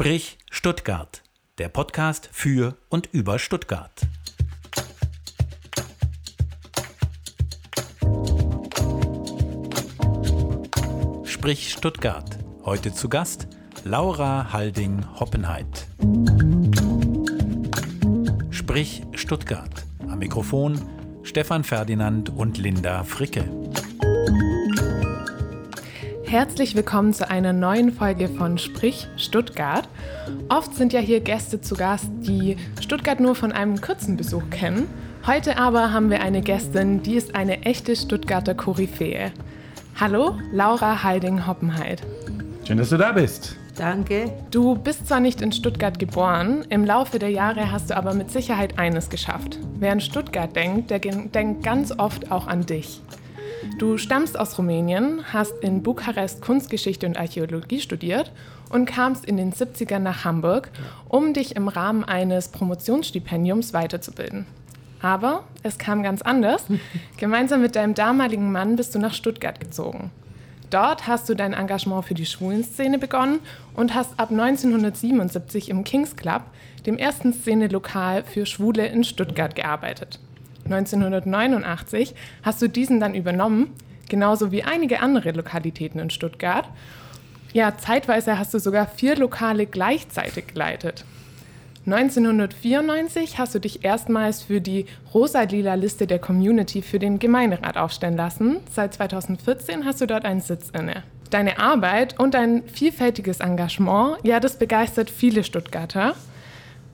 Sprich Stuttgart, der Podcast für und über Stuttgart. Sprich Stuttgart. Heute zu Gast Laura Halding-Hoppenheit. Sprich Stuttgart. Am Mikrofon Stefan Ferdinand und Linda Fricke. Herzlich willkommen zu einer neuen Folge von Sprich Stuttgart. Oft sind ja hier Gäste zu Gast, die Stuttgart nur von einem kurzen Besuch kennen. Heute aber haben wir eine Gästin, die ist eine echte Stuttgarter Koryphäe. Hallo, Laura Heiding-Hoppenheit. Schön, dass du da bist. Danke. Du bist zwar nicht in Stuttgart geboren, im Laufe der Jahre hast du aber mit Sicherheit eines geschafft. Wer an Stuttgart denkt, der denkt ganz oft auch an dich. Du stammst aus Rumänien, hast in Bukarest Kunstgeschichte und Archäologie studiert und kamst in den 70ern nach Hamburg, um dich im Rahmen eines Promotionsstipendiums weiterzubilden. Aber es kam ganz anders. Gemeinsam mit deinem damaligen Mann bist du nach Stuttgart gezogen. Dort hast du dein Engagement für die Schwulenszene begonnen und hast ab 1977 im Kings Club, dem ersten Szenelokal für Schwule in Stuttgart, gearbeitet. 1989 hast du diesen dann übernommen, genauso wie einige andere Lokalitäten in Stuttgart. Ja, zeitweise hast du sogar vier Lokale gleichzeitig geleitet. 1994 hast du dich erstmals für die rosa-lila Liste der Community für den Gemeinderat aufstellen lassen. Seit 2014 hast du dort einen Sitz inne. Deine Arbeit und dein vielfältiges Engagement, ja, das begeistert viele Stuttgarter.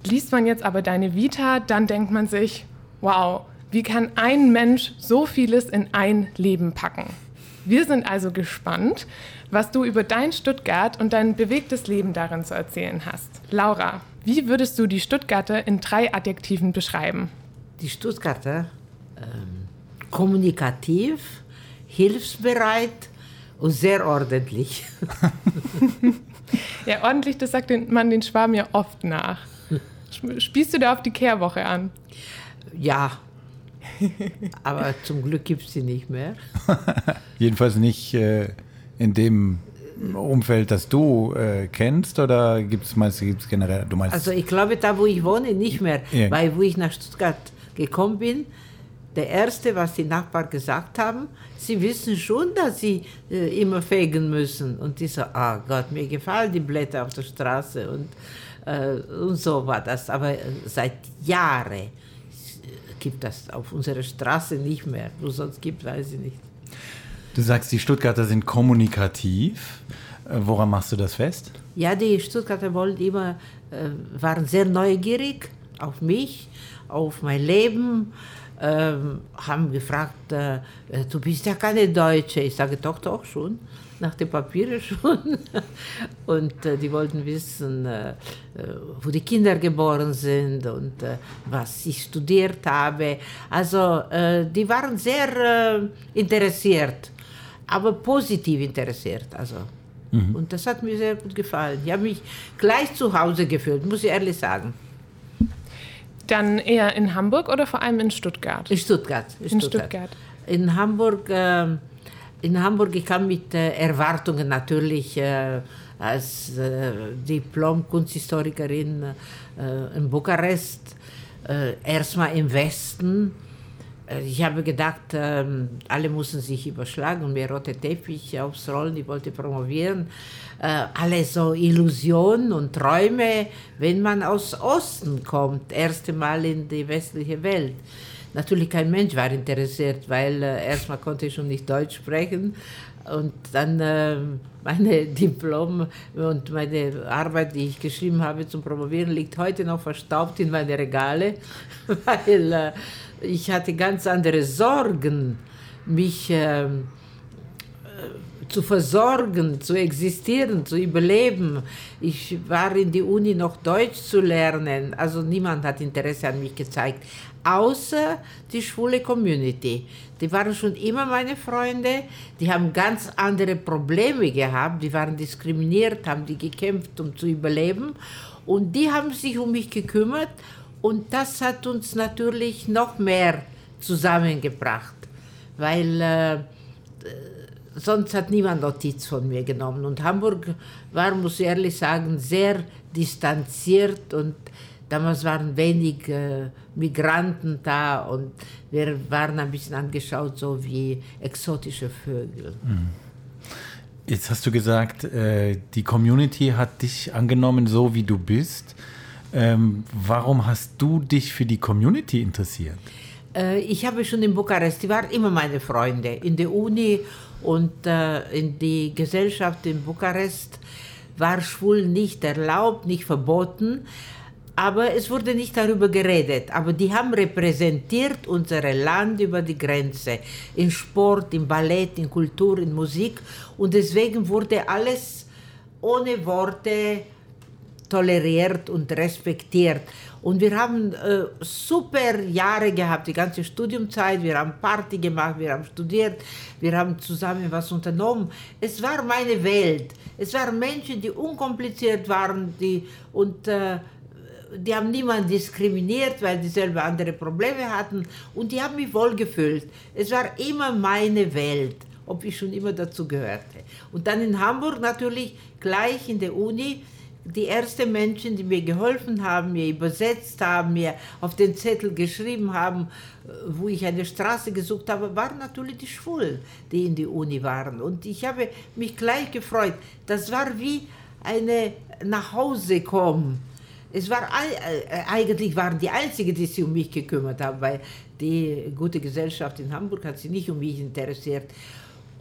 Liest man jetzt aber deine Vita, dann denkt man sich, wow, wie kann ein Mensch so vieles in ein Leben packen? Wir sind also gespannt, was du über dein Stuttgart und dein bewegtes Leben darin zu erzählen hast. Laura, wie würdest du die Stuttgarter in drei Adjektiven beschreiben? Die Stuttgarter ähm, kommunikativ, hilfsbereit und sehr ordentlich. ja, ordentlich, das sagt man den Schwaben ja oft nach. Spielst du da auf die Kehrwoche an? Ja, aber zum Glück gibt es sie nicht mehr. Jedenfalls nicht äh, in dem Umfeld, das du äh, kennst, oder gibt es meinst, gibt's generell? Du meinst also ich glaube, da wo ich wohne, nicht mehr. Ja. Weil wo ich nach Stuttgart gekommen bin, der Erste, was die Nachbarn gesagt haben, sie wissen schon, dass sie äh, immer fegen müssen. Und die so, ah oh Gott, mir gefallen die Blätter auf der Straße. Und, äh, und so war das. Aber äh, seit Jahren gibt das auf unserer Straße nicht mehr. Wo sonst gibt, weiß ich nicht. Du sagst, die Stuttgarter sind kommunikativ. Äh, woran machst du das fest? Ja, die Stuttgarter wollten immer, äh, waren sehr neugierig auf mich, auf mein Leben, ähm, haben gefragt, äh, äh du bist ja keine Deutsche. Ich sage, doch, doch, schon nach den Papieren schon. Und äh, die wollten wissen, äh, äh, wo die Kinder geboren sind und äh, was ich studiert habe. Also äh, die waren sehr äh, interessiert, aber positiv interessiert. Also. Mhm. Und das hat mir sehr gut gefallen. Ich habe mich gleich zu Hause gefühlt, muss ich ehrlich sagen. Dann eher in Hamburg oder vor allem in Stuttgart? In Stuttgart. In, in Stuttgart. Stuttgart. In Hamburg ähm, in Hamburg, ich kam mit äh, Erwartungen natürlich äh, als äh, Diplom-Kunsthistorikerin in Bukarest, erstmal im Westen. Ich habe gedacht, ähm, alle mussten sich überschlagen, mir rote Teppich aufs Rollen, ich wollte promovieren. alle so Illusionen und Träume, wenn man aus Osten kommt, erste Mal in die westliche Welt. Natürlich kein Mensch war interessiert, weil äh, erstmal konnte ich schon nicht Deutsch sprechen und dann äh, meine Diplom und meine Arbeit, die ich geschrieben habe zum Promovieren, liegt heute noch verstaubt in meine Regale, weil äh, ich hatte ganz andere Sorgen, mich ähm, äh, zu versorgen, zu existieren, zu überleben. Ich war in die Uni noch Deutsch zu lernen, also niemand hat Interesse an mich gezeigt außer die schwule Community. Die waren schon immer meine Freunde, die haben ganz andere Probleme gehabt, die waren diskriminiert, haben die gekämpft, um zu überleben. Und die haben sich um mich gekümmert. Und das hat uns natürlich noch mehr zusammengebracht, weil äh, sonst hat niemand Notiz von mir genommen. Und Hamburg war, muss ich ehrlich sagen, sehr distanziert und damals waren wenig äh, Migranten da und wir waren ein bisschen angeschaut, so wie exotische Vögel. Mhm. Jetzt hast du gesagt, äh, die Community hat dich angenommen, so wie du bist. Ähm, warum hast du dich für die Community interessiert? Äh, ich habe schon in Bukarest, die waren immer meine Freunde, in der Uni und äh, in die Gesellschaft in Bukarest war schwul nicht erlaubt, nicht verboten, aber es wurde nicht darüber geredet. Aber die haben repräsentiert unser Land über die Grenze, in Sport, in Ballett, in Kultur, in Musik und deswegen wurde alles ohne Worte toleriert und respektiert. Und wir haben äh, super Jahre gehabt, die ganze Studiumzeit. Wir haben Party gemacht, wir haben studiert, wir haben zusammen was unternommen. Es war meine Welt. Es waren Menschen, die unkompliziert waren die, und äh, die haben niemanden diskriminiert, weil die selber andere Probleme hatten. Und die haben mich wohlgefühlt. Es war immer meine Welt, ob ich schon immer dazu gehörte. Und dann in Hamburg natürlich gleich in der Uni die ersten Menschen, die mir geholfen haben, mir übersetzt haben, mir auf den Zettel geschrieben haben, wo ich eine Straße gesucht habe, waren natürlich die Schwulen, die in die Uni waren. Und ich habe mich gleich gefreut. Das war wie eine nach Hause kommen. Es war äh, eigentlich waren die einzigen, die sich um mich gekümmert haben, weil die gute Gesellschaft in Hamburg hat sich nicht um mich interessiert.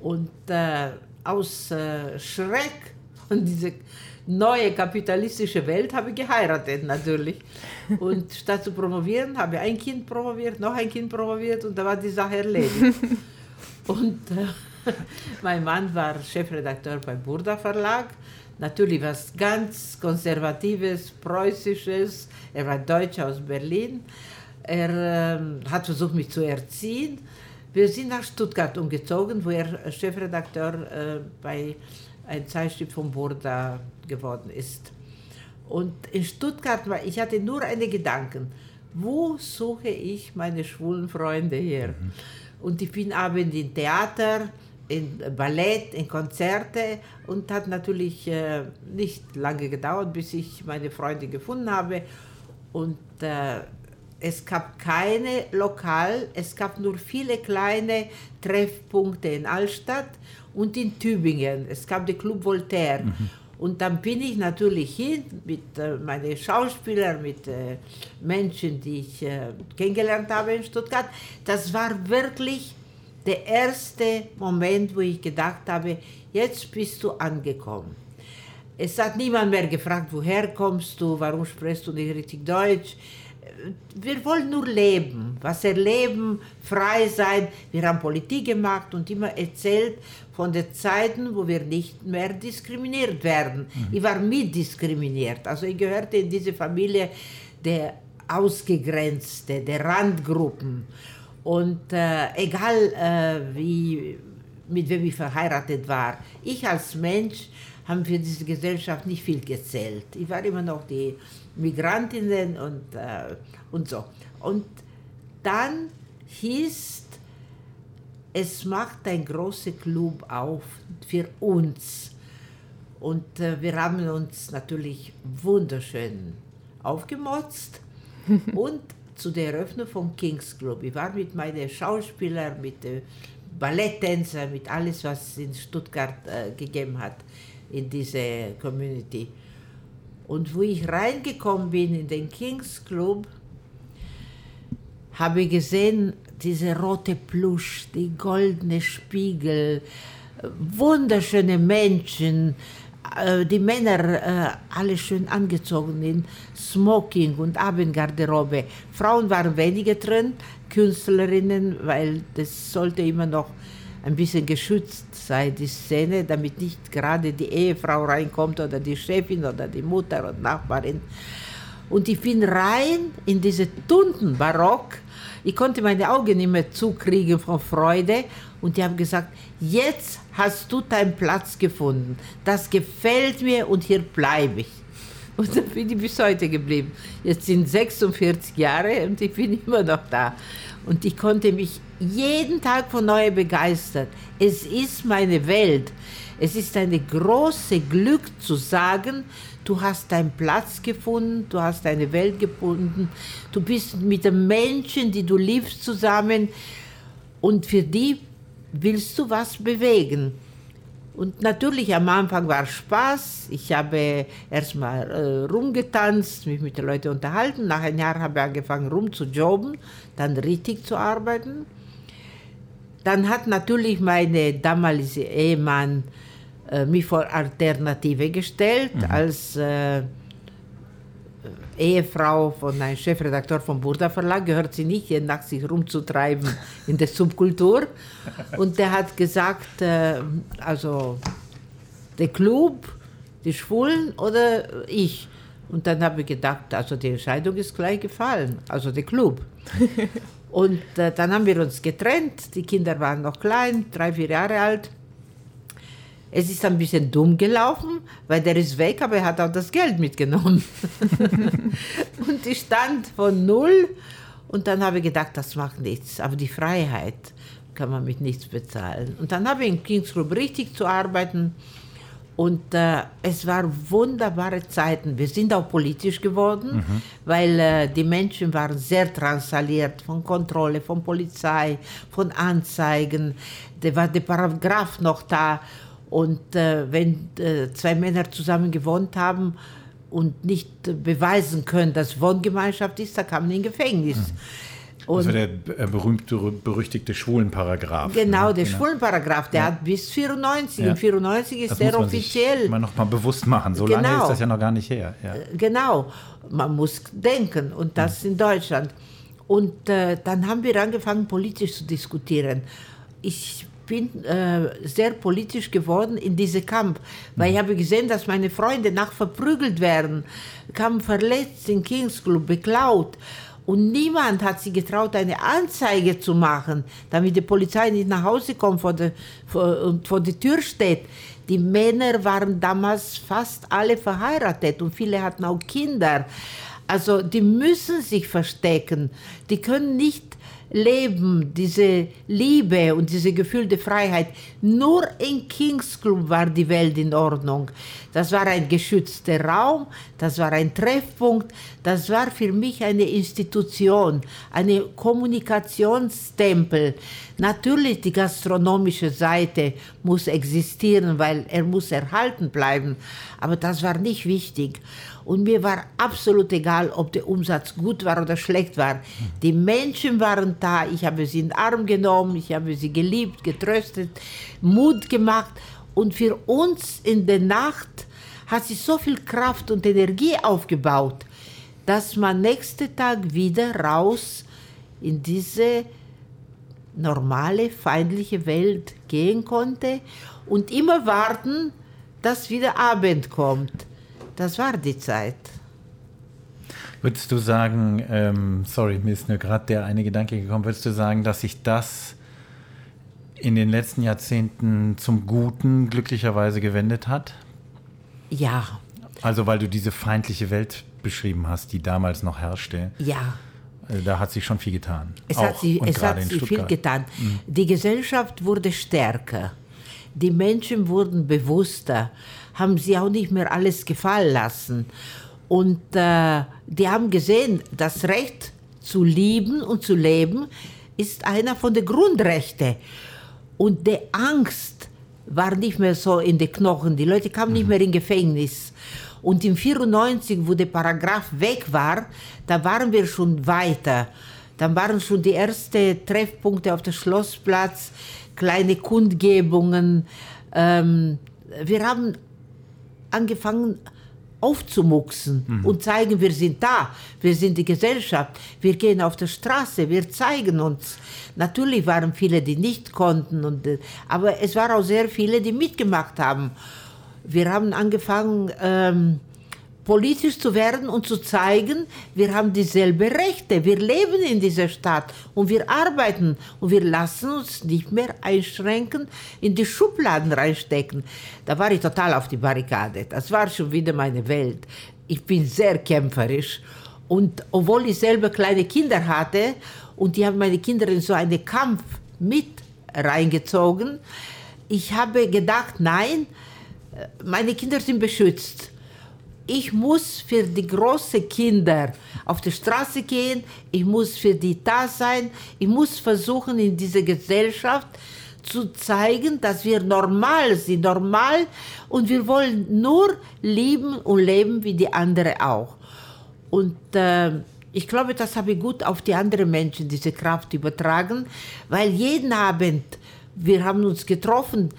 Und äh, aus äh, Schreck und diese neue kapitalistische Welt habe ich geheiratet natürlich. Und statt zu promovieren, habe ich ein Kind promoviert, noch ein Kind promoviert und da war die Sache erledigt. und äh, mein Mann war Chefredakteur beim Burda Verlag. Natürlich was ganz Konservatives, Preußisches. Er war Deutscher aus Berlin. Er äh, hat versucht, mich zu erziehen. Wir sind nach Stuttgart umgezogen, wo er Chefredakteur äh, bei ein Zeitstück von Burda geworden ist. Und in Stuttgart war, ich hatte nur einen Gedanken, wo suche ich meine schwulen Freunde her? Mhm. Und ich bin abends in Theater, in Ballett, in Konzerte und hat natürlich äh, nicht lange gedauert, bis ich meine Freunde gefunden habe. Und äh, es gab keine Lokal, es gab nur viele kleine Treffpunkte in Altstadt und in Tübingen. Es gab den Club Voltaire. Mhm. Und dann bin ich natürlich hin mit äh, meinen Schauspielern, mit äh, Menschen, die ich äh, kennengelernt habe in Stuttgart. Das war wirklich der erste Moment, wo ich gedacht habe, jetzt bist du angekommen. Es hat niemand mehr gefragt, woher kommst du, warum sprichst du nicht richtig Deutsch wir wollen nur leben, was erleben, frei sein. Wir haben Politik gemacht und immer erzählt von den Zeiten, wo wir nicht mehr diskriminiert werden. Mhm. Ich war mitdiskriminiert. Also ich gehörte in diese Familie der Ausgegrenzte, der Randgruppen. Und äh, egal äh, wie, mit wem ich verheiratet war, ich als Mensch haben für diese Gesellschaft nicht viel gezählt. Ich war immer noch die Migrantinnen und, äh, und so. Und dann hieß, es macht ein großer Club auf für uns. Und äh, wir haben uns natürlich wunderschön aufgemotzt und zu der Eröffnung vom Kings Club. Ich war mit meinen Schauspielern, mit den Balletttänzern, mit alles, was es in Stuttgart äh, gegeben hat, in diese Community. Und wo ich reingekommen bin in den Kings Club, habe ich gesehen, diese rote Plusch, die goldene Spiegel, wunderschöne Menschen, äh, die Männer äh, alle schön angezogen in Smoking und Abendgarderobe. Frauen waren weniger drin, Künstlerinnen, weil das sollte immer noch ein bisschen geschützt sei, die Szene, damit nicht gerade die Ehefrau reinkommt oder die Chefin oder die Mutter oder Nachbarin. Und ich bin rein in diese Tunden Barock. Ich konnte meine Augen nicht mehr zukriegen von Freude. Und die haben gesagt, jetzt hast du deinen Platz gefunden. Das gefällt mir und hier bleibe ich. Und dann bin ich bis heute geblieben. Jetzt sind 46 Jahre und ich bin immer noch da. Und ich konnte mich jeden Tag von neu begeistern. Es ist meine Welt. Es ist ein großes Glück zu sagen, du hast deinen Platz gefunden, du hast deine Welt gefunden, du bist mit den Menschen, die du liebst, zusammen und für die willst du was bewegen. Und natürlich am Anfang war Spaß. Ich habe erstmal äh, rumgetanzt, mich mit den Leuten unterhalten. Nach einem Jahr habe ich angefangen rumzujobben, dann richtig zu arbeiten. Dann hat natürlich meine damalige Ehemann äh, mich vor Alternative gestellt mhm. als äh, Ehefrau von einem Chefredakteur vom Burda Verlag, gehört sie nicht, jeden Tag sich rumzutreiben in der Subkultur. Und der hat gesagt, äh, also der Club, die Schwulen oder ich. Und dann habe ich gedacht, also die Entscheidung ist gleich gefallen, also der Club. Und äh, dann haben wir uns getrennt, die Kinder waren noch klein, drei, vier Jahre alt. Es ist ein bisschen dumm gelaufen, weil der ist weg, aber er hat auch das Geld mitgenommen. und ich stand von null und dann habe ich gedacht, das macht nichts. Aber die Freiheit kann man mit nichts bezahlen. Und dann habe ich in Kings Club richtig zu arbeiten. Und äh, es waren wunderbare Zeiten. Wir sind auch politisch geworden, mhm. weil äh, die Menschen waren sehr transaliert von Kontrolle, von Polizei, von Anzeigen. Da war der Paragraph noch da. Und äh, wenn äh, zwei Männer zusammen gewohnt haben und nicht äh, beweisen können, dass Wohngemeinschaft ist, da kam man in Gefängnis. Mhm. Und war der äh, berühmte, berüchtigte Schwulenparagraph. Genau, ne? der genau. Schwulenparagraph, der ja. hat bis 94. Ja. Und 94 ist das der muss man offiziell. Sich immer noch mal bewusst machen. So genau. lange ist das ja noch gar nicht her. Ja. Äh, genau, man muss denken und das mhm. in Deutschland. Und äh, dann haben wir angefangen, politisch zu diskutieren. Ich bin äh, sehr politisch geworden in diesem Kampf, weil ich habe gesehen, dass meine Freunde nach verprügelt werden, kamen verletzt in Kings Club, beklaut. Und niemand hat sich getraut, eine Anzeige zu machen, damit die Polizei nicht nach Hause kommt vor der, vor, und vor der Tür steht. Die Männer waren damals fast alle verheiratet und viele hatten auch Kinder. Also die müssen sich verstecken. Die können nicht Leben, diese Liebe und diese Gefühl der Freiheit. Nur in Kings Club war die Welt in Ordnung. Das war ein geschützter Raum, das war ein Treffpunkt, das war für mich eine Institution, eine Kommunikationstempel. Natürlich die gastronomische Seite muss existieren, weil er muss erhalten bleiben, aber das war nicht wichtig. Und mir war absolut egal, ob der Umsatz gut war oder schlecht war. Die Menschen waren da, ich habe sie in den Arm genommen, ich habe sie geliebt, getröstet, Mut gemacht. Und für uns in der Nacht hat sich so viel Kraft und Energie aufgebaut, dass man nächsten Tag wieder raus in diese normale, feindliche Welt gehen konnte und immer warten, dass wieder Abend kommt. Das war die Zeit. Würdest du sagen, ähm, sorry, mir ist nur gerade der eine Gedanke gekommen, würdest du sagen, dass sich das in den letzten Jahrzehnten zum Guten glücklicherweise gewendet hat? Ja. Also weil du diese feindliche Welt beschrieben hast, die damals noch herrschte. Ja. Äh, da hat sich schon viel getan. Es Auch hat, sich, es hat sich viel getan. Mhm. Die Gesellschaft wurde stärker. Die Menschen wurden bewusster haben sie auch nicht mehr alles gefallen lassen. Und äh, die haben gesehen, das Recht zu lieben und zu leben ist einer von den Grundrechten. Und die Angst war nicht mehr so in den Knochen. Die Leute kamen mhm. nicht mehr in Gefängnis. Und im 94, wo der Paragraph weg war, da waren wir schon weiter. Dann waren schon die ersten Treffpunkte auf dem Schlossplatz, kleine Kundgebungen. Ähm, wir haben angefangen aufzumuchsen mhm. und zeigen, wir sind da, wir sind die Gesellschaft, wir gehen auf der Straße, wir zeigen uns. Natürlich waren viele, die nicht konnten, und, äh, aber es waren auch sehr viele, die mitgemacht haben. Wir haben angefangen, ähm, politisch zu werden und zu zeigen, wir haben dieselben Rechte, wir leben in dieser Stadt und wir arbeiten und wir lassen uns nicht mehr einschränken, in die Schubladen reinstecken. Da war ich total auf die Barrikade. Das war schon wieder meine Welt. ich bin sehr kämpferisch. Und obwohl ich selber kleine Kinder hatte und die haben meine Kinder in so einen Kampf mit reingezogen, ich habe gedacht, nein, meine Kinder sind beschützt. Ich muss für die großen Kinder auf die Straße gehen, ich muss für die da sein, ich muss versuchen in dieser Gesellschaft zu zeigen, dass wir normal sind, normal und wir wollen nur lieben und leben wie die anderen auch. Und äh, ich glaube, das habe ich gut auf die anderen Menschen, diese Kraft übertragen, weil jeden Abend, wir haben uns getroffen,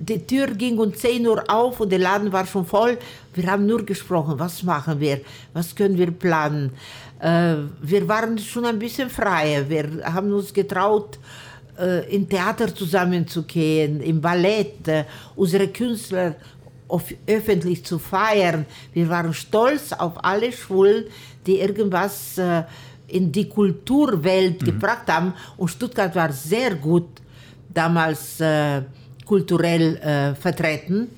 die Tür ging um 10 Uhr auf und der Laden war schon voll. Wir haben nur gesprochen, was machen wir, was können wir planen. Äh, wir waren schon ein bisschen freier. Wir haben uns getraut, äh, im Theater zusammenzugehen, im Ballett, äh, unsere Künstler öffentlich zu feiern. Wir waren stolz auf alle Schulen, die irgendwas äh, in die Kulturwelt mhm. gebracht haben. Und Stuttgart war sehr gut damals äh, kulturell äh, vertreten.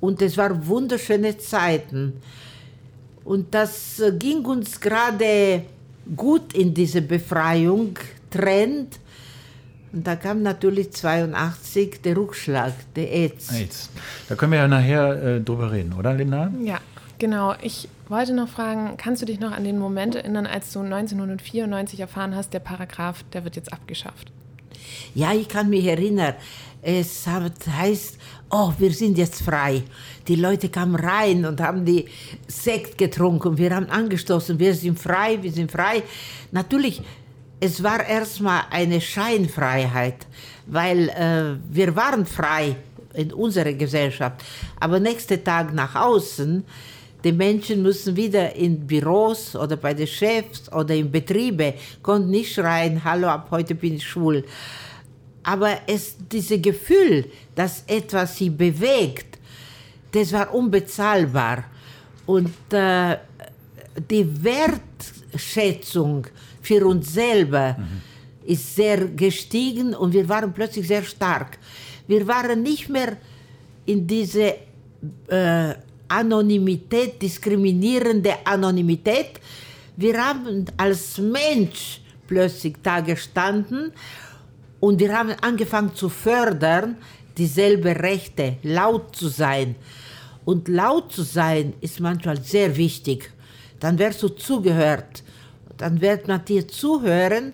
Und es waren wunderschöne Zeiten. Und das äh, ging uns gerade gut in diese Befreiung, Trend. Und da kam natürlich 82 der Rückschlag, der AIDS. AIDS. Da können wir ja nachher äh, drüber reden, oder Linda? Ja, genau. Ich wollte noch fragen, kannst du dich noch an den Moment erinnern, als du 1994 erfahren hast, der Paragraph, der wird jetzt abgeschafft? Ja, ich kann mich erinnern. Es heißt, oh, wir sind jetzt frei. Die Leute kamen rein und haben die Sekt getrunken. Wir haben angestoßen, wir sind frei, wir sind frei. Natürlich, es war erstmal eine Scheinfreiheit, weil äh, wir waren frei in unserer Gesellschaft. Aber nächsten Tag nach außen, die Menschen müssen wieder in Büros oder bei den Chefs oder in Betriebe, konnten nicht schreien, hallo, ab heute bin ich schwul aber es, dieses Gefühl, dass etwas sie bewegt, das war unbezahlbar. Und äh, die Wertschätzung für uns selber mhm. ist sehr gestiegen und wir waren plötzlich sehr stark. Wir waren nicht mehr in diese äh, Anonymität, diskriminierende Anonymität. Wir haben als Mensch plötzlich da gestanden und wir haben angefangen zu fördern, dieselbe Rechte, laut zu sein. Und laut zu sein ist manchmal sehr wichtig. Dann wirst du zugehört. Dann wird man dir zuhören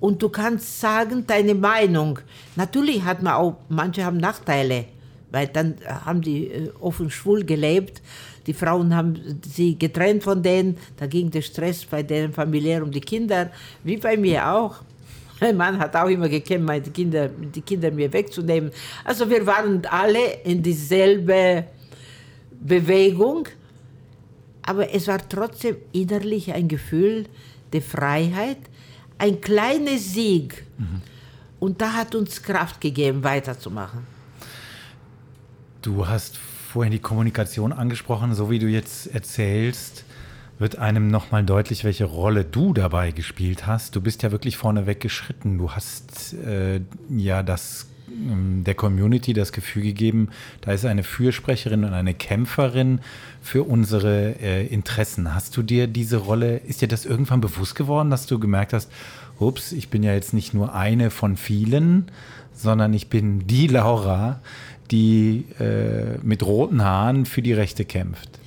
und du kannst sagen deine Meinung. Natürlich hat man auch, manche haben Nachteile, weil dann haben die äh, offen schwul gelebt. Die Frauen haben sie getrennt von denen. Da ging der Stress bei deren familiär um die Kinder, wie bei mir auch. Mein Mann hat auch immer gekämpft, meine Kinder, die Kinder mir wegzunehmen. Also wir waren alle in dieselbe Bewegung, aber es war trotzdem innerlich ein Gefühl der Freiheit, ein kleiner Sieg. Mhm. Und da hat uns Kraft gegeben, weiterzumachen. Du hast vorhin die Kommunikation angesprochen, so wie du jetzt erzählst wird einem nochmal deutlich, welche Rolle du dabei gespielt hast. Du bist ja wirklich vorneweg geschritten. Du hast äh, ja das ähm, der Community das Gefühl gegeben, da ist eine Fürsprecherin und eine Kämpferin für unsere äh, Interessen. Hast du dir diese Rolle, ist dir das irgendwann bewusst geworden, dass du gemerkt hast, ups, ich bin ja jetzt nicht nur eine von vielen, sondern ich bin die Laura, die äh, mit roten Haaren für die Rechte kämpft?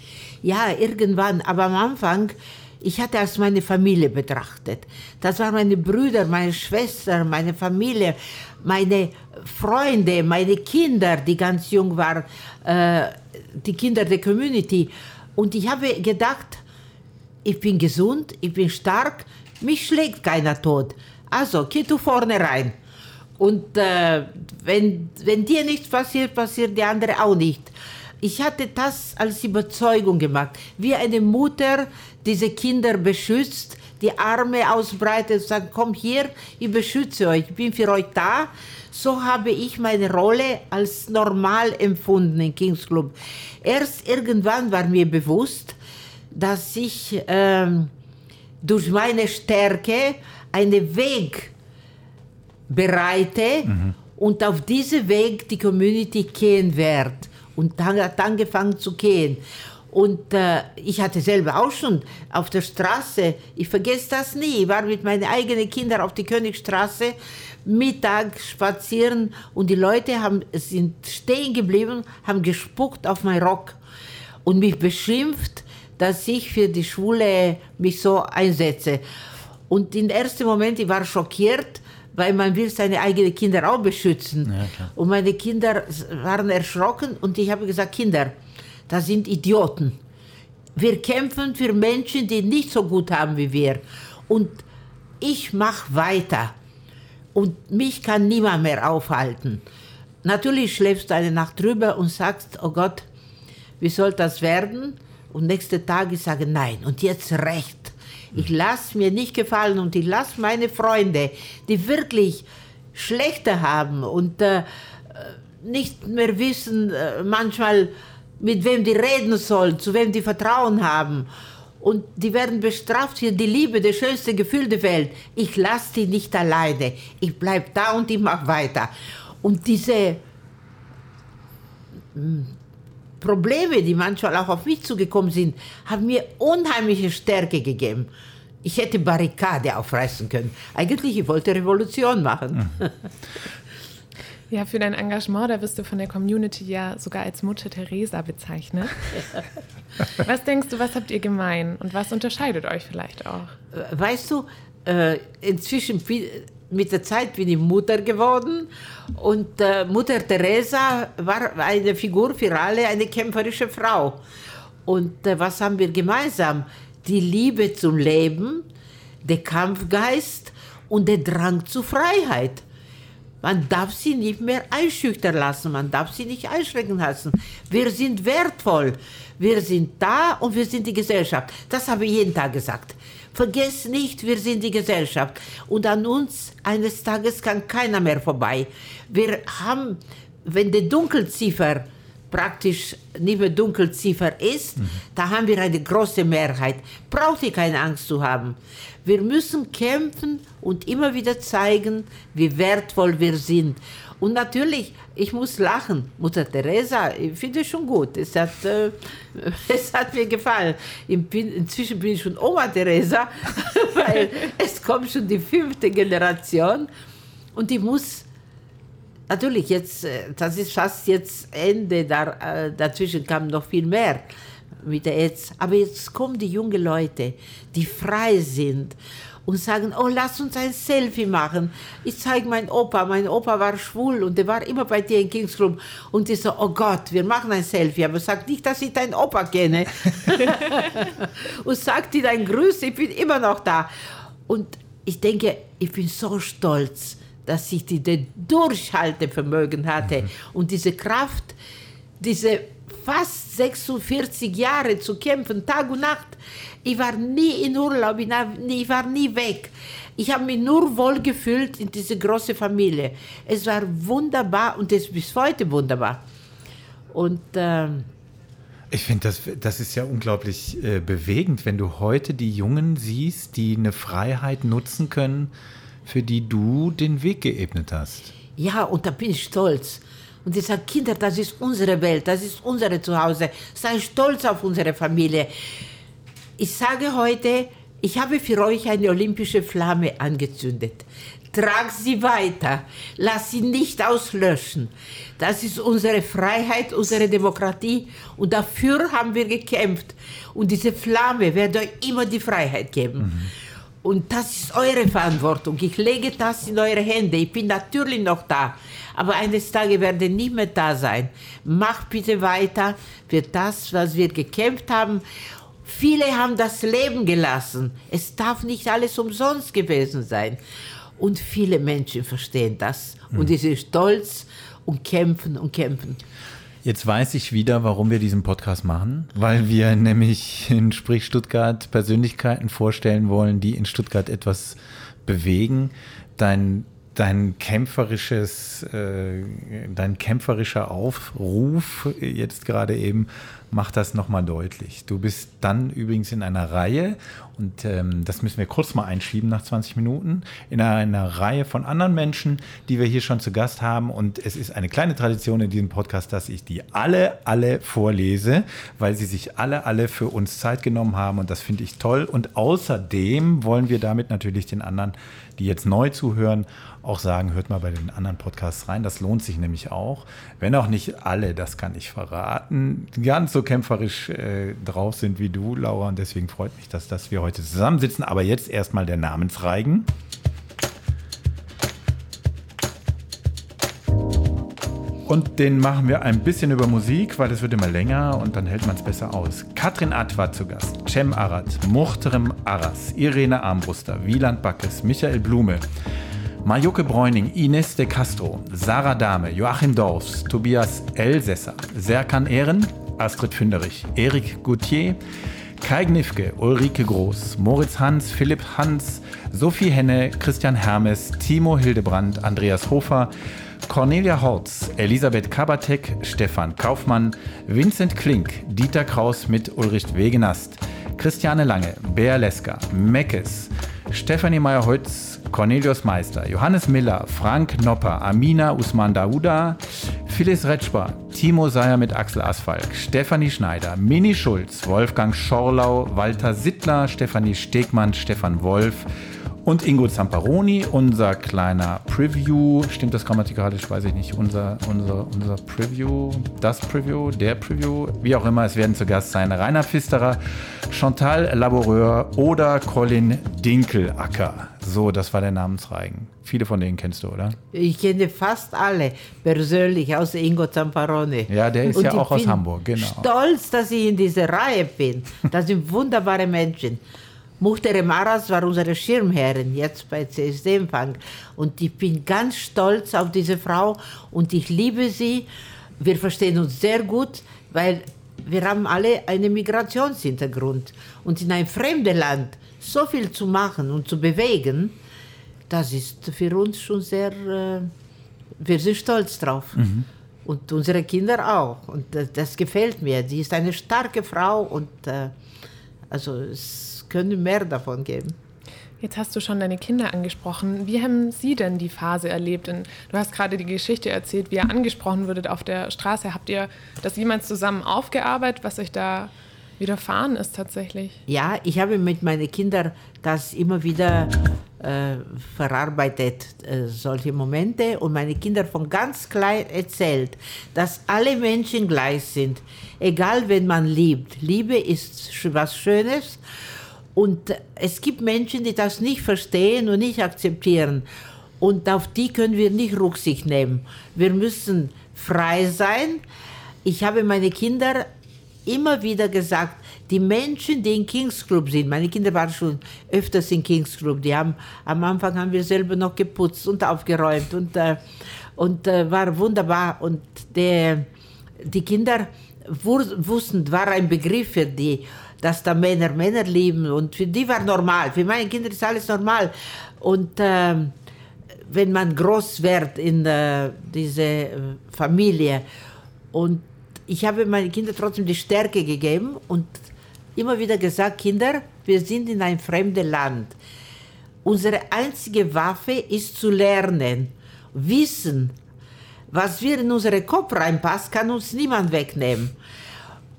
Ja, irgendwann, aber am Anfang, ich hatte als meine Familie betrachtet. Das waren meine Brüder, meine Schwestern, meine Familie, meine Freunde, meine Kinder, die ganz jung waren, äh, die Kinder der Community. Und ich habe gedacht, ich bin gesund, ich bin stark, mich schlägt keiner tot. Also, geh du vorne rein. Und äh, wenn, wenn dir nichts passiert, passiert die andere auch nicht ich hatte das als Überzeugung gemacht, wie eine Mutter diese Kinder beschützt, die Arme ausbreitet und sagt, komm hier, ich beschütze euch, ich bin für euch da. So habe ich meine Rolle als normal empfunden im Kings Club. Erst irgendwann war mir bewusst, dass ich ähm, durch meine Stärke einen Weg bereite mhm. und auf diesem Weg die Community gehen wird und dann hat angefangen zu gehen. Und äh, ich hatte selber auch schon auf der Straße, ich vergesse das nie, ich war mit meinen eigenen Kindern auf die Königstraße, Mittag spazieren und die Leute haben, sind stehen geblieben, haben gespuckt auf meinen Rock und mich beschimpft, dass ich für die Schule mich so einsetze. Und im ersten Moment, ich war schockiert, weil man will seine eigenen Kinder auch beschützen. Ja, und meine Kinder waren erschrocken und ich habe gesagt, Kinder, das sind Idioten. Wir kämpfen für Menschen, die nicht so gut haben wie wir. Und ich mache weiter. Und mich kann niemand mehr aufhalten. Natürlich schläfst du eine Nacht drüber und sagst, oh Gott, wie soll das werden? Und nächste Tag ich sage, nein, und jetzt recht. Ich lasse mir nicht gefallen und ich lasse meine Freunde, die wirklich schlechter haben und äh, nicht mehr wissen, äh, manchmal mit wem die reden sollen, zu wem die Vertrauen haben. Und die werden bestraft für die Liebe, das schönste Gefühl der Welt. Ich lasse die nicht alleine. Ich bleibe da und ich mache weiter. Und diese hm, Probleme, die manchmal auch auf mich zugekommen sind, haben mir unheimliche Stärke gegeben. Ich hätte Barrikade aufreißen können. Eigentlich, ich wollte Revolution machen. Ja, für dein Engagement, da wirst du von der Community ja sogar als Mutter Teresa bezeichnet. was denkst du, was habt ihr gemein und was unterscheidet euch vielleicht auch? Weißt du, äh, inzwischen mit der Zeit bin ich Mutter geworden und äh, Mutter Teresa war eine Figur für alle, eine kämpferische Frau. Und äh, was haben wir gemeinsam? Die Liebe zum Leben, der Kampfgeist und der Drang zur Freiheit. Man darf sie nicht mehr einschüchtern lassen, man darf sie nicht einschrecken lassen. Wir sind wertvoll, wir sind da und wir sind die Gesellschaft. Das habe ich jeden Tag gesagt. Vergesst nicht, wir sind die Gesellschaft und an uns eines Tages kann keiner mehr vorbei. Wir haben, wenn die Dunkelziffer praktisch nicht mehr Dunkelziffer ist, mhm. da haben wir eine große Mehrheit. Braucht ihr keine Angst zu haben. Wir müssen kämpfen und immer wieder zeigen, wie wertvoll wir sind. Und natürlich, ich muss lachen. Mutter Teresa, ich finde es schon gut. Es hat, äh, es hat mir gefallen. Inzwischen bin ich schon Oma Teresa, weil es kommt schon die fünfte Generation. Und ich muss natürlich jetzt, äh, das ist fast jetzt Ende, da, äh, dazwischen kam noch viel mehr mit der AIDS. Aber jetzt kommen die jungen Leute, die frei sind und sagen, oh, lass uns ein Selfie machen. Ich zeige meinen Opa, mein Opa war schwul und der war immer bei dir in Kings Club. Und ich so, oh Gott, wir machen ein Selfie, aber sag nicht, dass ich deinen Opa kenne. und sag dir dein Grüß, ich bin immer noch da. Und ich denke, ich bin so stolz, dass ich dieses Durchhaltevermögen hatte mhm. und diese Kraft, diese fast 46 Jahre zu kämpfen, Tag und Nacht. Ich war nie in Urlaub, ich war nie weg. Ich habe mich nur wohlgefühlt in diese große Familie. Es war wunderbar und es ist bis heute wunderbar. Und äh, ich finde, das, das ist ja unglaublich äh, bewegend, wenn du heute die Jungen siehst, die eine Freiheit nutzen können, für die du den Weg geebnet hast. Ja, und da bin ich stolz. Und ich sage, Kinder, das ist unsere Welt, das ist unser Zuhause. Sei stolz auf unsere Familie. Ich sage heute, ich habe für euch eine olympische Flamme angezündet. Trag sie weiter. Lass sie nicht auslöschen. Das ist unsere Freiheit, unsere Demokratie. Und dafür haben wir gekämpft. Und diese Flamme wird euch immer die Freiheit geben. Mhm. Und das ist eure Verantwortung. Ich lege das in eure Hände. Ich bin natürlich noch da. Aber eines Tages werde ich nicht mehr da sein. Macht bitte weiter für das, was wir gekämpft haben. Viele haben das Leben gelassen. Es darf nicht alles umsonst gewesen sein. Und viele Menschen verstehen das. Und sie sind stolz und kämpfen und kämpfen. Jetzt weiß ich wieder, warum wir diesen Podcast machen, weil wir nämlich in Sprich Stuttgart Persönlichkeiten vorstellen wollen, die in Stuttgart etwas bewegen. Dein, dein kämpferisches, äh, dein kämpferischer Aufruf jetzt gerade eben macht das nochmal deutlich. Du bist dann übrigens in einer Reihe, und ähm, das müssen wir kurz mal einschieben nach 20 Minuten, in einer, einer, Reihe von anderen Menschen, die wir hier schon zu Gast haben. Und es ist eine kleine Tradition in diesem Podcast, dass ich die alle, alle vorlese, weil sie sich alle, alle für uns Zeit genommen haben. Und das finde ich toll. Und außerdem wollen wir damit natürlich den anderen, die jetzt neu zuhören, auch sagen, hört mal bei den anderen Podcasts rein. Das lohnt sich nämlich auch. Wenn auch nicht alle, das kann ich verraten, ganz so kämpferisch äh, drauf sind wie du, Laura. Und deswegen freut mich, dass, dass wir heute zusammensitzen. Aber jetzt erstmal der Namensreigen. Und den machen wir ein bisschen über Musik, weil es wird immer länger und dann hält man es besser aus. Katrin Ad war zu Gast, Cem Arad, Muchterem Arras, Irene Armbruster, Wieland Backes, Michael Blume, Majuke Bräuning, Ines de Castro, Sarah Dahme, Joachim Dorfs, Tobias Elsässer, Serkan Ehren, Astrid Fünderich, Erik Gauthier, Kai Gnifke, Ulrike Groß, Moritz Hans, Philipp Hans, Sophie Henne, Christian Hermes, Timo Hildebrand, Andreas Hofer, Cornelia Horz, Elisabeth Kabatek, Stefan Kaufmann, Vincent Klink, Dieter Kraus mit Ulrich Wegenast, Christiane Lange, Bea Leska, Meckes, Stefanie Meyer-Holz, Cornelius Meister, Johannes Miller, Frank Nopper, Amina Usman Dauda, Phyllis Retschbar, Timo Seyer mit Axel Asfalk, Stefanie Schneider, Mini Schulz, Wolfgang Schorlau, Walter Sittler, Stefanie Stegmann, Stefan Wolf, und Ingo Zamparoni, unser kleiner Preview. Stimmt das grammatikalisch? Weiß ich nicht. Unser, unser, unser Preview, das Preview, der Preview, wie auch immer. Es werden zu Gast sein Rainer Pfisterer, Chantal Laboureur oder Colin Dinkelacker. So, das war der Namensreigen. Viele von denen kennst du, oder? Ich kenne fast alle persönlich, außer Ingo Zamparoni. Ja, der ist Und ja auch aus Hamburg, genau. Stolz, dass ich in dieser Reihe bin. Das sind wunderbare Menschen. Muchtere Maras war unsere Schirmherrin jetzt bei CSD-Empfang. Und ich bin ganz stolz auf diese Frau und ich liebe sie. Wir verstehen uns sehr gut, weil wir haben alle einen Migrationshintergrund. Und in ein fremdes Land so viel zu machen und zu bewegen, das ist für uns schon sehr, äh, wir sind stolz drauf. Mhm. Und unsere Kinder auch. Und das, das, gefällt mir. Sie ist eine starke Frau und äh, also es könnte mehr davon geben. Jetzt hast du schon deine Kinder angesprochen. Wie haben Sie denn die Phase erlebt? Und du hast gerade die Geschichte erzählt, wie ihr angesprochen würdet auf der Straße. Habt ihr das jemals zusammen aufgearbeitet, was euch da widerfahren ist tatsächlich? Ja, ich habe mit meinen Kindern das immer wieder äh, verarbeitet, äh, solche Momente. Und meine Kinder von ganz klein erzählt, dass alle Menschen gleich sind, egal wen man liebt. Liebe ist was Schönes und es gibt Menschen, die das nicht verstehen und nicht akzeptieren. Und auf die können wir nicht Rücksicht nehmen. Wir müssen frei sein. Ich habe meine Kinder immer wieder gesagt, die Menschen, die in Kings Club sind, meine Kinder waren schon öfters in Kings Club, die haben, am Anfang haben wir selber noch geputzt und aufgeräumt und, äh, und äh, war wunderbar. Und der, die Kinder wussten, war ein Begriff für die dass da Männer Männer lieben und für die war normal. Für meine Kinder ist alles normal. Und äh, wenn man groß wird in äh, diese Familie und ich habe meinen Kindern trotzdem die Stärke gegeben und immer wieder gesagt, Kinder, wir sind in ein fremdes Land. Unsere einzige Waffe ist zu lernen, wissen, was wir in unseren Kopf reinpasst, kann uns niemand wegnehmen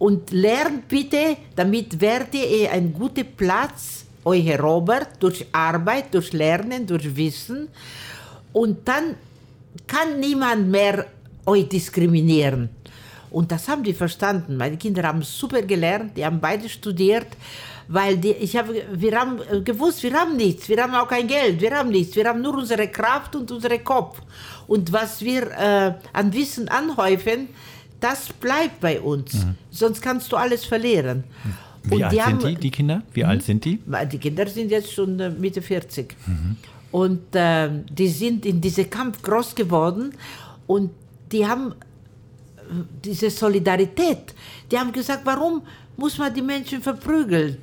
und lernt bitte, damit werdet ihr einen guten Platz euch erobert, durch Arbeit, durch Lernen, durch Wissen. Und dann kann niemand mehr euch diskriminieren. Und das haben die verstanden. Meine Kinder haben super gelernt, die haben beide studiert, weil die, ich habe, wir haben gewusst, wir haben nichts, wir haben auch kein Geld, wir haben nichts, wir haben nur unsere Kraft und unseren Kopf. Und was wir äh, an Wissen anhäufen, das bleibt bei uns. Mhm. Sonst kannst du alles verlieren. Wie und alt sind haben, die, die Kinder? Wie alt sind die? Die Kinder sind jetzt schon äh, Mitte 40. Mhm. Und äh, die sind in diesem Kampf groß geworden und die haben äh, diese Solidarität. Die haben gesagt, warum muss man die Menschen verprügeln?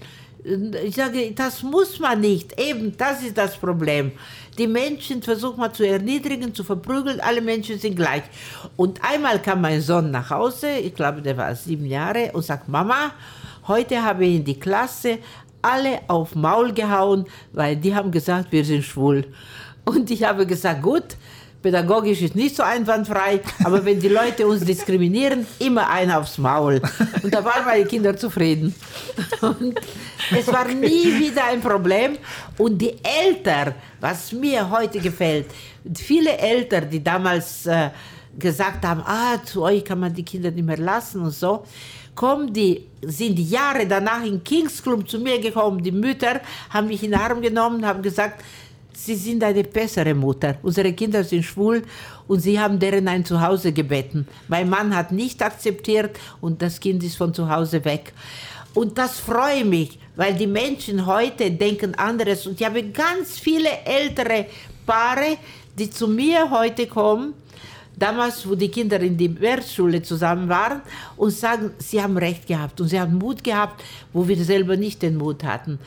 Ich sage, das muss man nicht. Eben, das ist das Problem. Die Menschen versuchen man zu erniedrigen, zu verprügeln. Alle Menschen sind gleich. Und einmal kam mein Sohn nach Hause, ich glaube, der war sieben Jahre, und sagt, Mama, heute habe ich in die Klasse alle auf Maul gehauen, weil die haben gesagt, wir sind schwul. Und ich habe gesagt, gut, pädagogisch ist nicht so einwandfrei, aber wenn die Leute uns diskriminieren, immer ein aufs Maul. Und da waren meine Kinder zufrieden. Und es war nie wieder ein Problem. Und die Eltern, was mir heute gefällt, viele Eltern, die damals äh, gesagt haben, ah, zu euch kann man die Kinder nicht mehr lassen und so, kommen die, sind Jahre danach in Kings Club zu mir gekommen, die Mütter haben mich in den Arm genommen, haben gesagt, Sie sind eine bessere Mutter. Unsere Kinder sind schwul und Sie haben deren ein Zuhause gebeten. Mein Mann hat nicht akzeptiert und das Kind ist von zu Hause weg. Und das freut mich, weil die Menschen heute denken anderes. Und ich habe ganz viele ältere Paare, die zu mir heute kommen, damals, wo die Kinder in die Werkschule zusammen waren, und sagen, sie haben recht gehabt und sie haben Mut gehabt, wo wir selber nicht den Mut hatten.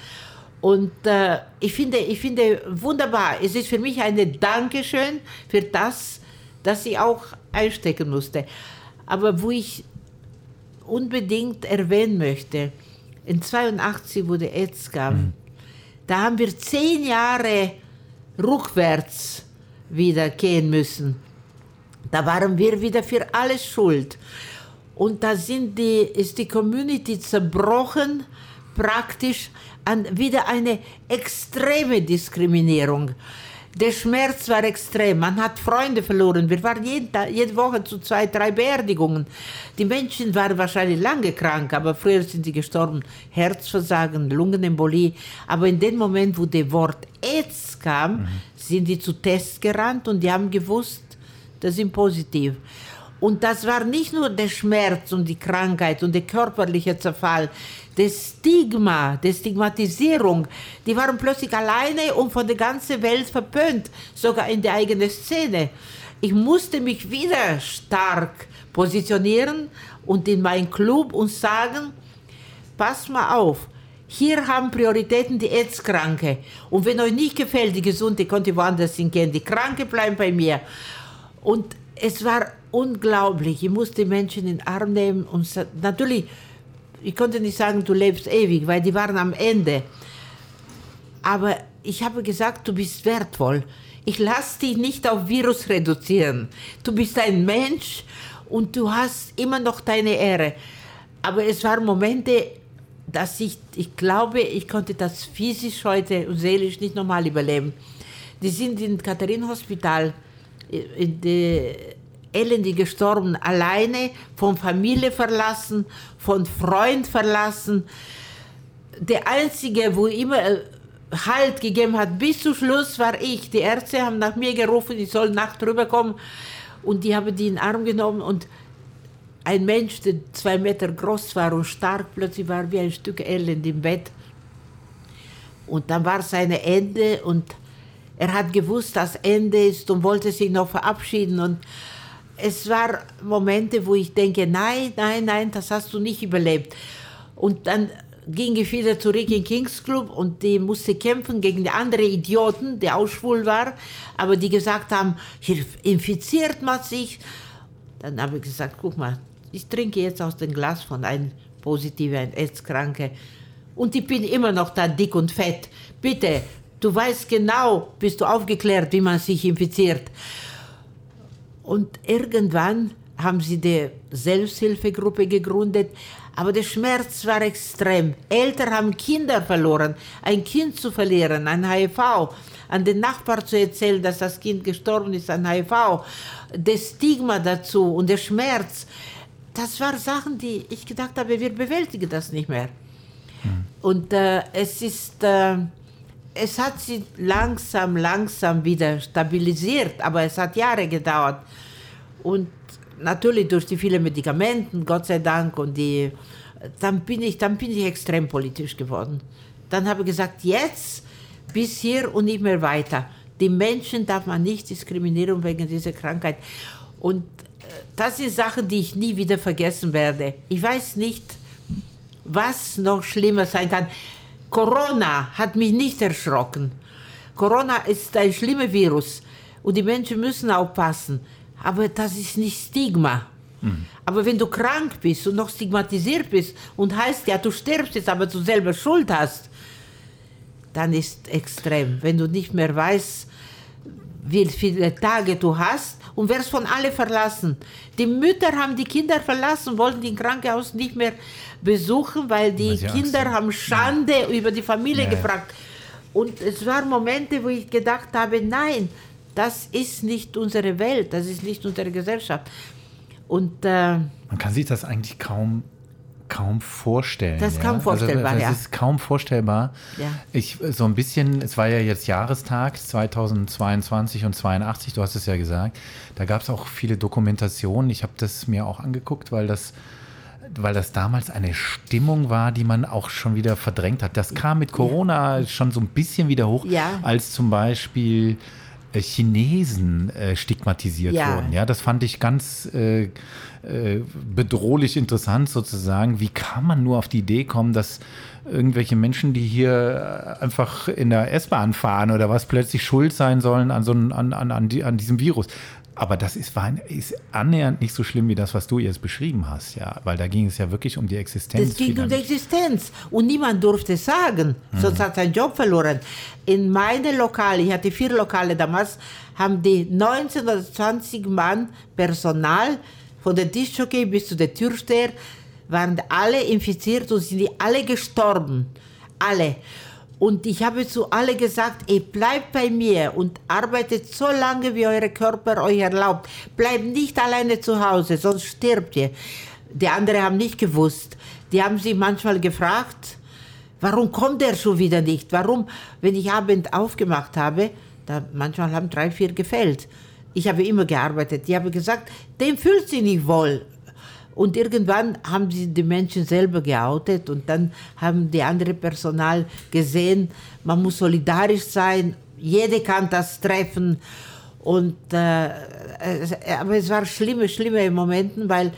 Und äh, ich, finde, ich finde wunderbar, es ist für mich ein Dankeschön für das, dass ich auch einstecken musste. Aber wo ich unbedingt erwähnen möchte, in 82, wo der AIDS kam, mhm. da haben wir zehn Jahre rückwärts wieder gehen müssen. Da waren wir wieder für alles schuld. Und da sind die, ist die Community zerbrochen, praktisch an wieder eine extreme Diskriminierung. Der Schmerz war extrem. Man hat Freunde verloren. Wir waren jeden Tag, jede Woche zu zwei, drei Beerdigungen. Die Menschen waren wahrscheinlich lange krank, aber früher sind sie gestorben. Herzversagen, Lungenembolie. Aber in dem Moment, wo das Wort AIDS kam, mhm. sind die zu Tests gerannt und die haben gewusst, das sind positiv. Und das war nicht nur der Schmerz und die Krankheit und der körperliche Zerfall, das Stigma, die Stigmatisierung, die waren plötzlich alleine und von der ganzen Welt verpönt, sogar in der eigenen Szene. Ich musste mich wieder stark positionieren und in meinen Club und sagen, pass mal auf, hier haben Prioritäten die AIDS-Kranke. Und wenn euch nicht gefällt, die Gesunde, könnt ihr woanders hingehen. Die Kranke bleiben bei mir. Und es war unglaublich. Ich musste Menschen in den Arm nehmen und natürlich ich konnte nicht sagen, du lebst ewig, weil die waren am Ende. Aber ich habe gesagt, du bist wertvoll. Ich lasse dich nicht auf Virus reduzieren. Du bist ein Mensch und du hast immer noch deine Ehre. Aber es waren Momente, dass ich, ich glaube, ich konnte das physisch heute und seelisch nicht normal überleben. Die sind im Katharinenhospital in der elendig gestorben, alleine, von Familie verlassen, von Freund verlassen. Der Einzige, wo immer äh, Halt gegeben hat bis zum Schluss, war ich. Die Ärzte haben nach mir gerufen, ich soll nachts rüberkommen. Und die haben die in den Arm genommen und ein Mensch, der zwei Meter groß war und stark, plötzlich war wie ein Stück Elend im Bett. Und dann war sein Ende und er hat gewusst, dass Ende ist und wollte sich noch verabschieden. Und es waren Momente, wo ich denke, nein, nein, nein, das hast du nicht überlebt. Und dann ging ich wieder zurück in Kings Club und die musste kämpfen gegen die anderen Idioten, die auch schwul war, aber die gesagt haben, hier infiziert man sich. Dann habe ich gesagt, guck mal, ich trinke jetzt aus dem Glas von einem positiven, ein AIDS-Kranke und ich bin immer noch da dick und fett. Bitte, du weißt genau, bist du aufgeklärt, wie man sich infiziert. Und irgendwann haben sie die Selbsthilfegruppe gegründet, aber der Schmerz war extrem. Eltern haben Kinder verloren. Ein Kind zu verlieren, ein HIV, an den Nachbar zu erzählen, dass das Kind gestorben ist an HIV, das Stigma dazu und der Schmerz, das waren Sachen, die ich gedacht habe, wir bewältigen das nicht mehr. Hm. Und äh, es ist, äh, es hat sich langsam, langsam wieder stabilisiert, aber es hat Jahre gedauert. Und natürlich durch die vielen Medikamente, Gott sei Dank, und die, dann bin ich, dann bin ich extrem politisch geworden. Dann habe ich gesagt, jetzt bis hier und nicht mehr weiter. Die Menschen darf man nicht diskriminieren wegen dieser Krankheit. Und äh, das sind Sachen, die ich nie wieder vergessen werde. Ich weiß nicht, was noch schlimmer sein kann Corona hat mich nicht erschrocken. Corona ist ein schlimmer Virus und die Menschen müssen aufpassen. Aber das ist nicht Stigma. Mhm. Aber wenn du krank bist und noch stigmatisiert bist und heißt, ja, du stirbst jetzt, aber du selber Schuld hast, dann ist extrem. Wenn du nicht mehr weißt, wie viele Tage du hast und wirst von alle verlassen. Die Mütter haben die Kinder verlassen, wollten die Krankenhaus nicht mehr besuchen, weil die weil Kinder haben Schande ja. über die Familie ja, gefragt. Und es waren Momente, wo ich gedacht habe, nein, das ist nicht unsere Welt, das ist nicht unsere Gesellschaft. Und äh, man kann sich das eigentlich kaum kaum vorstellen. Das ist kaum also, vorstellbar, also, das ja. ist kaum vorstellbar. Ja. Ich, so ein bisschen, es war ja jetzt Jahrestag 2022 und 82, du hast es ja gesagt. Da gab es auch viele Dokumentationen. Ich habe das mir auch angeguckt, weil das, weil das damals eine Stimmung war, die man auch schon wieder verdrängt hat. Das kam mit Corona ja. schon so ein bisschen wieder hoch, ja. als zum Beispiel äh, Chinesen äh, stigmatisiert ja. wurden. Ja, das fand ich ganz äh, äh, bedrohlich interessant sozusagen. Wie kann man nur auf die Idee kommen, dass irgendwelche Menschen, die hier einfach in der S-Bahn fahren oder was, plötzlich schuld sein sollen an, so an, an, an, die, an diesem Virus? Aber das ist, war, ist annähernd nicht so schlimm wie das, was du jetzt beschrieben hast, ja, weil da ging es ja wirklich um die Existenz. Es ging um die Existenz und niemand durfte sagen, mhm. sonst hat seinen Job verloren. In meinen Lokale, ich hatte vier Lokale damals, haben die 19 oder 20 Mann Personal von der Tischjockey bis zu der Türsteher waren alle infiziert und sind alle gestorben. Alle. Und ich habe zu alle gesagt, ihr bleibt bei mir und arbeitet so lange, wie euer Körper euch erlaubt. Bleibt nicht alleine zu Hause, sonst stirbt ihr. Die anderen haben nicht gewusst. Die haben sich manchmal gefragt, warum kommt er schon wieder nicht? Warum, wenn ich Abend aufgemacht habe, da manchmal haben drei, vier gefällt. Ich habe immer gearbeitet. Die haben gesagt, dem fühlt sich nicht wohl. Und irgendwann haben sie die Menschen selber geoutet und dann haben die andere Personal gesehen, man muss solidarisch sein, jeder kann das treffen. Und, äh, aber es war schlimme, schlimme Momente, weil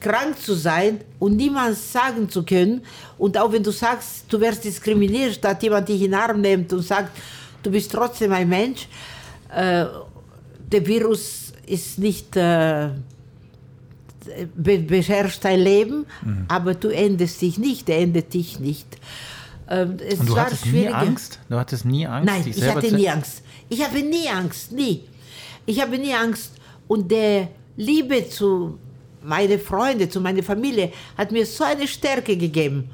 krank zu sein und niemand sagen zu können und auch wenn du sagst, du wirst diskriminiert, statt jemand dich in den Arm nimmt und sagt, du bist trotzdem ein Mensch, äh, der Virus ist nicht... Äh, be beherrscht dein Leben, mhm. aber du endest dich nicht, er endet dich nicht. Ähm, Und du hattest nie Angst? Du hattest nie Angst? Nein, ich hatte nie Angst. Ich habe nie Angst, nie. Ich habe nie Angst. Und der Liebe zu meinen Freunden, zu meiner Familie, hat mir so eine Stärke gegeben.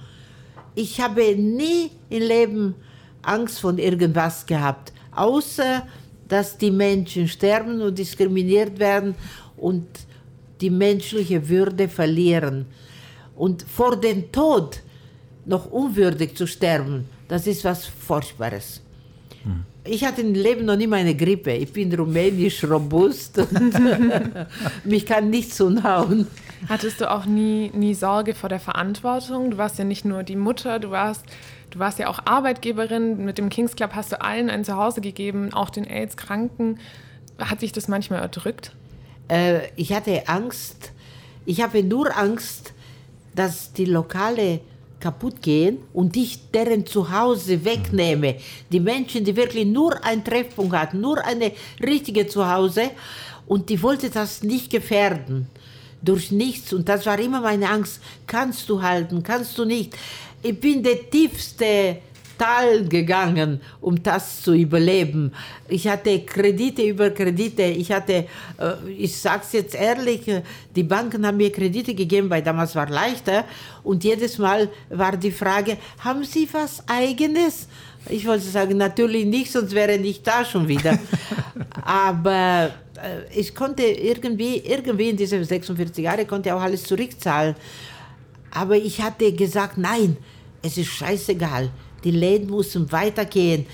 Ich habe nie im Leben Angst von irgendwas gehabt, außer dass die Menschen sterben und diskriminiert werden und die menschliche Würde verlieren. Und vor dem Tod noch unwürdig zu sterben, das ist was Furchtbares. Ich hatte im Leben noch nie meine Grippe. Ich bin rumänisch robust und mich kann nichts umhauen. Hattest du auch nie, nie Sorge vor der Verantwortung? Du warst ja nicht nur die Mutter, du warst, du warst ja auch Arbeitgeberin. Mit dem Kings Club hast du allen ein Zuhause gegeben, auch den AIDS-Kranken. Hat sich das manchmal erdrückt? äh, ich hatte Angst, ich habe nur Angst, dass die Lokale kaputt gehen und ich deren Zuhause wegnehme. Die Menschen, die wirklich nur einen Treffpunkt hatten, nur eine richtige Zuhause und die wollte das nicht gefährden durch nichts und das war immer meine Angst. Kannst du halten, kannst du nicht. Ich bin der tiefste Tal gegangen, um das zu überleben. Ich hatte Kredite über Kredite. Ich hatte, äh, ich sage es jetzt ehrlich, äh, die Banken haben mir Kredite gegeben, weil damals war leichter. Und jedes Mal war die Frage, haben Sie was Eigenes? Ich wollte sagen, natürlich nicht, sonst wäre ich da schon wieder. Aber äh, ich konnte irgendwie, irgendwie in diesen 46 Jahren konnte auch alles zurückzahlen. Aber ich hatte gesagt, nein, es ist scheißegal die Läden müssen weitergehen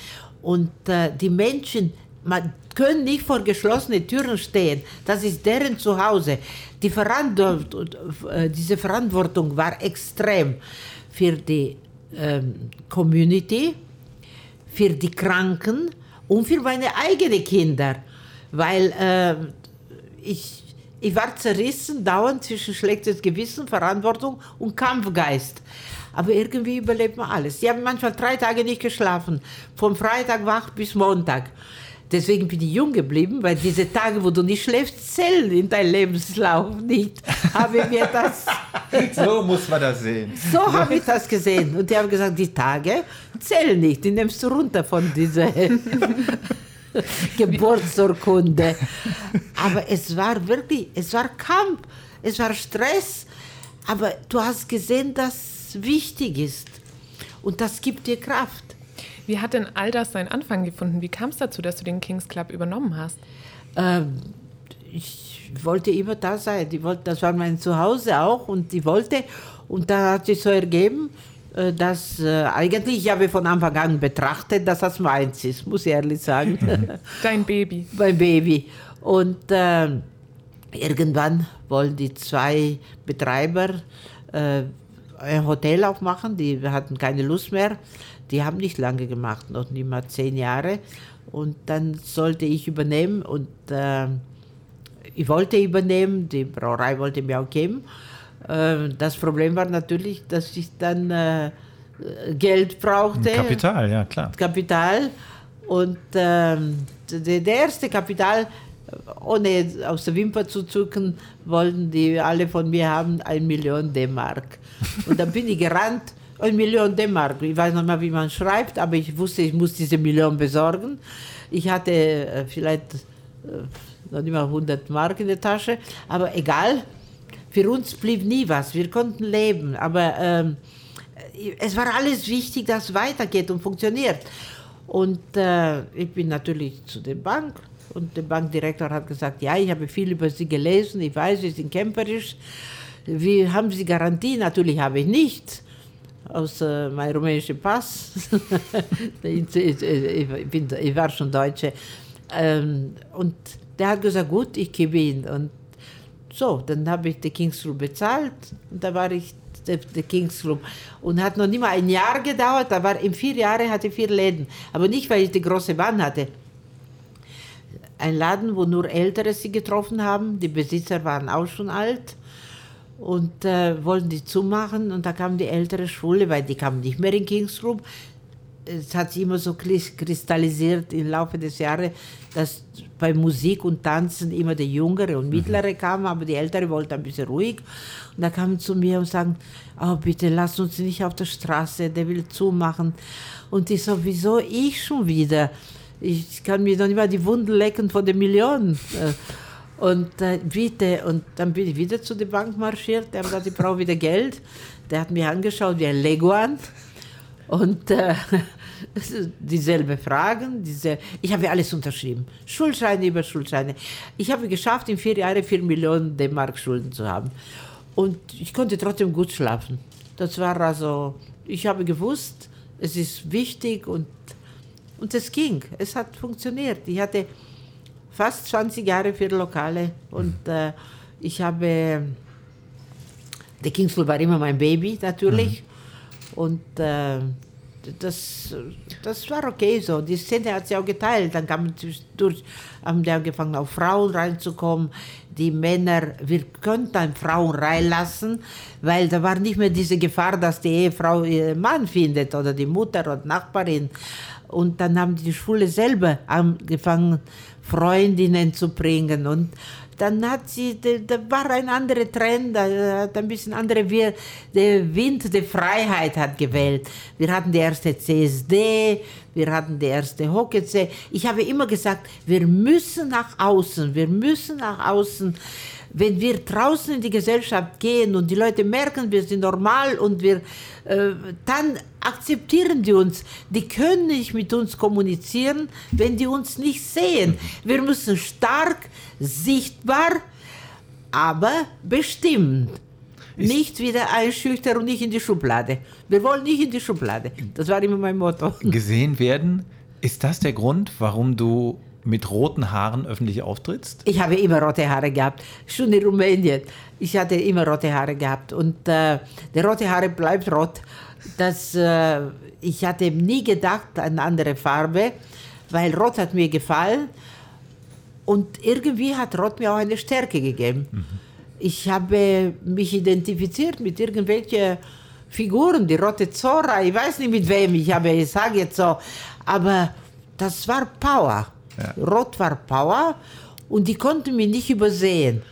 und äh, die Menschen man können nicht vor geschlossenen Türen stehen. Das ist deren Zuhause. Die Verantwortung, äh, diese Verantwortung war extrem für die ähm, Community, für die Kranken und für meine eigenen Kinder, weil äh, ich, ich war zerrissen dauernd zwischen schlechtes Gewissen, Verantwortung und Kampfgeist. Aber irgendwie überlebt man alles. Die haben manchmal drei Tage nicht geschlafen, vom Freitag wach bis Montag. Deswegen bin ich jung geblieben, weil diese Tage, wo du nicht schläfst, zählen in deinem Lebenslauf nicht. Habe mir das. so muss man das sehen. So habe ich das gesehen. Und die haben gesagt, die Tage zählen nicht. Die nimmst du runter von dieser Geburtsurkunde. Aber es war wirklich, es war Kampf, es war Stress. Aber du hast gesehen, dass wichtig ist. Und das gibt dir Kraft. Wie hat denn all das seinen Anfang gefunden? Wie kam es dazu, dass du den Kings Club übernommen hast? Ähm, ich wollte immer da sein. Die wollte, das war mein Zuhause auch und die wollte. Und da hat sich so ergeben, äh, dass äh, eigentlich, ich habe von Anfang an betrachtet, dass das meins ist, muss ich ehrlich sagen. Dein Baby. mein Baby. Und äh, irgendwann wollen die zwei Betreiber äh, ein Hotel aufmachen, die hatten keine Lust mehr. Die haben nicht lange gemacht, noch nicht mal zehn Jahre. Und dann sollte ich übernehmen und äh, ich wollte übernehmen, die Brauerei wollte mir auch geben. Äh, das Problem war natürlich, dass ich dann äh, Geld brauchte. Kapital, ja klar. Kapital. Und ähm, der erste Kapital, ohne aus der Wimper zu zucken, wollten die alle von mir haben, ein Million D-Mark. Und dann bin ich gerannt, eine Million D-Mark. Ich weiß noch mal, wie man schreibt, aber ich wusste, ich muss diese Million besorgen. Ich hatte äh, vielleicht äh, noch nicht mal 100 Mark in der Tasche, aber egal. Für uns blieb nie was. Wir konnten leben, aber ähm, es war alles wichtig, dass es weitergeht und funktioniert. Und äh, ich bin natürlich zu der Bank und der Bankdirektor hat gesagt, ja, ich habe viel über Sie gelesen, ich weiß, Sie sind kämpferisch. Wie haben Sie Garantie? Natürlich habe ich nichts außer mein rumänischer Pass. ich, war schon Deutsche. Ähm, und der hat gesagt, gut, ich gebe ihn. Und so, dann habe ich den Kings Club bezahlt und da war ich der, der Kings Club. Und hat noch nicht mal ein Jahr gedauert, da war in vier Jahren hatte ich vier Läden. Aber nicht, weil ich die große Bahn hatte. Ein Laden, wo nur Ältere sie getroffen haben. Die Besitzer waren auch schon alt und äh, wollten die zumachen und da kam die ältere Schule, weil die kamen nicht mehr in Kings Club. Es hat sich immer so kristallisiert im Laufe des Jahres, dass bei Musik und Tanzen immer der Jüngere und Mittlere mhm. kamen, aber die Ältere wollten ein bisschen ruhig. Und da kamen zu mir und sagen, oh bitte lass uns nicht auf der Straße, der will zumachen. Und ich so, wieso ich schon wieder? Ich kann mir doch nicht mal die Wunden lecken von den Millionen. Und äh, bitte, und dann bin ich wieder zu der Bank marschiert, der hat ich brauche wieder Geld. Der hat mich angeschaut wie ein Leguan. Und äh, dieselbe Fragen, diese, ich habe alles unterschrieben. Schuldscheine über Schuldscheine. Ich habe geschafft, in vier Jahren vier Millionen D-Mark Schulden zu haben. Und ich konnte trotzdem gut schlafen. Das war also, ich habe gewusst, es ist wichtig und, und es ging. Es hat funktioniert. Ich hatte fast 20 Jahre für Lokale und äh, ich habe, der Kingspool war immer mein Baby natürlich mhm. und äh, das, das war okay so. Die Szene hat sich auch geteilt. Dann kamen durch, haben die angefangen, auf Frauen reinzukommen. Die Männer, wir könnten Frauen reinlassen, weil da war nicht mehr diese Gefahr, dass die Ehefrau ihren Mann findet oder die Mutter oder Nachbarin. Und dann haben die Schule selber angefangen, Freundinnen zu bringen. Und dann hat sie, da war ein anderer Trend, da hat ein bisschen andere, der Wind der Freiheit hat gewählt. Wir hatten die erste CSD, wir hatten die erste Hockey. Ich habe immer gesagt, wir müssen nach außen, wir müssen nach außen wenn wir draußen in die Gesellschaft gehen und die Leute merken, wir sind normal und wir, äh, dann akzeptieren die uns. Die können nicht mit uns kommunizieren, wenn die uns nicht sehen. Wir müssen stark, sichtbar, aber bestimmt. Nicht wieder einschüchtern und nicht in die Schublade. Wir wollen nicht in die Schublade. Das war immer mein Motto. Gesehen werden, ist das der Grund, warum du mit roten Haaren öffentlich auftrittst? Ich habe immer rote Haare gehabt, schon in Rumänien. Ich hatte immer rote Haare gehabt und äh, die rote Haare bleibt rot. Das, äh, ich hatte nie gedacht an andere Farbe, weil rot hat mir gefallen und irgendwie hat rot mir auch eine Stärke gegeben. Mhm. Ich habe mich identifiziert mit irgendwelchen Figuren, die rote Zora, ich weiß nicht mit wem, ich habe, ich sage jetzt so, aber das war Power. Ja. Rot war Power und die konnten mich nicht übersehen.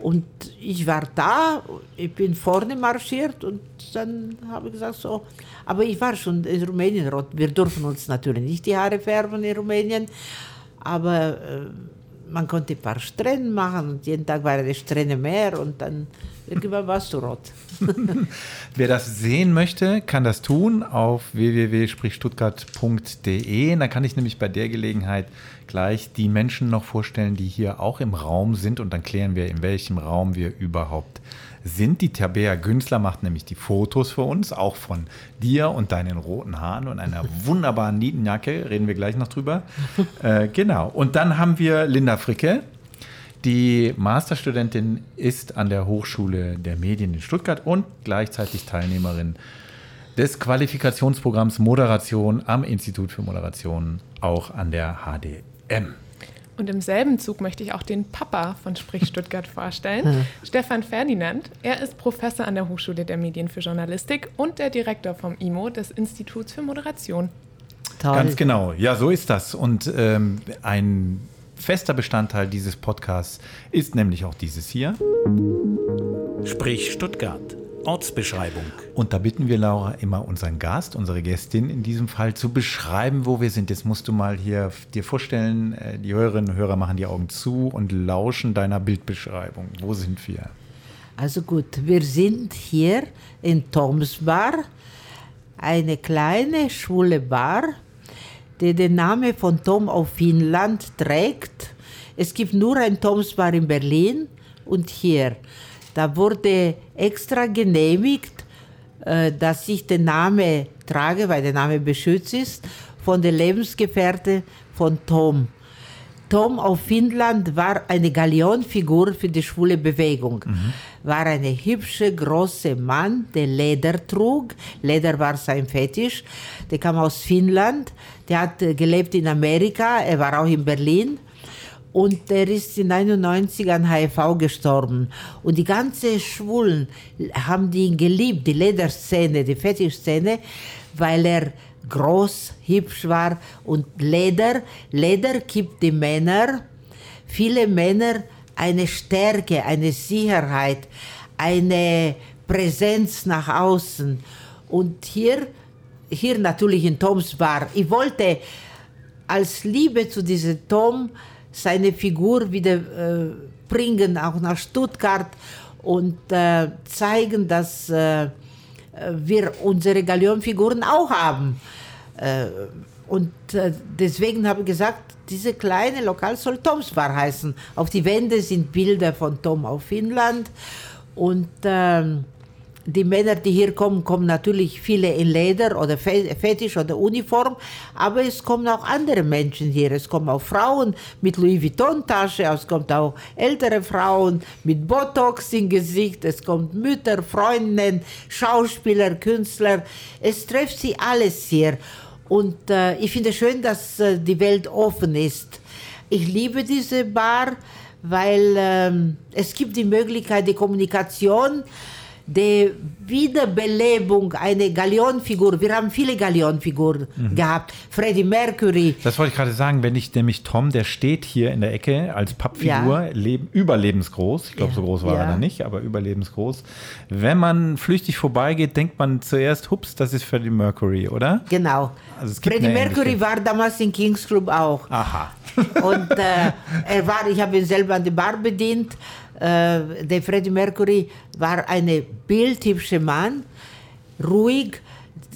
Und ich war da, ich bin vorne marschiert und dann habe ich gesagt so, aber ich war schon in Rumänien rot. Wir dürfen uns natürlich nicht die Haare färben in Rumänien, aber äh, man konnte ein paar Strähnen machen und jeden Tag war eine Strähne mehr und dann irgendwann warst du rot. Wer das sehen möchte, kann das tun auf www.stuttgart.de. Da kann ich nämlich bei der Gelegenheit gleich die Menschen noch vorstellen, die hier auch im Raum sind und dann klären wir, in welchem Raum wir überhaupt sind. Die Tabea Günzler macht nämlich die Fotos für uns, auch von dir und deinen roten Haaren und einer wunderbaren Nietenjacke, reden wir gleich noch drüber. äh, genau. Und dann haben wir Linda Fricke, die Masterstudentin ist an der Hochschule der Medien in Stuttgart und gleichzeitig Teilnehmerin des Qualifikationsprogramms Moderation am Institut für Moderation, auch an der HDM. Und im selben Zug möchte ich auch den Papa von Sprich Stuttgart vorstellen, Stefan Ferdinand. Er ist Professor an der Hochschule der Medien für Journalistik und der Direktor vom IMO, des Instituts für Moderation. Toll. Ganz genau, ja, so ist das. Und ähm, ein fester Bestandteil dieses Podcasts ist nämlich auch dieses hier. Sprich Stuttgart. Ortsbeschreibung. Und da bitten wir Laura immer unseren Gast, unsere Gästin in diesem Fall, zu beschreiben, wo wir sind. Jetzt musst du mal hier dir vorstellen, äh, die Hörerinnen und Hörer machen die Augen zu und lauschen deiner Bildbeschreibung. Wo sind wir? Also gut, wir sind hier in Toms Bar, eine kleine schwule Bar, die den Namen von Tom auf Finnland trägt. Es gibt nur ein Toms Bar in Berlin und hier. Da wurde extra genehmigt, äh, dass ich den Namen trage, weil der Name beschützt ist, von der Lebensgefährte von Tom. Tom auf Finnland war eine Galeonfigur für die schwule Bewegung. War eine hübsche, große Mann, der Leder trug. Leder war sein Fetisch. Der kam aus Finnland. Der hat gelebt in Amerika. Er war auch in Berlin. Und er ist in 91 an HIV gestorben. Und die ganze Schwulen haben ihn geliebt, die Lederszene, die Fetischszene, weil er groß, hübsch war und Leder, Leder gibt die Männer, viele Männer eine Stärke, eine Sicherheit, eine Präsenz nach außen. Und hier, hier natürlich in Toms Bar, ich wollte als Liebe zu diesem Tom seine Figur wieder äh, bringen, auch nach Stuttgart und äh, zeigen, dass äh, wir unsere Galeonfiguren auch haben. Äh, und äh, deswegen habe ich gesagt, diese kleine Lokal soll Toms Bar heißen. Auf die Wände sind Bilder von Tom auf Finnland und ähm, die Männer, die hier kommen, kommen natürlich viele in Leder oder Fe- Fetisch oder Uniform, aber es kommen auch andere Menschen hier. Es kommen auch Frauen mit Louis Vuitton-Tasche, es kommt auch ältere Frauen mit Botox im Gesicht, es kommt Mütter, Freundinnen, Schauspieler, Künstler. Es trifft sie alles hier. Und äh, ich finde schön, dass äh, die Welt offen ist. Ich liebe diese Bar, weil ähm, es gibt die Möglichkeit, die Kommunikation, die Wiederbelebung einer Galeonfigur. Wir haben viele Galeonfiguren gehabt. Freddie Mercury. Das wollte ich gerade sagen, wenn ich nämlich Tom, der steht hier in der Ecke als Pappfigur, Ja. leb, überlebensgroß. Ich glaube, Ja. so groß war er Ja. dann nicht, aber überlebensgroß. Wenn man flüchtig vorbeigeht, denkt man zuerst, hups, das ist Freddie Mercury, oder? Genau. Also Freddie Mercury war damals im Kings Club auch. Aha. Und äh, er war, ich habe ihn selber an der Bar bedient. Äh, der Freddie Mercury war ein bildhübscher Mann, ruhig.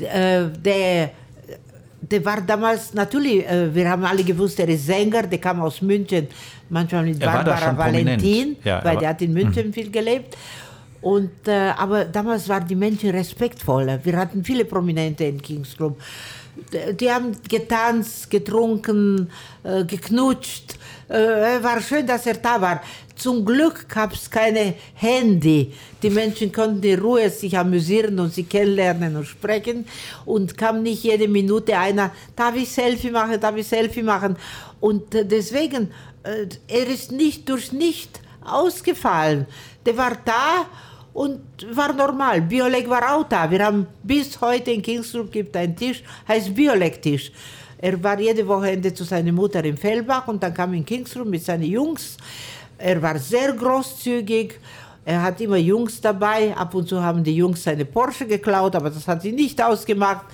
Äh, der, der war damals natürlich, äh, wir haben alle gewusst, er ist Sänger, der kam aus München, manchmal mit Er Barbara. Valentin, Ja, weil der hat in München viel gelebt. Und, äh, aber damals waren die Menschen respektvoller. Wir hatten viele Prominente im Kings Club. Die haben getanzt, getrunken, äh, geknutscht. Äh, war schön, dass er da war. Zum Glück gab es keine Handy. Die Menschen konnten in Ruhe sich amüsieren und sich kennenlernen und sprechen. Und kam nicht jede Minute einer, darf ich Selfie machen, darf ich Selfie machen. Und äh, deswegen, äh, er ist nicht durch nicht ausgefallen. Der war da Und war normal. Biolek war auch da. Wir haben bis heute in Kingsgrove gibt einen Tisch, heißt Biolek-Tisch. Er war jede Wochenende zu seiner Mutter in Fellbach und dann kam in Kingsgrove mit seinen Jungs. Er war sehr großzügig. Er hat immer Jungs dabei. Ab und zu haben die Jungs seine Porsche geklaut, aber das hat sie nicht ausgemacht.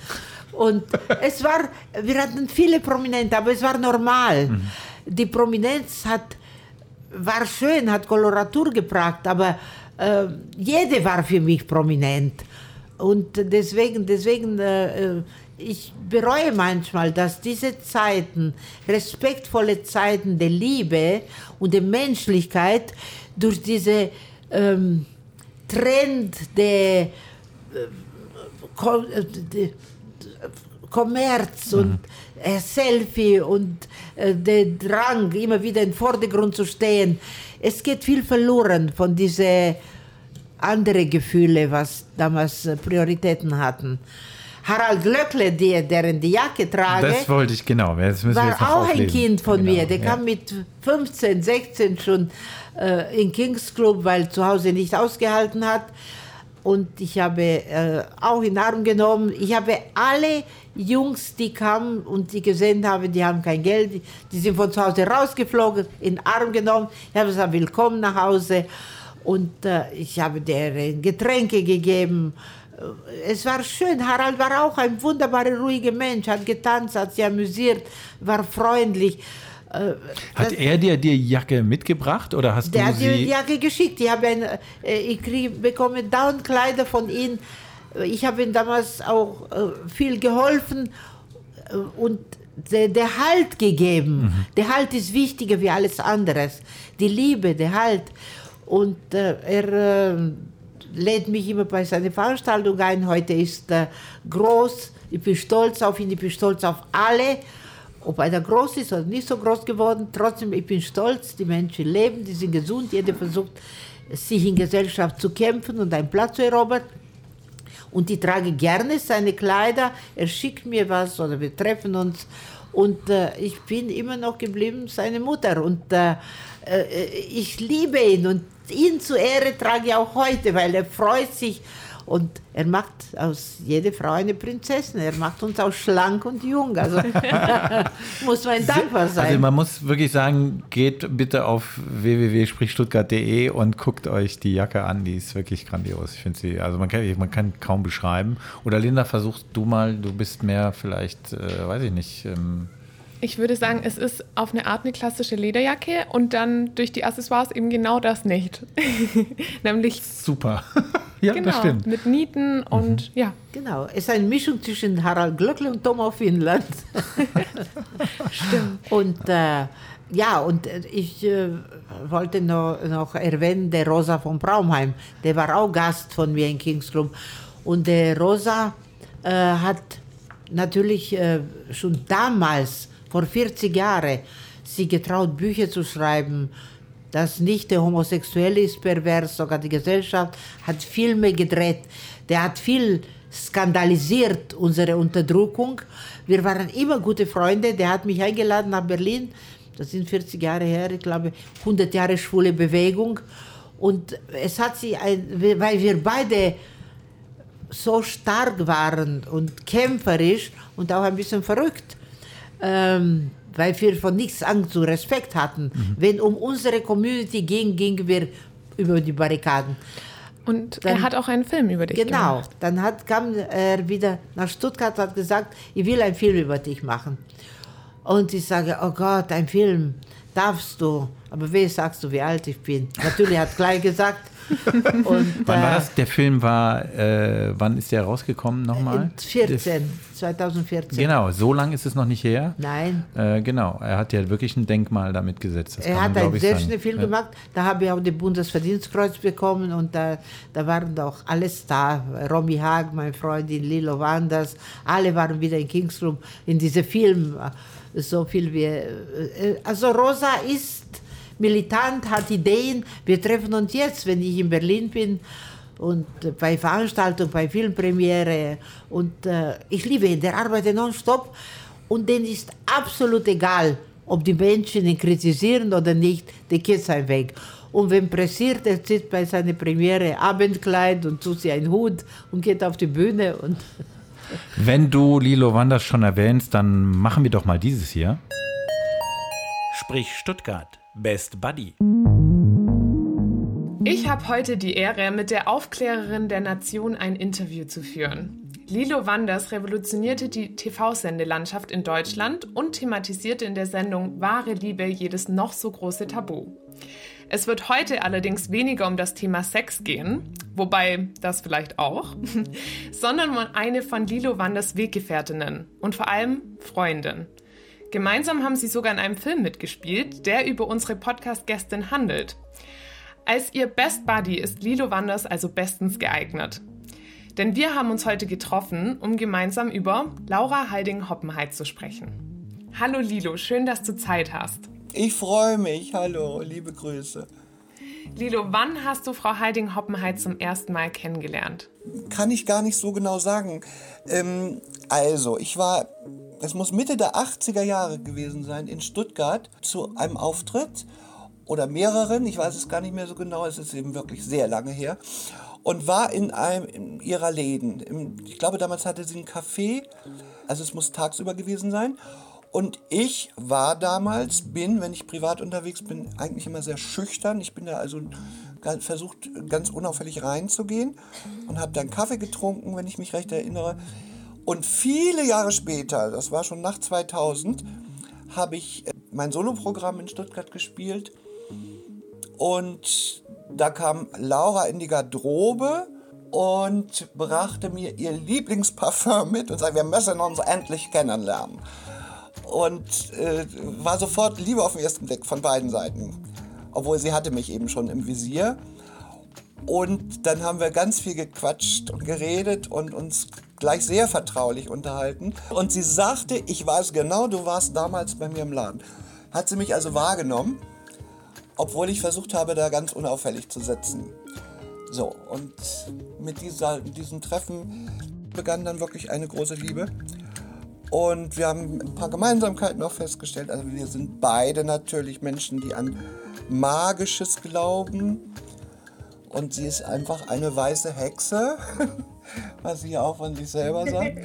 Und es war, wir hatten viele Prominente, aber es war normal. Mhm. Die Prominenz hat, war schön, hat Koloratur gebracht, aber äh, jede war für mich prominent. Und deswegen, deswegen äh, äh, ich bereue manchmal, dass diese Zeiten, respektvolle Zeiten der Liebe und der Menschlichkeit durch diese ähm, Trend der äh, äh Kommerz mhm. und äh, Selfie und äh, der Drang, immer wieder im Vordergrund zu stehen. Es geht viel verloren von diesen anderen Gefühlen, was damals äh, Prioritäten hatten. Harald Glöckle, der, deren die Jacke trage, das wollte ich genau. Das müssen war auch auflesen. ein Kind von genau, mir. Der ja. kam mit 15, 16 schon äh, in Kings Club, weil zu Hause nicht ausgehalten hat. Und ich habe äh, auch in Arm genommen. Ich habe alle Jungs, die kamen und die gesehen haben, die haben kein Geld, die, die sind von zu Hause rausgeflogen, in Arm genommen. Ich habe gesagt, willkommen nach Hause. Und äh, ich habe deren Getränke gegeben. Äh, es war schön. Harald war auch ein wunderbarer, ruhiger Mensch, hat getanzt, hat sich amüsiert, war freundlich. Äh, hat er dir die Jacke mitgebracht oder hast du sie? Der hat die Jacke geschickt. Ich, habe ein, äh, ich krieg, bekomme dauernd Kleider von ihm ich habe ihm damals auch äh, viel geholfen äh, und der, der Halt gegeben. Mhm. Der Halt ist wichtiger wie alles andere. Die Liebe, der Halt. Und äh, er äh, lädt mich immer bei seiner Veranstaltung ein. Heute ist er groß. Ich bin stolz auf ihn, ich bin stolz auf alle. Ob einer groß ist oder nicht so groß geworden, trotzdem, ich bin stolz. Die Menschen leben, die sind gesund. Jeder versucht, sich in Gesellschaft zu kämpfen und einen Platz zu erobern und ich trage gerne seine Kleider. Er schickt mir was oder wir treffen uns. Und äh, ich bin immer noch geblieben seine Mutter. Und äh, äh, ich liebe ihn und ihn zu Ehre trage ich auch heute, weil er freut sich und er macht aus jeder Frau eine Prinzessin. Er macht uns auch schlank und jung. Also muss man dankbar sein. Also man muss wirklich sagen, geht bitte auf www.sprichstuttgart.de und guckt euch die Jacke an. Die ist wirklich grandios. Ich finde sie, also man kann, man kann kaum beschreiben. Oder Linda, versuchst du mal, du bist mehr vielleicht, äh, weiß ich nicht, ähm, ich würde sagen, es ist auf eine Art eine klassische Lederjacke und dann durch die Accessoires eben genau das nicht. Nämlich. Super. ja, genau, das stimmt. Mit Nieten und mhm. ja. Genau. Es ist eine Mischung zwischen Harald Glöckle und Tom auf Finnland. stimmt. Und äh, ja, und äh, ich äh, wollte noch, noch erwähnen, der Rosa von Braumheim, der war auch Gast von mir in Kings Club. Und der Rosa äh, hat natürlich äh, schon damals vor 40 Jahren sie getraut, Bücher zu schreiben, dass nicht der Homosexuelle ist pervers, sogar die Gesellschaft hat Filme gedreht. Der hat viel skandalisiert, unsere Unterdrückung. Wir waren immer gute Freunde. Der hat mich eingeladen nach Berlin. Das sind 40 Jahre her, ich glaube, 100 Jahre schwule Bewegung. Und es hat sie, weil wir beide so stark waren und kämpferisch und auch ein bisschen verrückt, ähm, weil wir von nichts Angst und Respekt hatten. Mhm. Wenn um unsere Community ging, gingen wir über die Barrikaden. Und dann, er hat auch einen Film über dich genau, gemacht. Genau, dann hat, kam er wieder nach Stuttgart und hat gesagt, ich will einen Film über dich machen. Und ich sage, oh Gott, ein Film, darfst du? Aber wie sagst du, wie alt ich bin? Natürlich hat gleich gesagt, und, wann war das? Der Film war, äh, wann ist der rausgekommen nochmal? 14, 2014. Genau, so lange ist es noch nicht her. Nein. Äh, genau, er hat ja wirklich ein Denkmal damit gesetzt. Das er hat einen sehr schönen Film ja. gemacht. Da habe ich auch den Bundesverdienstkreuz bekommen und da, da waren doch alles da. Romy Haag, meine Freundin Lilo Wanders, alle waren wieder in Kingsroom in diesem Film. So viel wie. Äh, also Rosa ist militant, hat Ideen. Wir treffen uns jetzt, wenn ich in Berlin bin und bei Veranstaltungen, bei Filmpremiere. Und äh, ich liebe ihn, der arbeitet nonstop und denen ist absolut egal, ob die Menschen ihn kritisieren oder nicht, der geht seinen Weg. Und wenn pressiert, er zieht bei seiner Premiere Abendkleid und tut sich einen Hut und geht auf die Bühne. Und Wenn du Lilo Wanders schon erwähnst, dann machen wir doch mal dieses hier. Sprich Stuttgart. Best Buddy. Ich habe heute die Ehre, mit der Aufklärerin der Nation ein Interview zu führen. Lilo Wanders revolutionierte die TV-Sendelandschaft in Deutschland und thematisierte in der Sendung Wahre Liebe jedes noch so große Tabu. Es wird heute allerdings weniger um das Thema Sex gehen, wobei das vielleicht auch, sondern um eine von Lilo Wanders Weggefährtinnen und vor allem Freundin. Gemeinsam haben sie sogar in einem Film mitgespielt, der über unsere Podcast-Gästin handelt. Als ihr Best Buddy ist Lilo Wanders also bestens geeignet. Denn wir haben uns heute getroffen, um gemeinsam über Laura Halding-Hoppenheit zu sprechen. Hallo Lilo, schön, dass du Zeit hast. Ich freue mich. Hallo, liebe Grüße. Lilo, wann hast du Frau Halding-Hoppenheit zum ersten Mal kennengelernt? Kann ich gar nicht so genau sagen. Ähm, also, ich war, es muss Mitte der 80er Jahre gewesen sein, in Stuttgart zu einem Auftritt oder mehreren, ich weiß es gar nicht mehr so genau, es ist eben wirklich sehr lange her, und war in einem in ihrer Läden. Ich glaube, damals hatte sie ein Café, also es muss tagsüber gewesen sein. Und ich war damals, bin, wenn ich privat unterwegs bin, eigentlich immer sehr schüchtern. Ich bin da also versucht, ganz unauffällig reinzugehen und habe dann Kaffee getrunken, wenn ich mich recht erinnere. Und viele Jahre später, das war schon nach 2000, habe ich äh, mein Soloprogramm in Stuttgart gespielt. Und da kam Laura in die Garderobe und brachte mir ihr Lieblingsparfum mit und sagte, wir müssen uns endlich kennenlernen. Und äh, war sofort Liebe auf den ersten Blick von beiden Seiten. Obwohl sie hatte mich eben schon im Visier. Und dann haben wir ganz viel gequatscht und geredet und uns gleich sehr vertraulich unterhalten. Und sie sagte, ich weiß genau, du warst damals bei mir im Laden. Hat sie mich also wahrgenommen, obwohl ich versucht habe, da ganz unauffällig zu sitzen. So, und mit dieser, diesem Treffen begann dann wirklich eine große Liebe. Und wir haben ein paar Gemeinsamkeiten auch festgestellt. Also wir sind beide natürlich Menschen, die an Magisches glauben. Und sie ist einfach eine weiße Hexe, was sie ja auch von sich selber sagt.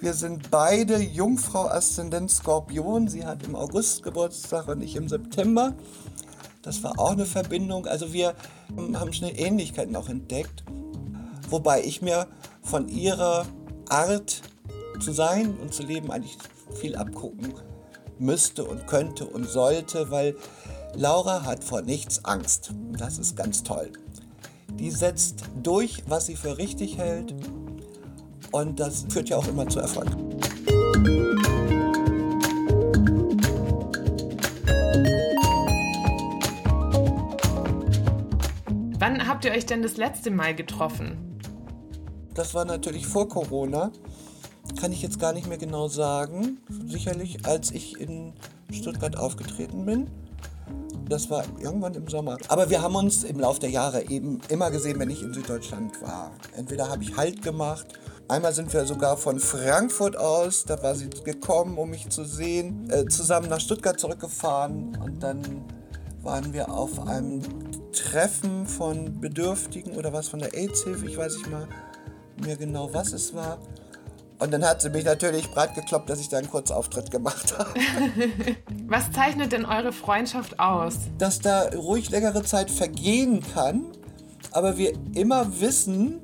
Wir sind beide Jungfrau Aszendent Skorpion. Sie hat im August Geburtstag und ich im September. Das war auch eine Verbindung. Also wir haben schnell Ähnlichkeiten auch entdeckt. Wobei ich mir von ihrer Art zu sein und zu leben eigentlich viel abgucken müsste und könnte und sollte, weil Laura hat vor nichts Angst. Das ist ganz toll. Die setzt durch, was sie für richtig hält und das führt ja auch immer zu Erfolg. Wann habt ihr euch denn das letzte Mal getroffen? Das war natürlich vor Corona. Kann ich jetzt gar nicht mehr genau sagen. Sicherlich, als ich in Stuttgart aufgetreten bin. Das war irgendwann im Sommer. Aber wir haben uns im Laufe der Jahre eben immer gesehen, wenn ich in Süddeutschland war. Entweder habe ich Halt gemacht. Einmal sind wir sogar von Frankfurt aus, da war sie gekommen, um mich zu sehen, äh, zusammen nach Stuttgart zurückgefahren. Und dann waren wir auf einem Treffen von Bedürftigen oder was von der AIDS-Hilfe, ich weiß nicht mal mehr genau, was es war. Und dann hat sie mich natürlich breit gekloppt, dass ich da einen Kurzauftritt gemacht habe. Was zeichnet denn eure Freundschaft aus? dass da ruhig längere Zeit vergehen kann, aber wir immer wissen,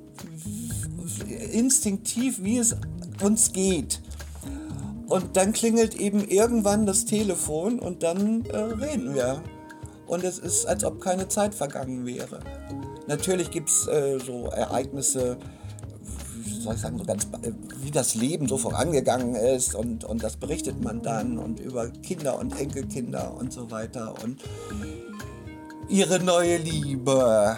instinktiv, wie es uns geht. Und dann klingelt eben irgendwann das Telefon und dann äh, reden wir. Und es ist, als ob keine Zeit vergangen wäre. Natürlich gibt es äh, so Ereignisse, soll ich sagen, so ganz, äh, wie das Leben so vorangegangen ist und, und das berichtet man dann und über Kinder und Enkelkinder und so weiter und ihre neue Liebe,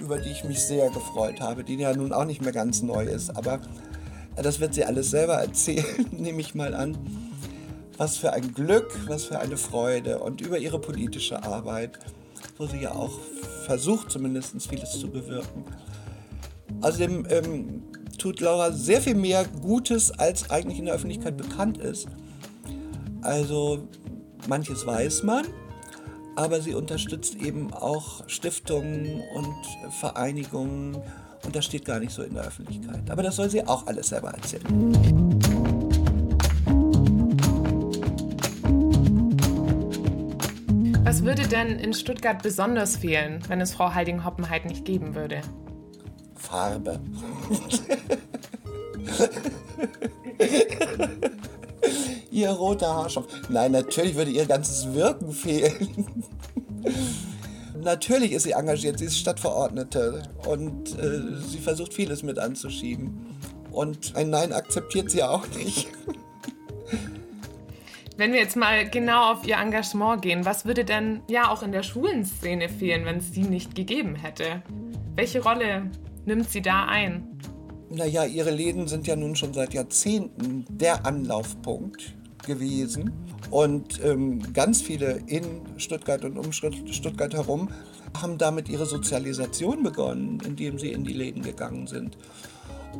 über die ich mich sehr gefreut habe, die ja nun auch nicht mehr ganz neu ist, aber das wird sie alles selber erzählen, nehme ich mal an. Was für ein Glück, was für eine Freude und über ihre politische Arbeit, wo sie ja auch versucht, zumindest vieles zu bewirken. Außerdem ähm, tut Laura sehr viel mehr Gutes, als eigentlich in der Öffentlichkeit bekannt ist. Also manches weiß man, aber sie unterstützt eben auch Stiftungen und Vereinigungen und das steht gar nicht so in der Öffentlichkeit. Aber das soll sie auch alles selber erzählen. Was würde denn in Stuttgart besonders fehlen, wenn es Frau Heiding-Hoppenheit nicht geben würde? Farbe. ihr roter Haarstoff. Nein, natürlich würde ihr ganzes Wirken fehlen. natürlich ist sie engagiert, sie ist Stadtverordnete und äh, sie versucht vieles mit anzuschieben. Und ein Nein akzeptiert sie auch nicht. Wenn wir jetzt mal genau auf ihr Engagement gehen, was würde denn ja auch in der Schulenszene fehlen, wenn es sie nicht gegeben hätte? Welche Rolle nimmt sie da ein? Naja, ihre Läden sind ja nun schon seit Jahrzehnten der Anlaufpunkt gewesen. Und ähm, ganz viele in Stuttgart und um Stuttgart herum haben damit ihre Sozialisation begonnen, indem sie in die Läden gegangen sind.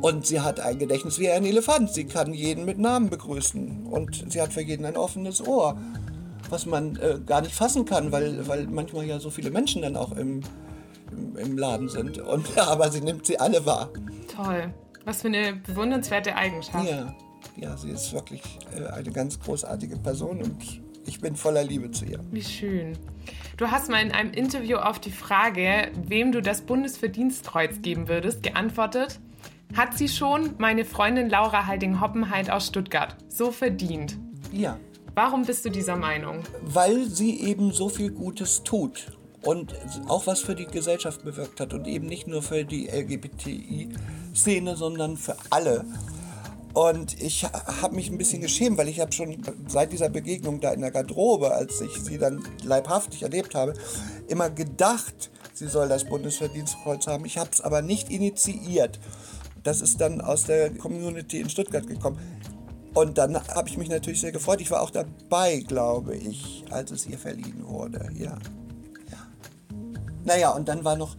Und sie hat ein Gedächtnis wie ein Elefant. Sie kann jeden mit Namen begrüßen. Und sie hat für jeden ein offenes Ohr, was man äh, gar nicht fassen kann, weil, weil manchmal ja so viele Menschen dann auch im, im, Laden sind. Und, ja, aber sie nimmt sie alle wahr. Toll. Was für eine bewundernswerte Eigenschaft. Ja ja, sie ist wirklich äh, eine ganz großartige Person und ich bin voller Liebe zu ihr. Wie schön. Du hast mal in einem Interview auf die Frage, wem du das Bundesverdienstkreuz geben würdest, geantwortet, hat sie schon meine Freundin Laura Heiding-Hoppenheit aus Stuttgart so verdient. Ja. Warum bist du dieser Meinung? Weil sie eben so viel Gutes tut und auch was für die Gesellschaft bewirkt hat und eben nicht nur für die LGBTI-Szene, sondern für alle. Und ich habe mich ein bisschen geschämt, weil ich habe schon seit dieser Begegnung da in der Garderobe, als ich sie dann leibhaftig erlebt habe, immer gedacht, sie soll das Bundesverdienstkreuz haben. Ich habe es aber nicht initiiert. Das ist dann aus der Community in Stuttgart gekommen. Und dann habe ich mich natürlich sehr gefreut. Ich war auch dabei, glaube ich, als es ihr verliehen wurde. Ja. Naja, und dann war noch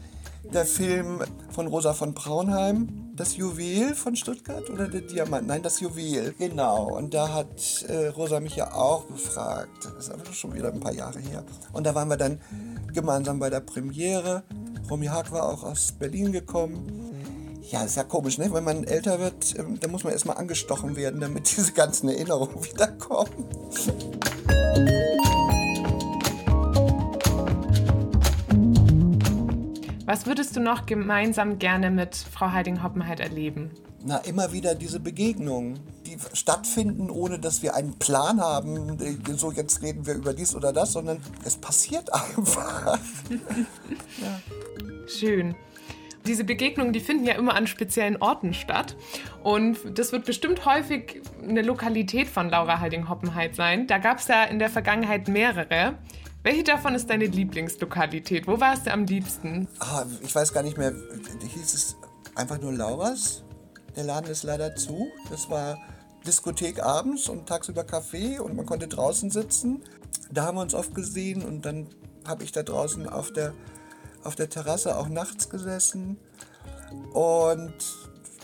der Film von Rosa von Braunheim, das Juwel von Stuttgart oder der Diamant? Nein, das Juwel, genau. Und da hat äh, Rosa mich ja auch befragt. Das ist aber schon wieder ein paar Jahre her. Und da waren wir dann gemeinsam bei der Premiere. Romy Haag war auch aus Berlin gekommen. Ja, ist ja komisch, ne? Wenn man älter wird, ähm, da muss man erstmal angestochen werden, damit diese ganzen Erinnerungen wiederkommen. Was würdest du noch gemeinsam gerne mit Frau Heiding-Hoppenheit erleben? Na, immer wieder diese Begegnungen, die stattfinden, ohne dass wir einen Plan haben, so jetzt reden wir über dies oder das, sondern es passiert einfach. ja. Schön diese Begegnungen, die finden ja immer an speziellen Orten statt. Und das wird bestimmt häufig eine Lokalität von Laura Heiding-Hoppenheit sein. Da gab es ja in der Vergangenheit mehrere. Welche davon ist deine Lieblingslokalität? Wo warst du am liebsten? Ah, ich weiß gar nicht mehr. Hieß es einfach nur Lauras? Der Laden ist leider zu. Das war Diskothek abends und tagsüber Kaffee und man konnte draußen sitzen. Da haben wir uns oft gesehen und dann habe ich da draußen auf der, auf der Terrasse auch nachts gesessen. Und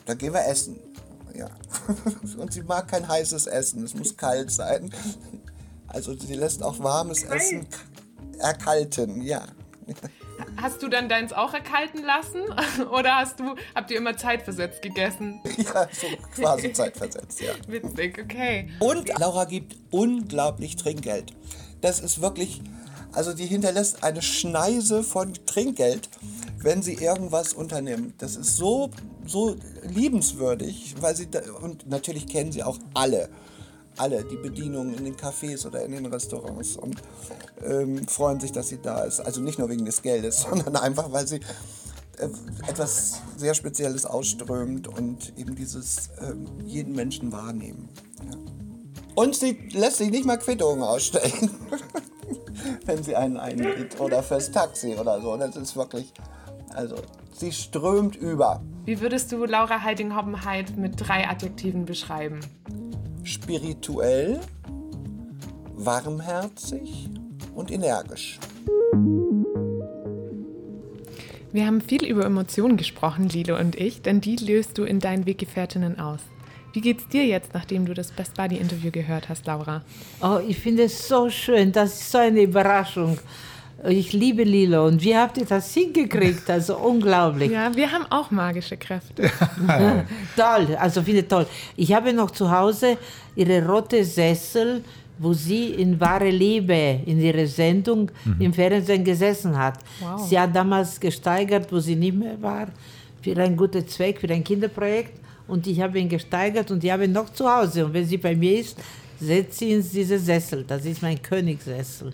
da gehen wir essen. Ja. Und sie mag kein heißes Essen, es muss kalt sein. Also sie lässt auch warmes Essen erkalten, ja. Hast du dann deins auch erkalten lassen? Oder hast du, habt ihr immer zeitversetzt gegessen? Ja, so quasi zeitversetzt, ja. Witzig, okay. Und Laura gibt unglaublich Trinkgeld. Das ist wirklich, also die hinterlässt eine Schneise von Trinkgeld, wenn sie irgendwas unternimmt. Das ist so, so liebenswürdig, weil sie, da, und natürlich kennen sie auch alle alle die Bedienungen in den Cafés oder in den Restaurants und ähm, freuen sich, dass sie da ist. Also nicht nur wegen des Geldes, sondern einfach, weil sie äh, etwas sehr Spezielles ausströmt und eben dieses äh, jeden Menschen wahrnehmen. Ja. Und sie lässt sich nicht mal Quittungen ausstellen, wenn sie einen einlädt oder fürs Taxi oder so. Das ist wirklich, also sie strömt über. Wie würdest du Laura Heiding-Hoppenheit mit drei Adjektiven beschreiben? Spirituell, warmherzig und energisch. Wir haben viel über Emotionen gesprochen, Lilo und ich, denn die löst du in deinen Weggefährtinnen aus. Wie geht's dir jetzt, nachdem du das Best Buddy Interview gehört hast, Laura? Oh, ich finde es so schön, das ist so eine Überraschung. Ich liebe Lilo. Und wie habt ihr das hingekriegt? Also unglaublich. Ja, wir haben auch magische Kräfte. toll, also finde toll. Ich habe noch zu Hause ihre rote Sessel, wo sie in wahre Liebe in ihrer Sendung im Fernsehen gesessen hat. Wow. Sie hat damals gesteigert, wo sie nicht mehr war, für einen guten Zweck, für ein Kinderprojekt. Und ich habe ihn gesteigert und ich habe ihn noch zu Hause. Und wenn sie bei mir ist, setzt sie in diese Sessel. Das ist mein Königssessel.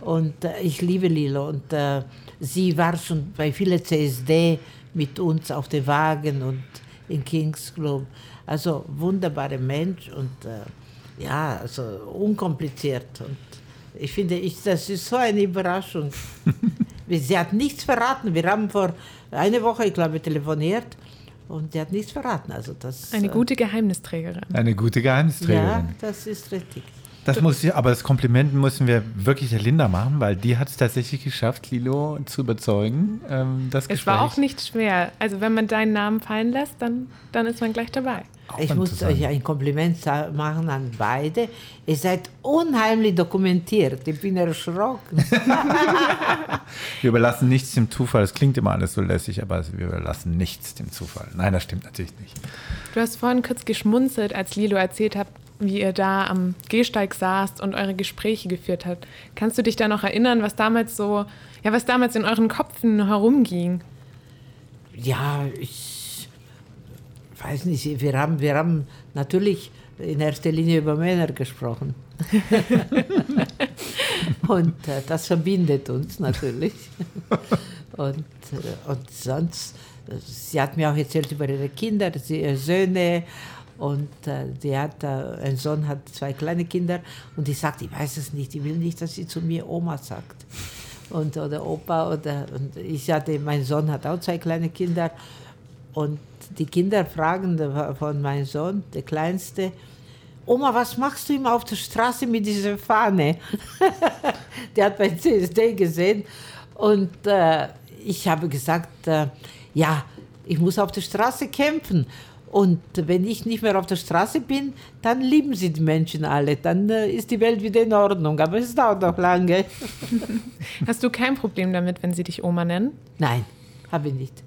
Und äh, ich liebe Lilo. Und äh, sie war schon bei vielen CSD mit uns auf dem Wagen und in Kings Club. Also wunderbarer Mensch und äh, ja, also unkompliziert. Und ich finde, ich, das ist so eine Überraschung. sie hat nichts verraten. Wir haben vor einer Woche, ich glaube, telefoniert und sie hat nichts verraten. Also das, Eine äh, gute Geheimnisträgerin. Eine gute Geheimnisträgerin. Ja, das ist richtig. Das muss ich, aber das Kompliment müssen wir wirklich der Linda machen, weil die hat es tatsächlich geschafft, Lilo zu überzeugen. Ähm, das Es Gespräch. war auch nicht schwer. Also wenn man deinen Namen fallen lässt, dann, dann ist man gleich dabei. Ich muss euch ein Kompliment machen an beide. Ihr seid unheimlich dokumentiert. Ich bin erschrocken. Wir überlassen nichts dem Zufall. Es klingt immer alles so lässig, aber wir überlassen nichts dem Zufall. Nein, das stimmt natürlich nicht. Du hast vorhin kurz geschmunzelt, als Lilo erzählt hat, wie ihr da am Gehsteig saßt und eure Gespräche geführt habt. Kannst du dich da noch erinnern, was damals so, ja, was damals in euren Köpfen herumging? Ja, ich weiß nicht. Wir haben, wir haben natürlich in erster Linie über Männer gesprochen. und äh, das verbindet uns natürlich. und, äh, und sonst, äh, sie hat mir auch erzählt über ihre Kinder, sie, ihre Söhne. Und äh, die hat, äh, ein Sohn hat zwei kleine Kinder und die sagt, ich weiß es nicht, ich will nicht, dass sie zu mir Oma sagt. Und, oder Opa oder und ich hatte, mein Sohn hat auch zwei kleine Kinder und die Kinder fragen von meinem Sohn, der Kleinste, Oma, was machst du immer auf der Straße mit dieser Fahne? der hat bei CSD gesehen und äh, ich habe gesagt, äh, ja, ich muss auf der Straße kämpfen. Und wenn ich nicht mehr auf der Straße bin, dann lieben sie die Menschen alle. Dann äh, ist die Welt wieder in Ordnung. Aber es dauert noch lange. Hast du kein Problem damit, wenn sie dich Oma nennen? Nein, habe ich nicht.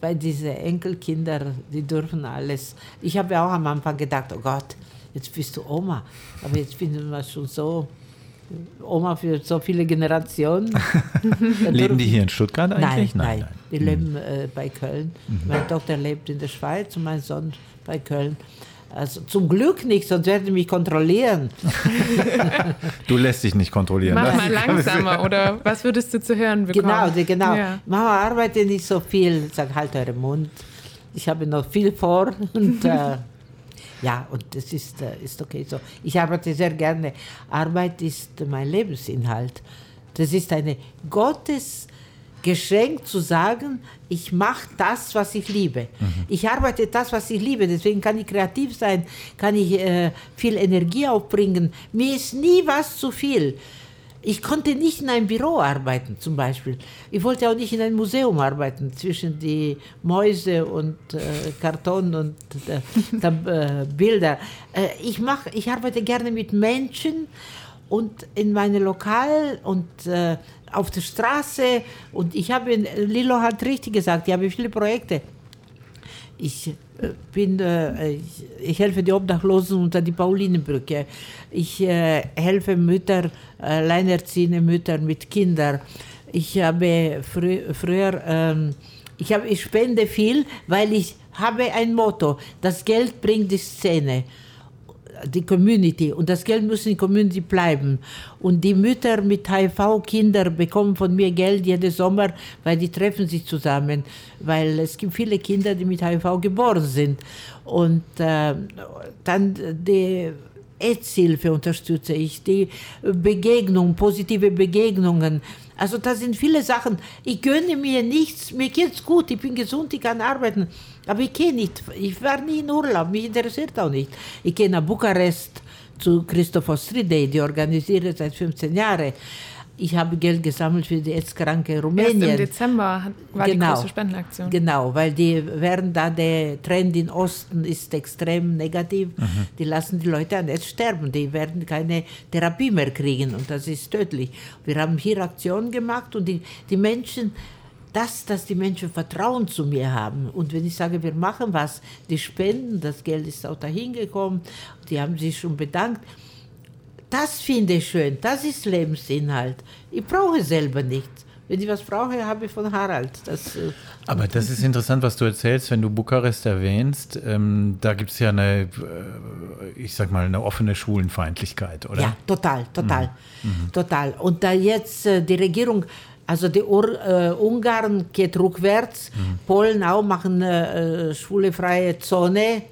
Weil diese Enkelkinder, die dürfen alles. Ich habe auch am Anfang gedacht, oh Gott, jetzt bist du Oma. Aber jetzt finden wir schon so Oma für so viele Generationen. Leben die hier in Stuttgart Nein, eigentlich? nein, Die leben äh, bei Köln. Meine Tochter lebt in der Schweiz und mein Sohn bei Köln. Also zum Glück nicht, sonst werden die mich kontrollieren. Du lässt dich nicht kontrollieren. Mach Das mal langsamer oder was würdest du zu hören bekommen? Genau, die- genau. Ja. Mama arbeitet nicht so viel. Sag halt euren Mund. Ich habe noch viel vor und äh, ja, und das ist, äh, ist okay so. Ich arbeite sehr gerne. Arbeit ist mein Lebensinhalt. Das ist eine Gottes Geschenk zu sagen, ich mache das, was ich liebe. Ich arbeite das, was ich liebe. Deswegen kann ich kreativ sein, kann ich äh, viel Energie aufbringen. Mir ist nie was zu viel. Ich konnte nicht in einem Büro arbeiten, zum Beispiel. Ich wollte auch nicht in einem Museum arbeiten, zwischen die Mäuse und äh, Karton und äh, äh, Bilder. Äh, ich, mach, ich arbeite gerne mit Menschen und in meinem Lokal und äh, auf der Straße. Und ich habe, Lilo hat richtig gesagt, ich habe viele Projekte. Ich äh, bin, äh, ich, helfe die Obdachlosen unter die Paulinenbrücke. Ich äh, helfe Mütter, alleinerziehende Mütter mit Kindern. Ich habe frü früher, ähm, ich, habe, ich spende viel, weil ich habe ein Motto, das Geld bringt die Szene die Community und das Geld muss in der Community bleiben. Und die Mütter mit HIV-Kinder bekommen von mir Geld jeden Sommer, weil die treffen sich zusammen, weil es gibt viele Kinder, die mit HIV geboren sind. Und äh, dann die AIDS-Hilfe unterstütze ich, die Begegnung, positive Begegnungen. Also das sind viele Sachen. Ich gönne mir nichts, mir geht's gut, ich bin gesund, ich kann arbeiten. Aber ich gehe nicht, ich war nie in Urlaub, mich interessiert auch nicht. Ich gehe nach Bukarest zu Christopher Street Day, die organisiere seit 15 Jahren. Ich habe Geld gesammelt für die AIDS-kranke Rumänien. Erst im Dezember war Genau. die große Spendenaktion. Genau, weil die werden da der Trend im Osten ist extrem negativ. Die lassen die Leute an jetzt sterben. Die werden keine Therapie mehr kriegen und das ist tödlich. Wir haben hier Aktionen gemacht und die, die Menschen, das, dass die Menschen Vertrauen zu mir haben. Und wenn ich sage, wir machen was, die spenden, das Geld ist auch dahin gekommen, die haben sich schon bedankt. Das finde ich schön, das ist Lebensinhalt. Ich brauche selber nichts. Wenn ich was brauche, habe ich von Harald. Das, äh, Aber das ist interessant, was du erzählst, wenn du Bukarest erwähnst. Ähm, da gibt es ja eine, äh, ich sag mal, eine offene Schwulenfeindlichkeit, oder? Ja, total, total, total. Und da jetzt äh, die Regierung, also die Ur, äh, Ungarn geht rückwärts, Polen auch machen äh, schwulefreie Zone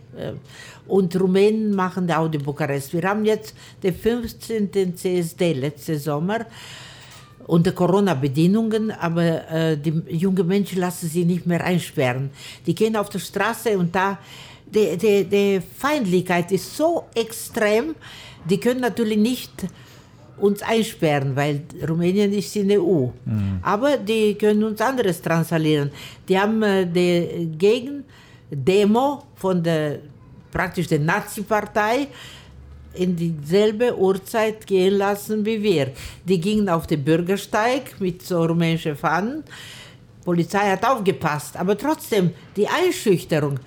und Rumänen machen auch die Bukarest. Wir haben jetzt den 15. CSD letzte Sommer unter Corona-Bedingungen, aber äh, die jungen Menschen lassen sie nicht mehr einsperren. Die gehen auf die Straße und da die, die, die Feindlichkeit ist so extrem, die können natürlich nicht uns einsperren, weil Rumänien ist in der EU. Aber die können uns anderes transalieren. Die haben äh, die Gegendemo von der praktisch der Nazi-Partei in dieselbe Uhrzeit gehen lassen wie wir. Die gingen auf den Bürgersteig mit so rumänischen Fahnen. Polizei hat aufgepasst, aber trotzdem die Einschüchterung.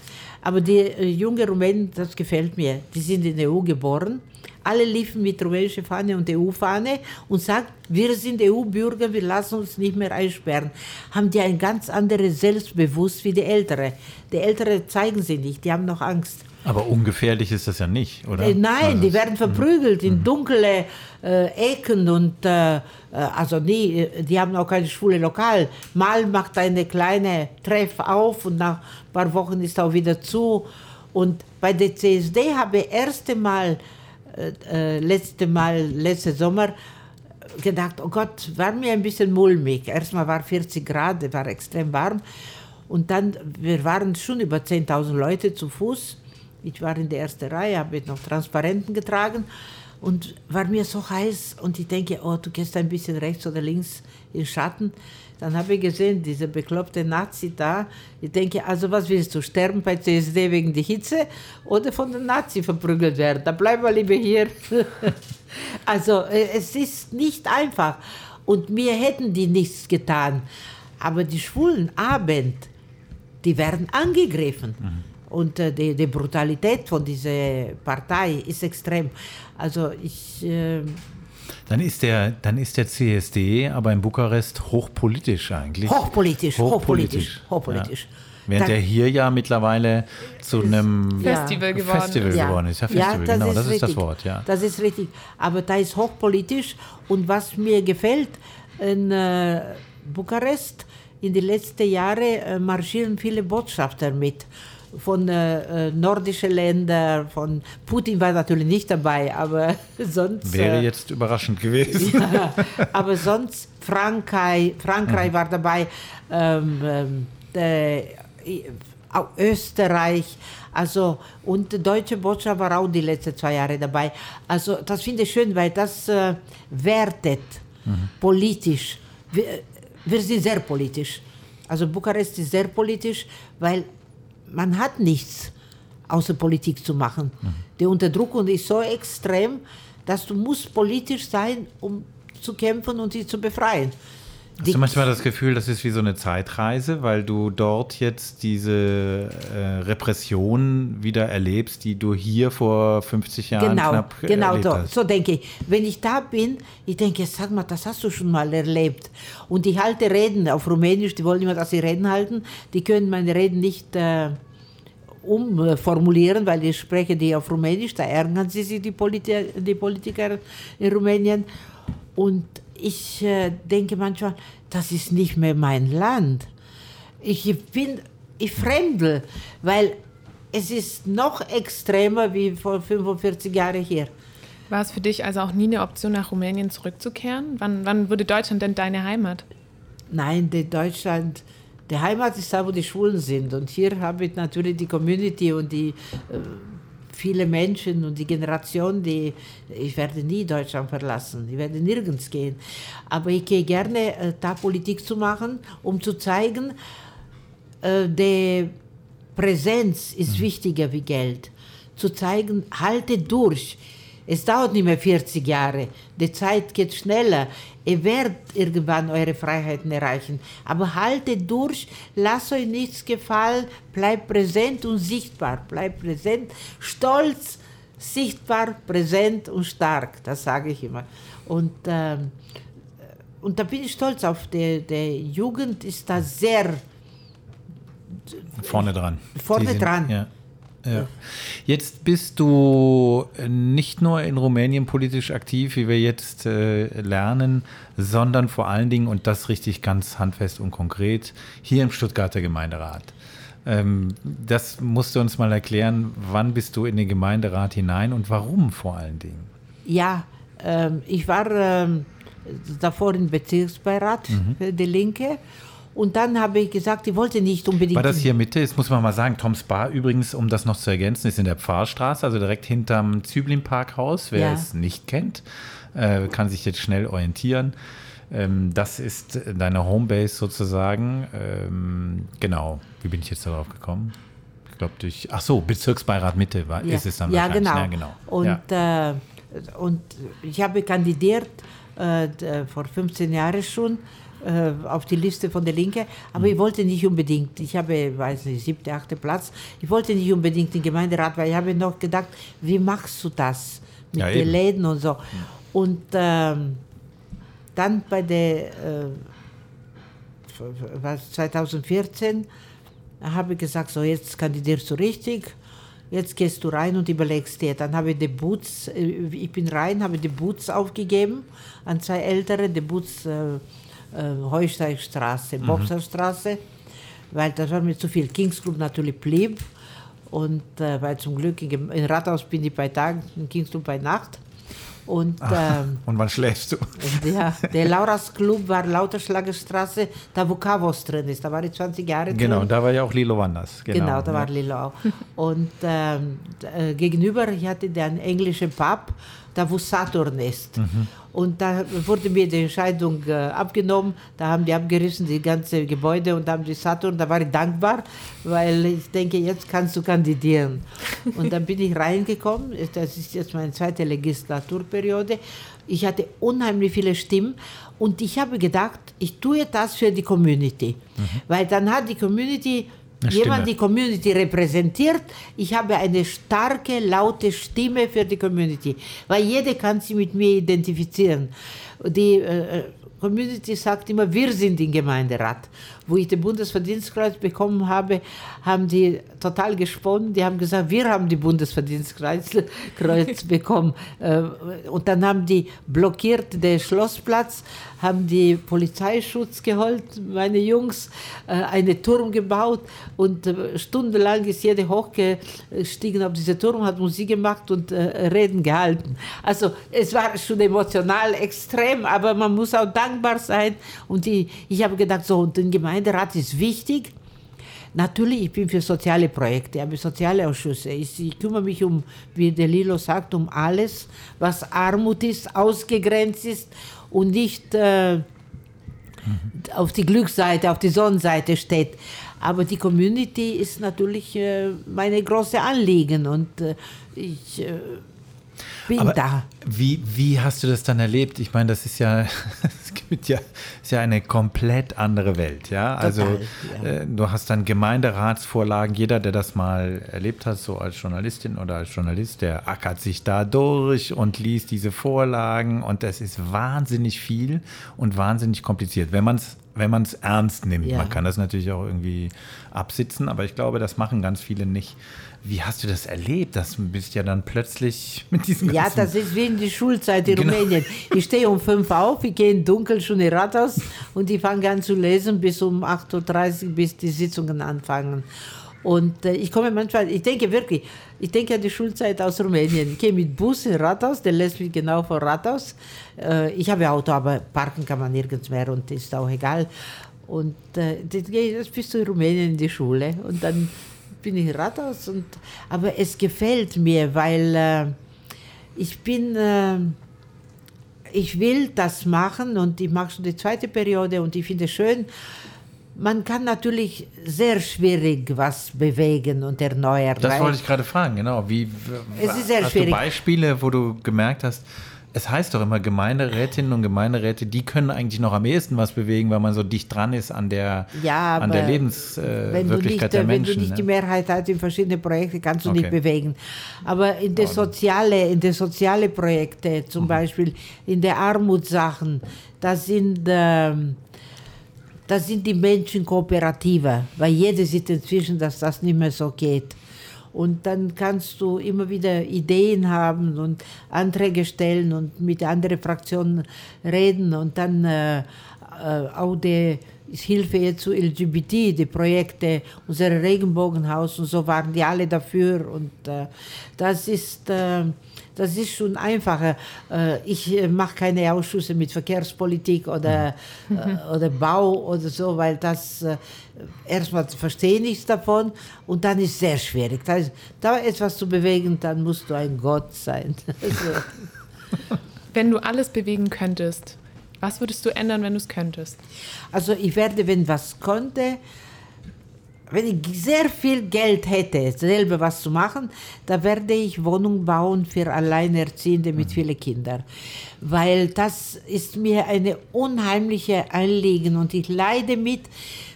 Aber die äh, junge Rumänen, das gefällt mir. Die sind in der EU geboren. Alle liefen mit rumänischer Fahne und EU-Fahne und sagen, wir sind EU-Bürger, wir lassen uns nicht mehr einsperren. Haben die ein ganz anderes Selbstbewusst wie die Ältere. Die Ältere zeigen sie nicht, die haben noch Angst. Aber ungefährlich ist das ja nicht, oder? Äh, Nein, Also, die werden verprügelt in dunkle äh, Ecken und äh, äh, also nie, die haben auch keine schwule Lokal. Mal macht eine kleine Treff auf und nach ein paar Wochen ist auch wieder zu. Und bei der CSD habe ich erste Mal, äh, äh, letzte Mal, letzte Sommer gedacht, oh Gott, war mir ein bisschen mulmig. Erstmal war 40 Grad, war extrem warm. Und dann, wir waren schon über 10.000 Leute zu Fuß. Ich war in der ersten Reihe, habe noch Transparenten getragen und war mir so heiß und ich denke, oh, du gehst ein bisschen rechts oder links in Schatten. Dann habe ich gesehen, diese bekloppte Nazi da. Ich denke, also was willst du, sterben bei CSD wegen der Hitze oder von den Nazi verprügelt werden? Da bleiben wir lieber hier. also äh, es ist nicht einfach und mir hätten die nichts getan. Aber die schwulen Abend, die werden angegriffen. Und äh, die, die Brutalität von dieser Partei ist extrem. Also ich, äh, Dann ist, der, dann ist der CSD aber in Bukarest hochpolitisch eigentlich. Hochpolitisch, hochpolitisch, hochpolitisch. Ja. Während Da- der hier ja mittlerweile zu einem Festival geworden Festival ist. geworden ist. Ja, Festival, genau, das ist das richtig. Wort. Ja. Das ist richtig. Aber da ist hochpolitisch. Und was mir gefällt, in äh, Bukarest in den letzten Jahren äh, marschieren viele Botschafter mit. Von äh, äh, nordischen Ländern, von Putin war natürlich nicht dabei, aber sonst. Wäre äh, jetzt überraschend gewesen. ja, aber sonst Frankreich, Frankreich war dabei, ähm, ähm, auch Österreich, also und die deutsche Botschaft war auch die letzten zwei Jahre dabei. Also das finde ich schön, weil das äh, wertet politisch. Wir, wir sind sehr politisch. Also Bukarest ist sehr politisch, weil man hat nichts außer Politik zu machen. Die Unterdrückung ist so extrem, dass du musst politisch sein, um zu kämpfen und sie zu befreien. Hast du manchmal das Gefühl, das ist wie so eine Zeitreise, weil du dort jetzt diese äh, Repression wieder erlebst, die du hier vor 50 Jahren genau, knapp genau erlebt so, hast? so denke ich. Wenn ich da bin, ich denke, sag mal, das hast du schon mal erlebt. Und ich halte Reden auf Rumänisch, die wollen immer, dass sie Reden halten. Die können meine Reden nicht äh, umformulieren, weil ich spreche die auf Rumänisch, da ärgern sie sich, die, Politi die Politiker in Rumänien. Und ich äh, denke manchmal, das ist nicht mehr mein Land. Ich bin, ich fremdel, weil es ist noch extremer wie vor 45 Jahren hier. War es für dich also auch nie eine Option, nach Rumänien zurückzukehren? Wann, wann wurde Deutschland denn deine Heimat? Nein, Deutschland, die Heimat ist da, wo die Schwulen sind. Und hier habe ich natürlich die Community und die äh, viele Menschen und die Generation, die ich werde nie Deutschland verlassen, ich werde nirgends gehen, aber ich gehe gerne äh, da Politik zu machen, um zu zeigen, äh, die Präsenz ist mhm. wichtiger wie Geld. Zu zeigen, halte durch. Es dauert nicht mehr 40 Jahre. Die Zeit geht schneller. Ihr werdet irgendwann eure Freiheiten erreichen. Aber haltet durch, lasst euch nichts gefallen, bleibt präsent und sichtbar. Bleibt präsent, stolz, sichtbar, präsent und stark. Das sage ich immer. Und, ähm, und da bin ich stolz auf. Die, die Jugend ist da sehr vorne dran. Vorne sind, dran. Ja. Ja. Jetzt bist du nicht nur in Rumänien politisch aktiv, wie wir jetzt äh, lernen, sondern vor allen Dingen, und das richtig ganz handfest und konkret, hier im Stuttgarter Gemeinderat. Ähm, das musst du uns mal erklären, wann bist du in den Gemeinderat hinein und warum vor allen Dingen? Ja, ähm, ich war ähm, davor im Bezirksbeirat mhm. die Linke und dann habe ich gesagt, ich wollte nicht unbedingt. War das hier Mitte? Jetzt muss man mal sagen, Toms Bar übrigens, um das noch zu ergänzen, ist in der Pfarrstraße, also direkt hinterm Züblin Parkhaus. Wer ja. es nicht kennt, äh, kann sich jetzt schnell orientieren. Ähm, das ist deine Homebase sozusagen. Ähm, genau. Wie bin ich jetzt darauf gekommen? Ich glaube durch. Ach so, Bezirksbeirat Mitte war, ja. ist es dann ja, genau. Ja, genau. Und, ja. Äh, und ich habe kandidiert äh, vor 15 Jahren schon äh, auf die Liste von der Linke, aber mhm. ich wollte nicht unbedingt, ich habe, weiß nicht, siebte, achte Platz, ich wollte nicht unbedingt den Gemeinderat, weil ich habe noch gedacht, wie machst du das mit ja, den Läden und so. Mhm. Und ähm, dann bei der, äh, was, 2014, habe ich gesagt, so jetzt kandidierst du richtig, jetzt gehst du rein und überlegst dir. Dann habe ich die Boots, äh, ich bin rein, habe die Boots aufgegeben an zwei Ältere, die Boots äh, äh, Heusteigstraße, mhm. Boxerstraße, weil das war mir zu viel. Kings Club natürlich blieb. Und äh, weil zum Glück in, in Rathaus bin ich bei Tag, in Kings Club bei Nacht. Und, ähm, und wann schläfst du? Ja, der Lauras Club war Lauterschlagerstraße, da wo Kavos drin ist. Da war ich 20 Jahre drin. Genau, da war ja auch Lilo Wanders. Genau, genau da ja. war Lilo auch. Und ähm, äh, gegenüber, ich hatte den englischen Pub, da wo Saturn ist. Mhm. Und da wurde mir die Entscheidung äh, abgenommen. Da haben die abgerissen, die ganze Gebäude und haben die Saturn. Da war ich dankbar, weil ich denke, jetzt kannst du kandidieren. Und dann bin ich reingekommen. Das ist jetzt meine zweite Legislaturperiode. Ich hatte unheimlich viele Stimmen und ich habe gedacht, ich tue das für die Community. Mhm. Weil dann hat die Community jemand die Community repräsentiert. Ich habe eine starke, laute Stimme für die Community, weil jeder kann sich mit mir identifizieren. Die äh, Community sagt immer, wir sind im Gemeinderat. Wo ich den Bundesverdienstkreuz bekommen habe, haben die total gesponnen. Die haben gesagt, wir haben die Bundesverdienstkreuz bekommen. Äh, und dann haben die blockiert den Schlossplatz, haben die Polizeischutz geholt, meine Jungs, äh, einen Turm gebaut und äh, stundenlang ist jeder hochgestiegen auf diesen Turm, hat Musik gemacht und Reden gehalten. Also es war schon emotional extrem, aber man muss auch dankbar sein. Und die, ich habe gedacht, so, und den Gemeinderat ist wichtig Natürlich, ich bin für soziale Projekte, habe soziale Ausschüsse. Ich, ich, kümmere mich um, wie der Lilo sagt, um alles, was Armut ist, ausgegrenzt ist und nicht äh, mhm. auf die Glücksseite, auf die Sonnenseite steht. Aber die Community ist natürlich äh, meine große Anliegen und äh, ich äh, bin Aber da. Wie, wie hast du das dann erlebt? Ich meine, das ist ja, gibt ja, ist ja eine komplett andere Welt, ja. Also ja. Äh, du hast dann Gemeinderatsvorlagen. Jeder, der das mal erlebt hat, so als Journalistin oder als Journalist, der ackert sich da durch und liest diese Vorlagen und das ist wahnsinnig viel und wahnsinnig kompliziert, wenn man es wenn man es ernst nimmt. Ja. Man kann das natürlich auch irgendwie absitzen, aber ich glaube, das machen ganz viele nicht. Wie hast du das erlebt? Das bist ja dann plötzlich mit diesem Ja, das ist wie in der Schulzeit in genau. Rumänien. Ich stehe um fünf auf, ich gehe in Dunkel schon in Rathaus und ich fange an zu lesen bis um 8.30 Uhr, bis die Sitzungen anfangen. Und äh, ich komme manchmal, ich denke wirklich, ich denke an die Schulzeit aus Rumänien. Ich gehe mit Bus in Rathaus, der lässt mich genau vor Rathaus. Äh, ich habe Auto, aber parken kann man nirgends mehr und ist auch egal. Und äh, jetzt bist du in Rumänien in die Schule und dann bin ich Rathaus. Und, aber es gefällt mir, weil äh, ich bin, äh, ich will das machen und ich mache schon die zweite Periode und ich finde es schön. Man kann natürlich sehr schwierig was bewegen und erneuern. Das wollte ich gerade fragen, genau. Wie, Es ist sehr hast schwierig. du Beispiele, wo du gemerkt hast, es heißt doch immer, Gemeinderätinnen und Gemeinderäte, die können eigentlich noch am ehesten was bewegen, weil man so dicht dran ist an der, Ja, an der Lebenswirklichkeit wenn du nicht, der äh, wenn Menschen. du nicht die ne? Mehrheit hast in verschiedenen Projekten, kannst du nicht Okay. bewegen. Aber in der soziale, in der soziale Projekte, zum Beispiel in der Armutssachen, da sind ähm, da sind die Menschen kooperativer, weil jeder sieht inzwischen, dass das nicht mehr so geht. Und dann kannst du immer wieder Ideen haben und Anträge stellen und mit anderen Fraktionen reden und dann äh, äh, auch die Hilfe zu LGBT, die Projekte, unser Regenbogenhaus und so waren die alle dafür. Und äh, das ist äh, das ist schon einfacher. Äh, Ich äh, mache keine Ausschüsse mit Verkehrspolitik oder, äh, oder Bau oder so, weil das erstmal verstehe ich nichts davon und dann ist es sehr schwierig. Da, ist, da etwas zu bewegen, dann musst du ein Gott sein. Also, Wenn du alles bewegen könntest, was würdest du ändern, wenn du es könntest? Also ich werde, wenn was konnte, wenn ich sehr viel Geld hätte, selber was zu machen, da werde ich Wohnungen bauen für Alleinerziehende mit vielen Kindern. Weil das ist mir eine unheimliche Anliegen und ich leide mit,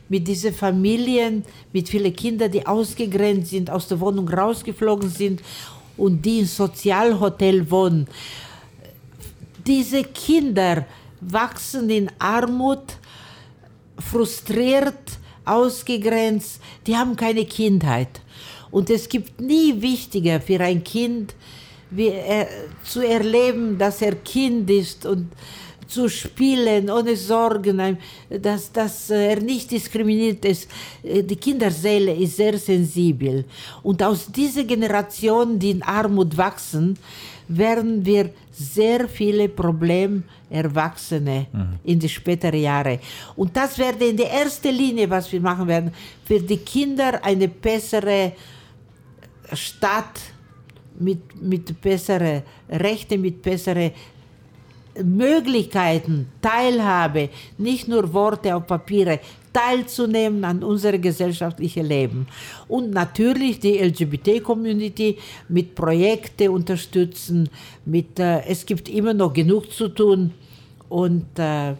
mit diesen Familien, mit vielen Kindern, die ausgegrenzt sind, aus der Wohnung rausgeflogen sind und die im Sozialhotel wohnen. Diese Kinder wachsen in Armut, frustriert, ausgegrenzt, die haben keine Kindheit. Und es gibt nie wichtiger für ein Kind, wie er, zu erleben, dass er Kind ist und zu spielen ohne Sorgen, dass, dass äh, er nicht diskriminiert ist. Äh, Die Kinderseele ist sehr sensibel. Und aus dieser Generation, die in Armut wachsen, werden wir sehr viele Probleme Erwachsene in die späteren Jahre. Und das werde in der ersten Linie, was wir machen werden, für die Kinder eine bessere Stadt mit, mit besseren Rechten, mit besseren Möglichkeiten, Teilhabe, nicht nur Worte auf Papiere, teilzunehmen an unserem gesellschaftlichen Leben. Und natürlich die LGBT-Community mit Projekten unterstützen. Mit, äh, es gibt immer noch genug zu tun. Und äh,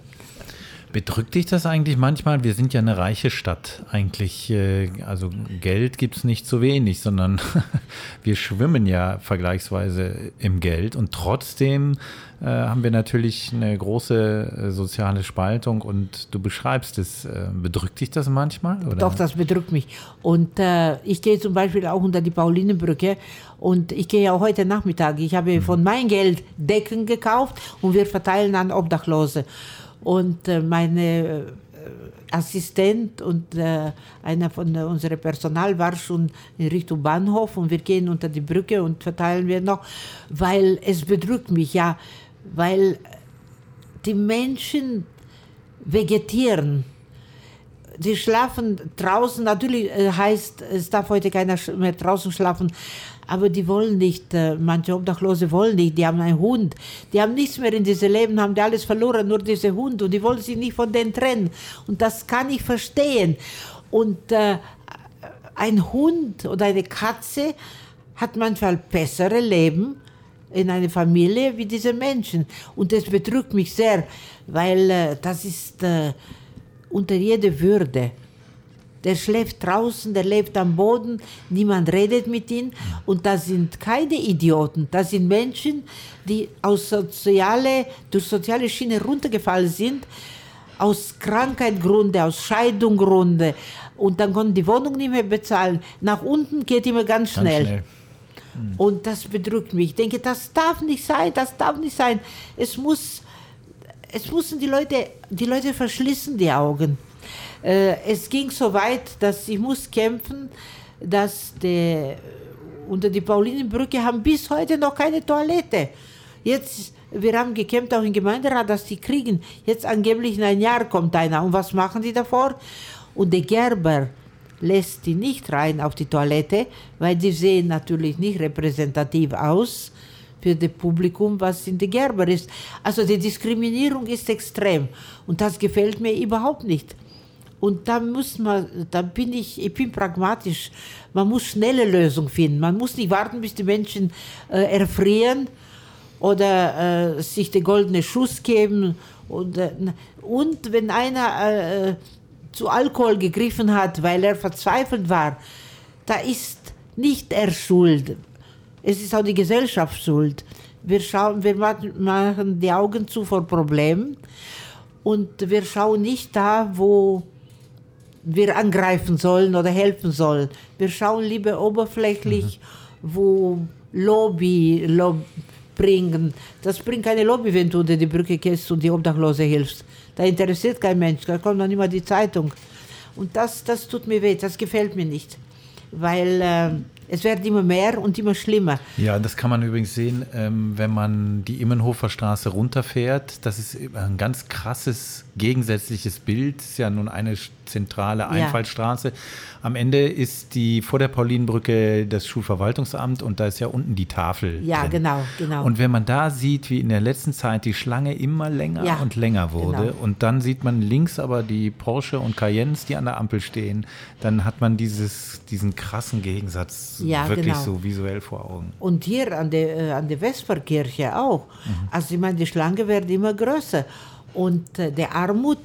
Bedrückt dich das eigentlich manchmal? Wir sind ja eine reiche Stadt. Eigentlich, äh, also Geld gibt es nicht so wenig, sondern wir schwimmen ja vergleichsweise im Geld. Und trotzdem äh, haben wir natürlich eine große äh, soziale Spaltung und du beschreibst es. Bedrückt dich das manchmal? Oder? Doch, das bedrückt mich. Und äh, ich gehe zum Beispiel auch unter die Paulinenbrücke und ich gehe auch heute Nachmittag. Ich habe von meinem Geld Decken gekauft und wir verteilen an Obdachlose. Und äh, meine äh, Assistent und äh, einer von äh, unserem Personal war schon in Richtung Bahnhof und wir gehen unter die Brücke und verteilen wir noch, weil es bedrückt mich, ja, weil die Menschen vegetieren. Die schlafen draußen, natürlich äh, heißt, es darf heute keiner mehr draußen schlafen, aber die wollen nicht, äh, manche Obdachlose wollen nicht, die haben einen Hund, die haben nichts mehr in diesem Leben, haben die alles verloren, nur diese Hund und die wollen sich nicht von denen trennen. Und das kann ich verstehen. Und äh, ein Hund oder eine Katze hat manchmal bessere Leben in einer Familie wie diese Menschen. Und das bedrückt mich sehr, weil äh, das ist äh, unter jeder Würde. Der schläft draußen, der lebt am Boden, niemand redet mit ihm. Und das sind keine Idioten, das sind Menschen, die aus soziale, durch soziale Schiene runtergefallen sind, aus Krankheitsgründe, aus Scheidungsgründe. Und dann konnten die Wohnung nicht mehr bezahlen. Nach unten geht immer ganz Ganz schnell. schnell. Und das bedrückt mich. Ich denke, das darf nicht sein, das darf nicht sein. Es muss, es müssen die Leute, die Leute verschließen die Augen. Äh, es ging so weit, dass ich muss kämpfen, dass die, unter die Paulinenbrücke haben bis heute noch keine Toilette. Jetzt, wir haben gekämpft auch im Gemeinderat, dass die kriegen. Jetzt angeblich in ein Jahr kommt einer. Und was machen die davor? Und der Gerber lässt die nicht rein auf die Toilette, weil die sehen natürlich nicht repräsentativ aus für das Publikum, was in der Gerber ist. Also die Diskriminierung ist extrem und das gefällt mir überhaupt nicht. Und da muss man, da bin ich, ich bin pragmatisch. Man muss schnelle Lösungen finden. Man muss nicht warten, bis die Menschen äh, erfrieren oder äh, sich den goldenen Schuss geben. Und, äh, und wenn einer äh, zu Alkohol gegriffen hat, weil er verzweifelt war, da ist nicht er schuld. Es ist auch die Gesellschaft schuld. Wir, schauen, wir machen die Augen zu vor Problemen und wir schauen nicht da, wo wir angreifen sollen oder helfen sollen. Wir schauen lieber oberflächlich, mhm. wo Lobby, Lobby bringen. Das bringt keine Lobby, wenn du unter die Brücke gehst und die Obdachlose hilfst. Da interessiert kein Mensch, da kommt noch nicht mal die Zeitung. Und das, das tut mir weh, das gefällt mir nicht. Weil äh, es wird immer mehr und immer schlimmer. Ja, das kann man übrigens sehen, ähm, wenn man die Immenhofer Straße runterfährt. Das ist ein ganz krasses gegensätzliches Bild. Es ist ja nun eine zentrale Einfallstraße. Ja. Am Ende ist die vor der Paulinenbrücke das Schulverwaltungsamt und da ist ja unten die Tafel. Ja, drin. genau, genau. Und wenn man da sieht, wie in der letzten Zeit die Schlange immer länger ja, und länger wurde genau. und dann sieht man links aber die Porsche und Cayennes, die an der Ampel stehen, dann hat man dieses, diesen krassen Gegensatz ja, wirklich genau. so visuell vor Augen. Und hier an der, äh, an der Vesperkirche auch. Mhm. Also ich meine, die Schlange wird immer größer und äh, der Armut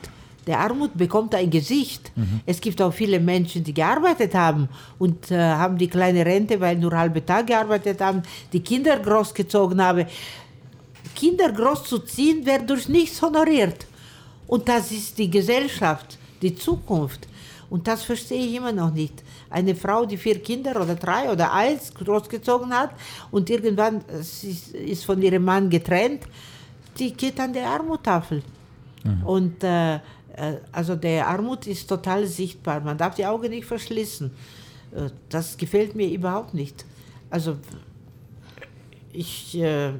der Armut bekommt ein Gesicht. Mhm. Es gibt auch viele Menschen, die gearbeitet haben und äh, haben die kleine Rente, weil nur halbe Tag gearbeitet haben, die Kinder großgezogen haben. Kinder großzuziehen wird durch nichts honoriert. Und das ist die Gesellschaft, die Zukunft. Und das verstehe ich immer noch nicht. Eine Frau, die vier Kinder oder drei oder eins großgezogen hat und irgendwann ist von ihrem Mann getrennt, die geht an der Armuttafel. Mhm. Und äh, also der Armut ist total sichtbar. Man darf die Augen nicht verschließen. Äh, das gefällt mir überhaupt nicht. Also ich äh,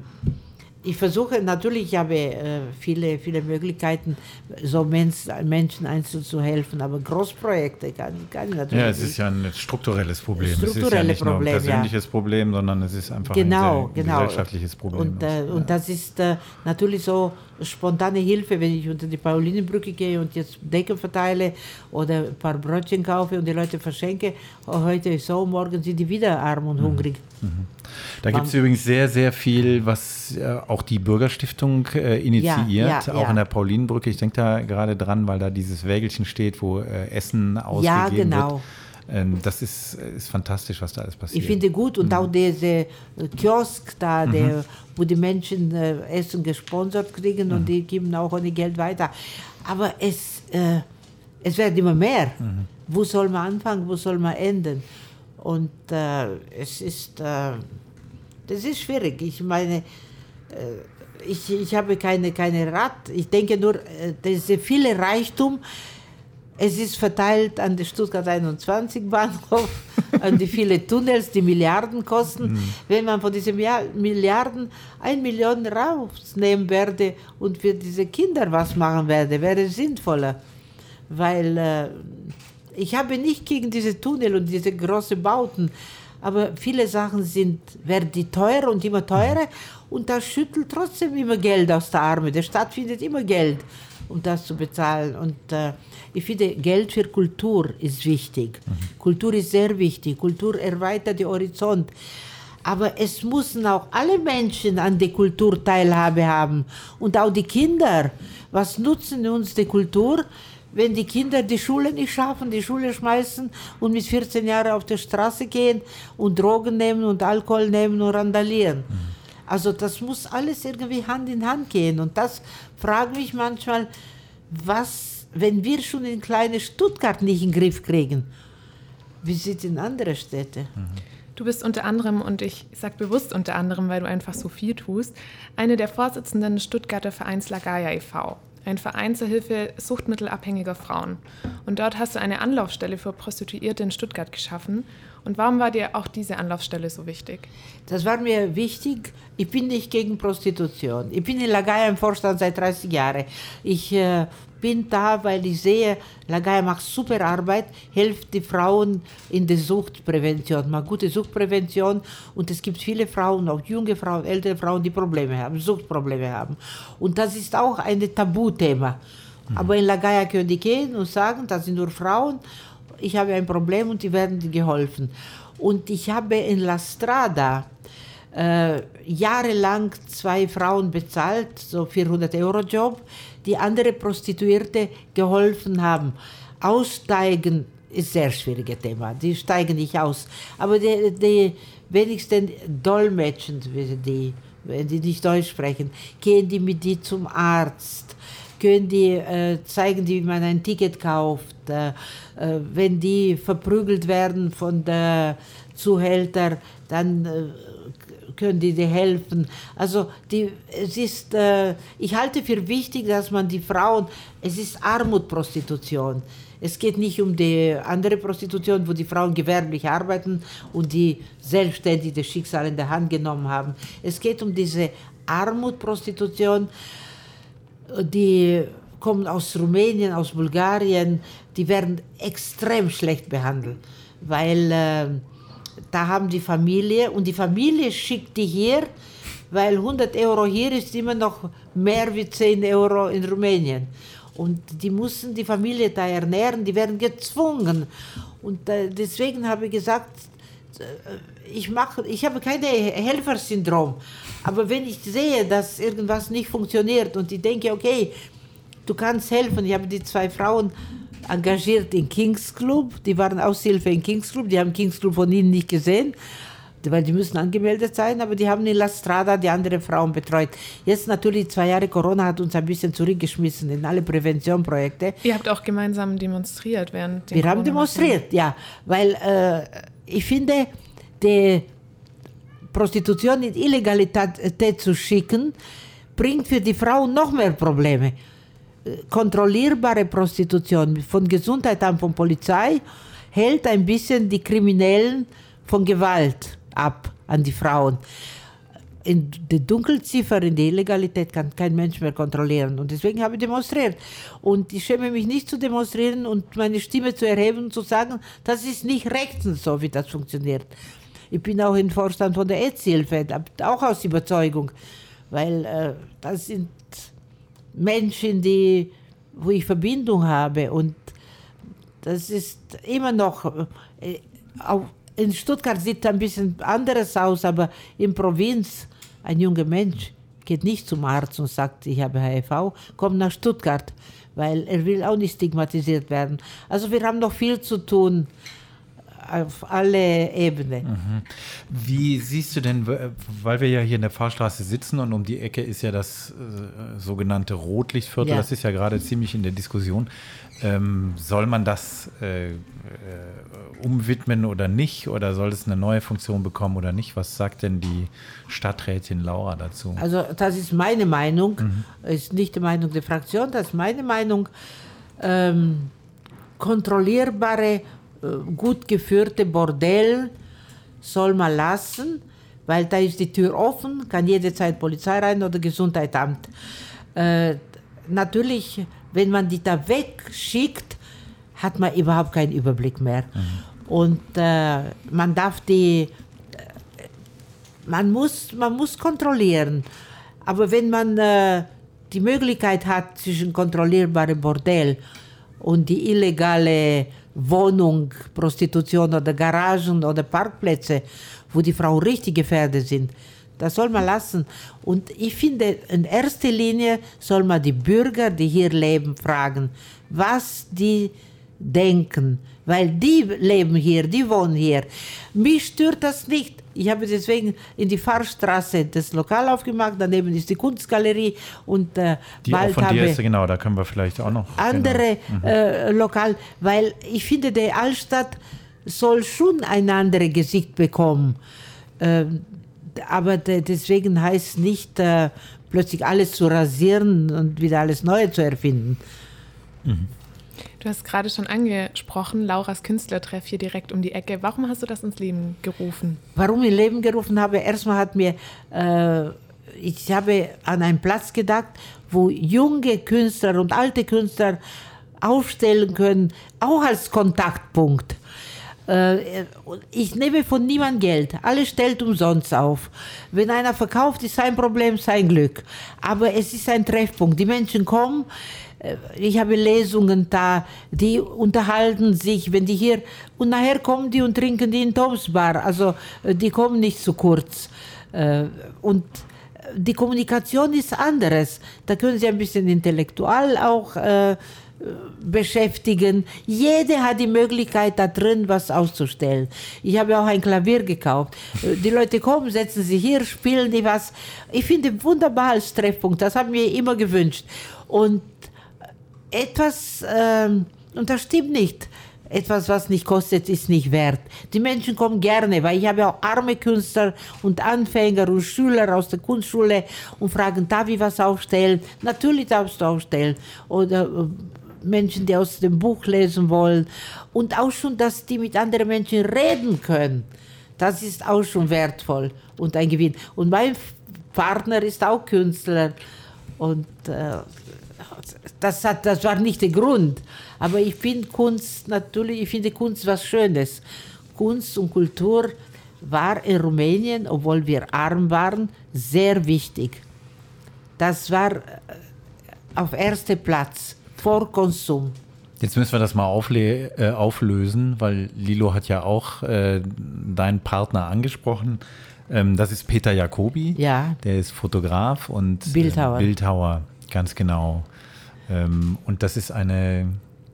ich versuche natürlich, ich habe äh, viele, viele Möglichkeiten, so Mensch, Menschen einzeln zu helfen, aber Großprojekte kann, kann ich natürlich Ja, es ist ja ein strukturelles Problem. Strukturelle es ist ja nicht Problem, nur ein persönliches ja. Problem, sondern es ist einfach genau, ein genau. gesellschaftliches Problem. Und, äh, und ja. das ist äh, natürlich so spontane Hilfe, wenn ich unter die Paulinenbrücke gehe und jetzt Decken verteile oder ein paar Brötchen kaufe und die Leute verschenke. Heute ist so, morgen sind die wieder arm und mhm. hungrig. Mhm. Da gibt es übrigens sehr, sehr viel, was äh, auch die Bürgerstiftung äh, initiiert, ja, ja, auch ja. an der Paulinenbrücke. Ich denke da gerade dran, weil da dieses Wägelchen steht, wo äh, Essen ausgegeben ja, genau. wird. Ähm, das ist, ist fantastisch, was da alles passiert. Ich finde gut und mhm. auch dieser äh, Kiosk da, mhm. der, wo die Menschen äh, Essen gesponsert kriegen mhm. und die geben auch ohne Geld weiter. Aber es, äh, es wird immer mehr. Mhm. Wo soll man anfangen, wo soll man enden? Und äh, es ist, äh, das ist schwierig. Ich meine, äh, ich, ich habe keine, keine Rat. Ich denke nur, äh, dieser viele Reichtum, es ist verteilt an den Stuttgart 21 Bahnhof, an die vielen Tunnels, die Milliarden kosten. Mhm. Wenn man von diesen Milliarden ein Million rausnehmen werde und für diese Kinder was machen werde, wäre es sinnvoller. Weil äh, ich habe nicht gegen diese Tunnel und diese großen Bauten, aber viele Sachen sind, werden die teurer und immer teurer und da schüttelt trotzdem immer Geld aus der Arme. Der Staat findet immer Geld, um das zu bezahlen. Und äh, ich finde, Geld für Kultur ist wichtig. Mhm. Kultur ist sehr wichtig. Kultur erweitert den Horizont. Aber es müssen auch alle Menschen an der Kultur Teilhabe haben und auch die Kinder. Was nutzen uns die Kultur? Wenn die Kinder die Schule nicht schaffen, die Schule schmeißen und mit 14 Jahren auf der Straße gehen und Drogen nehmen und Alkohol nehmen und randalieren. Mhm. Also das muss alles irgendwie Hand in Hand gehen. Und das frage mich manchmal, was, wenn wir schon in kleine Stuttgart nicht in den Griff kriegen, wie sieht es in andere Städte? Mhm. Du bist unter anderem, und ich sage bewusst unter anderem, weil du einfach so viel tust, eine der Vorsitzenden des Stuttgarter Vereins Lagaya e.V ein Verein zur Hilfe suchtmittelabhängiger Frauen. Und dort hast du eine Anlaufstelle für Prostituierte in Stuttgart geschaffen. Und warum war dir auch diese Anlaufstelle so wichtig? Das war mir wichtig. Ich bin nicht gegen Prostitution. Ich bin in Lagaya im Vorstand seit 30 Jahren. Ich äh, bin da, weil ich sehe, Lagaya macht super Arbeit, hilft die Frauen in der Suchtprävention, macht gute Suchtprävention und es gibt viele Frauen, auch junge Frauen, ältere Frauen, die Probleme haben, Suchtprobleme haben. Und das ist auch ein Tabuthema. Mhm. Aber in Lagaya können die gehen und sagen, das sind nur Frauen, ich habe ein Problem und die werden geholfen. Und ich habe in La Strada äh, jahrelang zwei Frauen bezahlt, so 400 Euro Job, die andere Prostituierte geholfen haben. Aussteigen ist ein sehr schwieriges Thema. Die steigen nicht aus. Aber die, die wenigstens dolmetschen, die, wenn die nicht Deutsch sprechen, gehen die mit die zum Arzt, können die äh, zeigen, die, wie man ein Ticket kauft. Äh, äh wenn die verprügelt werden von der Zuhälter, dann äh, können die dir helfen. Also die, es ist, äh, ich halte für wichtig, dass man die Frauen, es ist Armutprostitution. Es geht nicht um die andere Prostitution, wo die Frauen gewerblich arbeiten und die selbstständig das Schicksal in der Hand genommen haben. Es geht um diese Armutprostitution, die kommen aus Rumänien, aus Bulgarien, die werden extrem schlecht behandelt, weil äh, da haben die Familie und die Familie schickt die hier, weil 100 Euro hier ist immer noch mehr wie 10 Euro in Rumänien. Und die müssen die Familie da ernähren, die werden gezwungen. Und äh, deswegen habe ich gesagt, äh, ich, mache, ich habe kein Helfersyndrom. Aber wenn ich sehe, dass irgendwas nicht funktioniert und ich denke, okay, du kannst helfen, ich habe die zwei Frauen engagiert in Kings Club. Die waren Aushilfe in Kings Club. Die haben Kings Club von ihnen nicht gesehen, weil die müssen angemeldet sein, aber die haben in La Strada die anderen Frauen betreut. Jetzt natürlich zwei Jahre Corona hat uns ein bisschen zurückgeschmissen in alle Präventionprojekte. Ihr habt auch gemeinsam demonstriert während Wir haben demonstriert, ja, weil äh, ich finde, die Prostitution in Illegalität zu schicken, bringt für die Frauen noch mehr Probleme kontrollierbare Prostitution von Gesundheitsamt, von Polizei hält ein bisschen die Kriminellen von Gewalt ab an die Frauen. In der Dunkelziffer, in der Illegalität kann kein Mensch mehr kontrollieren. Und deswegen habe ich demonstriert. Und ich schäme mich nicht zu demonstrieren und meine Stimme zu erheben und zu sagen, das ist nicht rechtens so, wie das funktioniert. Ich bin auch im Vorstand von der AIDS-Hilfe, auch aus Überzeugung, weil äh, das sind Menschen, die, wo ich Verbindung habe. Und das ist immer noch, äh, in Stuttgart sieht es ein bisschen anderes aus, aber in Provinz, ein junger Mensch geht nicht zum Arzt und sagt, ich habe HIV, kommt nach Stuttgart, weil er will auch nicht stigmatisiert werden. Also wir haben noch viel zu tun auf alle Ebenen. Mhm. Wie siehst du denn, weil wir ja hier in der Fahrstraße sitzen und um die Ecke ist ja das äh, sogenannte Rotlichtviertel, ja. das ist ja gerade ziemlich in der Diskussion. Ähm, soll man das äh, äh, umwidmen oder nicht? Oder soll es eine neue Funktion bekommen oder nicht? Was sagt denn die Stadträtin Laura dazu? Also das ist meine Meinung, mhm. ist nicht die Meinung der Fraktion, das ist meine Meinung. Ähm, kontrollierbare gut geführte Bordell soll man lassen, weil da ist die Tür offen, kann jederzeit Polizei rein oder Gesundheitsamt. Äh, natürlich, wenn man die da wegschickt, hat man überhaupt keinen Überblick mehr. Mhm. Und äh, man darf die, äh, man muss, man muss kontrollieren. Aber wenn man äh, die Möglichkeit hat zwischen kontrollierbarem Bordell und die illegale Wohnung, Prostitution oder Garagen oder Parkplätze, wo die Frauen richtig gefährdet sind. Das soll man lassen. Und ich finde, in erster Linie soll man die Bürger, die hier leben, fragen, was die denken, weil die leben hier, die wohnen hier. Mich stört das nicht. Ich habe deswegen in die Fahrstraße das Lokal aufgemacht, daneben ist die Kunstgalerie und äh, die bald von dir ist, genau, da können wir vielleicht auch noch andere genau. mhm. äh, Lokal, weil ich finde, die Altstadt soll schon ein anderes Gesicht bekommen. Äh, aber deswegen heißt nicht äh, plötzlich alles zu rasieren und wieder alles Neue zu erfinden. Mhm. Du hast gerade schon angesprochen, Lauras Künstlertreff hier direkt um die Ecke. Warum hast du das ins Leben gerufen? Warum ich ins Leben gerufen habe? Erstmal hat mir äh, ich habe an einen Platz gedacht, wo junge Künstler und alte Künstler aufstellen können, auch als Kontaktpunkt. Äh, ich nehme von niemandem Geld. Alles stellt umsonst auf. Wenn einer verkauft, ist sein Problem, sein Glück. Aber es ist ein Treffpunkt. Die Menschen kommen. äh, Ich habe Lesungen da, die unterhalten sich, wenn die hier, und nachher kommen die und trinken die in Toms Bar. Also äh, die kommen nicht zu kurz. Und die Kommunikation ist anderes. Da können Sie ein bisschen intellektual auch äh, beschäftigen. Jeder hat die Möglichkeit, da drin was auszustellen. Ich habe auch ein Klavier gekauft. Äh, Die Leute kommen, setzen sich hier, spielen die was. Ich finde wunderbar als Treffpunkt. Das haben wir immer gewünscht. Und etwas, ähm, und das stimmt nicht. Etwas, was nicht kostet, ist nicht wert. Die Menschen kommen gerne, weil ich habe auch arme Künstler und Anfänger und Schüler aus der Kunstschule und fragen, darf ich was aufstellen? Natürlich darfst du aufstellen. Oder äh, Menschen, die aus dem Buch lesen wollen. Und auch schon, dass die mit anderen Menschen reden können. Das ist auch schon wertvoll und ein Gewinn. Und mein Partner ist auch Künstler. Und äh, das, hat, das war nicht der Grund. Aber ich finde Kunst natürlich, ich finde Kunst was Schönes. Kunst und Kultur war in Rumänien, obwohl wir arm waren, sehr wichtig. Das war äh, auf erster Platz vor Konsum. Jetzt müssen wir das mal äh, auflösen, weil Lilo hat ja auch äh, deinen Partner angesprochen. Ähm, das ist Peter Jacobi. Ja. Der ist Fotograf und Bildhauer. Äh, Bildhauer, ganz genau. Ähm, und das ist eine,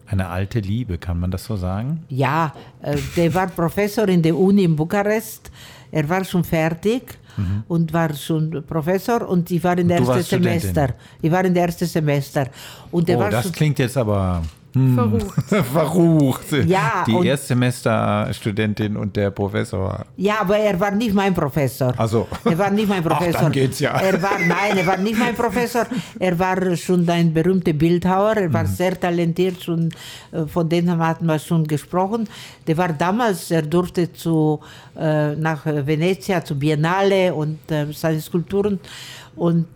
eine alte Liebe, kann man das so sagen? Ja, äh, der war Professor in der Uni in Bukarest. Er war schon fertig und war schon Professor und ich war in der ersten Semester. Ich war in der ersten Semester. Und der Oh, war das schon, klingt jetzt aber hm, Verrucht. verrucht. Ja, Die und- Erstsemesterstudentin und der Professor. ja, aber er war nicht mein Professor. Ach so. Er war nicht mein Ach, Professor. dann geht's ja. Er war, nein, er war nicht mein Professor. Er war schon ein berühmter Bildhauer. Er Mhm. war sehr talentiert. Schon, äh, von dem hatten wir schon gesprochen. Der war damals, er durfte zu, äh, nach Venezia, zu Biennale und äh, seine Skulpturen. Und,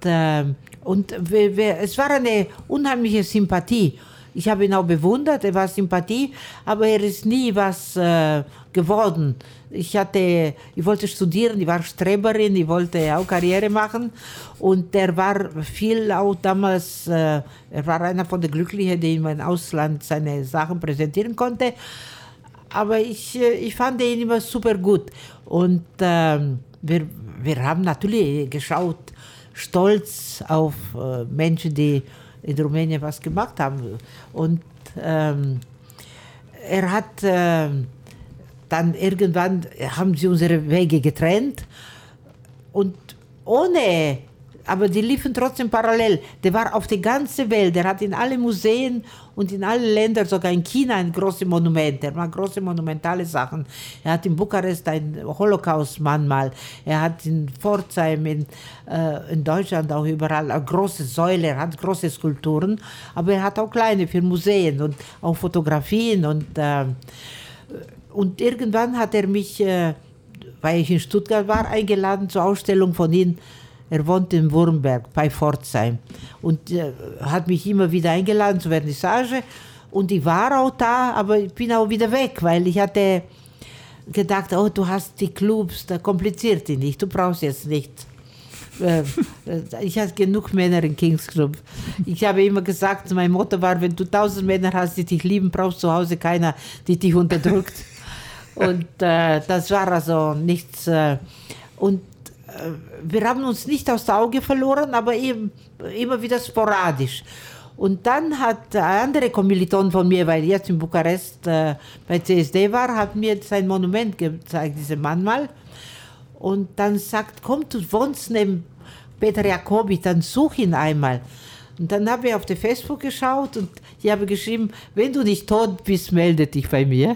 und wir, wir, es war eine unheimliche Sympathie. Ich habe ihn auch bewundert, er war Sympathie, aber er ist nie was äh, geworden. Ich hatte, ich wollte studieren, ich war Streberin, ich wollte auch Karriere machen und er war viel auch damals, äh, er war einer von den Glücklichen, die im Ausland seine Sachen präsentieren konnte. Aber ich, äh, ich fand ihn immer super gut. Und ähm, wir, wir haben natürlich geschaut, stolz auf äh, Menschen, die in Rumänien was gemacht haben. Und ähm, er hat ähm, dann irgendwann, haben sie unsere Wege getrennt und ohne, aber die liefen trotzdem parallel. Der war auf der ganzen Welt, der hat in alle Museen und in alle Länder, sogar in China, ein großes Monument. Er macht große monumentale Sachen. Er hat in Bukarest ein Holocaust-Mahnmal. Er hat in Pforzheim, in, äh, in Deutschland auch überall eine große Säule. Er hat große Skulpturen, aber er hat auch kleine für Museen und auch Fotografien und äh, und irgendwann hat er mich, äh, weil ich in Stuttgart war, eingeladen zur Ausstellung von ihm. Er wohnt in Wurmberg bei Pforzheim und äh, hat mich immer wieder eingeladen zur Vernissage. Und ich war auch da, aber ich bin auch wieder weg, weil ich hatte gedacht, oh, du hast die Clubs, da kompliziert die nicht, du brauchst jetzt nicht. Äh, äh, ich hatte genug Männer im Kings Club. Ich habe immer gesagt, mein Motto war, wenn du tausend Männer hast, die dich lieben, brauchst zu Hause keiner, die dich unterdrückt. Und äh, das war also nichts. Äh, und wir haben uns nicht aus den Augen verloren, aber eben, immer wieder sporadisch. Und dann hat ein anderer Kommiliton von mir, weil jetzt in Bukarest äh, bei CSD war, hat mir sein Monument gezeigt, diese Mahnmal. Und dann sagt, komm, du wohnst neben Peter Jacobi, dann such ihn einmal. Und dann habe ich auf der Facebook geschaut und ich habe geschrieben, wenn du nicht tot bist, melde dich bei mir.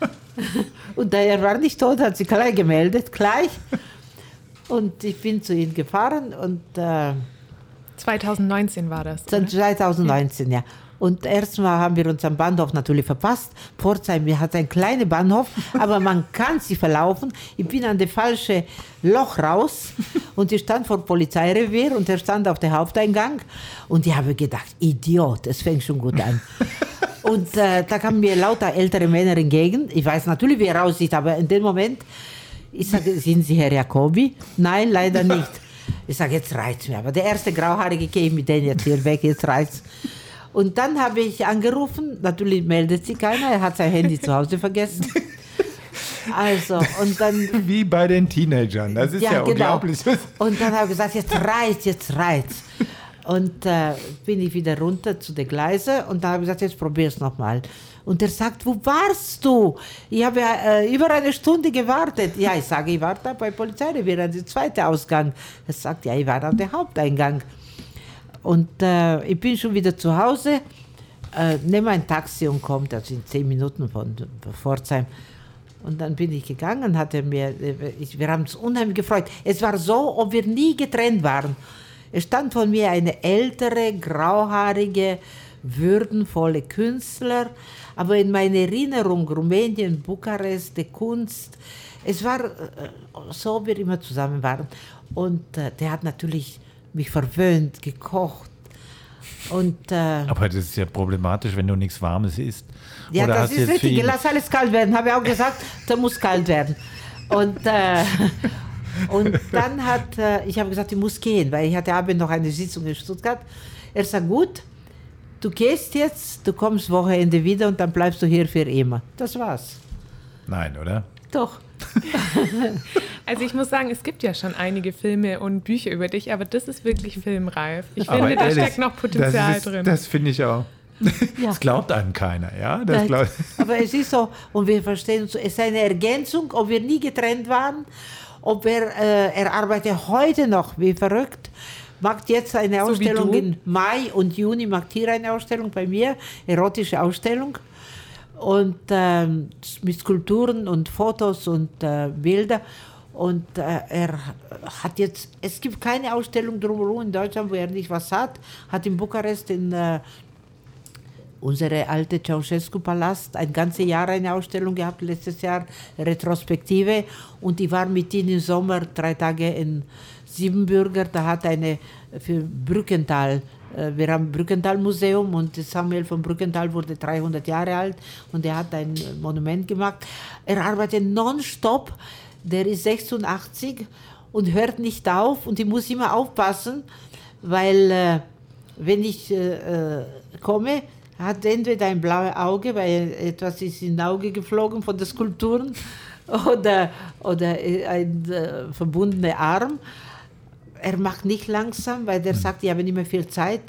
und da er war nicht tot, hat sich gleich gemeldet, gleich. Und ich bin zu ihm gefahren und äh, 2019 war das. Oder? 2019, ja. Und erstmal haben wir uns am Bahnhof natürlich verpasst. Pforzheim hat einen kleinen Bahnhof, aber man kann sich verlaufen. Ich bin an das falsche Loch raus und ich stand vor Polizeirevier und er stand auf dem Haupteingang und ich habe gedacht, Idiot, es fängt schon gut an. Und äh, da kamen mir lauter ältere Männer entgegen. Ich weiß natürlich, wie er aussieht, aber in dem Moment, ich sage, sind Sie Herr Jacobi? Nein, leider nicht. Ich sage, jetzt reizt mir. Aber der erste Grauhaarige geht mit denen jetzt hier weg, jetzt reizt Und dann habe ich angerufen, natürlich meldet sich keiner, er hat sein Handy zu Hause vergessen. Also, und dann. Wie bei den Teenagern, das ist ja, ja genau. unglaublich. Und dann habe ich gesagt, jetzt reizt, jetzt reizt. Und äh, bin ich wieder runter zu den Gleisen und dann habe ich gesagt, jetzt probier es nochmal. Und er sagt, wo warst du? Ich habe äh, über eine Stunde gewartet. Ja, ich sage, ich war da bei Polizei, wir an der zweite Ausgang. Er sagt, ja, ich war an der Haupteingang. Und äh, ich bin schon wieder zu Hause, äh, nehme ein Taxi und kommt, also in zehn Minuten von Pforzheim. Und dann bin ich gegangen, hatte mir, äh, ich, wir haben uns unheimlich gefreut. Es war so, ob wir nie getrennt waren. Es stand von mir eine ältere, grauhaarige, würdenvolle Künstler, aber in meiner Erinnerung Rumänien, Bukarest, die Kunst, es war äh, so, wie wir immer zusammen waren. Und äh, der hat natürlich mich verwöhnt, gekocht. Und, äh, Aber das ist ja problematisch, wenn du nichts Warmes isst. Ja, Oder das ist richtig. Lass alles kalt werden. Habe ich auch gesagt, da muss kalt werden. Und, äh, und dann hat, äh, ich habe gesagt, ich muss gehen, weil ich hatte abend noch eine Sitzung in Stuttgart. Er sagt, gut, du gehst jetzt, du kommst Wochenende wieder und dann bleibst du hier für immer. Das war's. Nein, oder? Doch. Also ich muss sagen, es gibt ja schon einige Filme und Bücher über dich, aber das ist wirklich filmreif. Ich Aber finde, da ehrlich, steckt noch Potenzial das ist, drin. Das finde ich auch. Ja. Das glaubt einem keiner, ja? Das Nein, glaub, aber es ist so, und wir verstehen uns, so, es ist eine Ergänzung, ob wir nie getrennt waren, ob er, äh, er arbeitet heute noch wie verrückt, macht jetzt eine So Ausstellung im Mai und Juni, macht hier eine Ausstellung bei mir, erotische Ausstellung. Und ähm, mit Skulpturen und Fotos und äh, Bilder. Und äh, er hat jetzt, es gibt keine Ausstellung drumherum in Deutschland, wo er nicht was hat. Hat in Bukarest in äh, unsere alte Ceausescu-Palast ein ganzes Jahr eine Ausstellung gehabt, letztes Jahr Retrospektive. Und ich war mit ihm im Sommer drei Tage in Siebenbürger. Da hat eine für Brückental, äh, wir haben Brückental-Museum und Samuel von Brückental wurde 300 Jahre alt und er hat ein Monument gemacht. Er arbeitet nonstop, der ist 86 und hört nicht auf und ich muss immer aufpassen, weil äh, wenn ich äh, äh, komme, hat er entweder ein blaues Auge, weil etwas ist in Auge geflogen von den Skulpturen, oder, oder äh, ein äh, verbundener Arm. Er macht nicht langsam, weil er sagt, ich habe nicht mehr viel Zeit.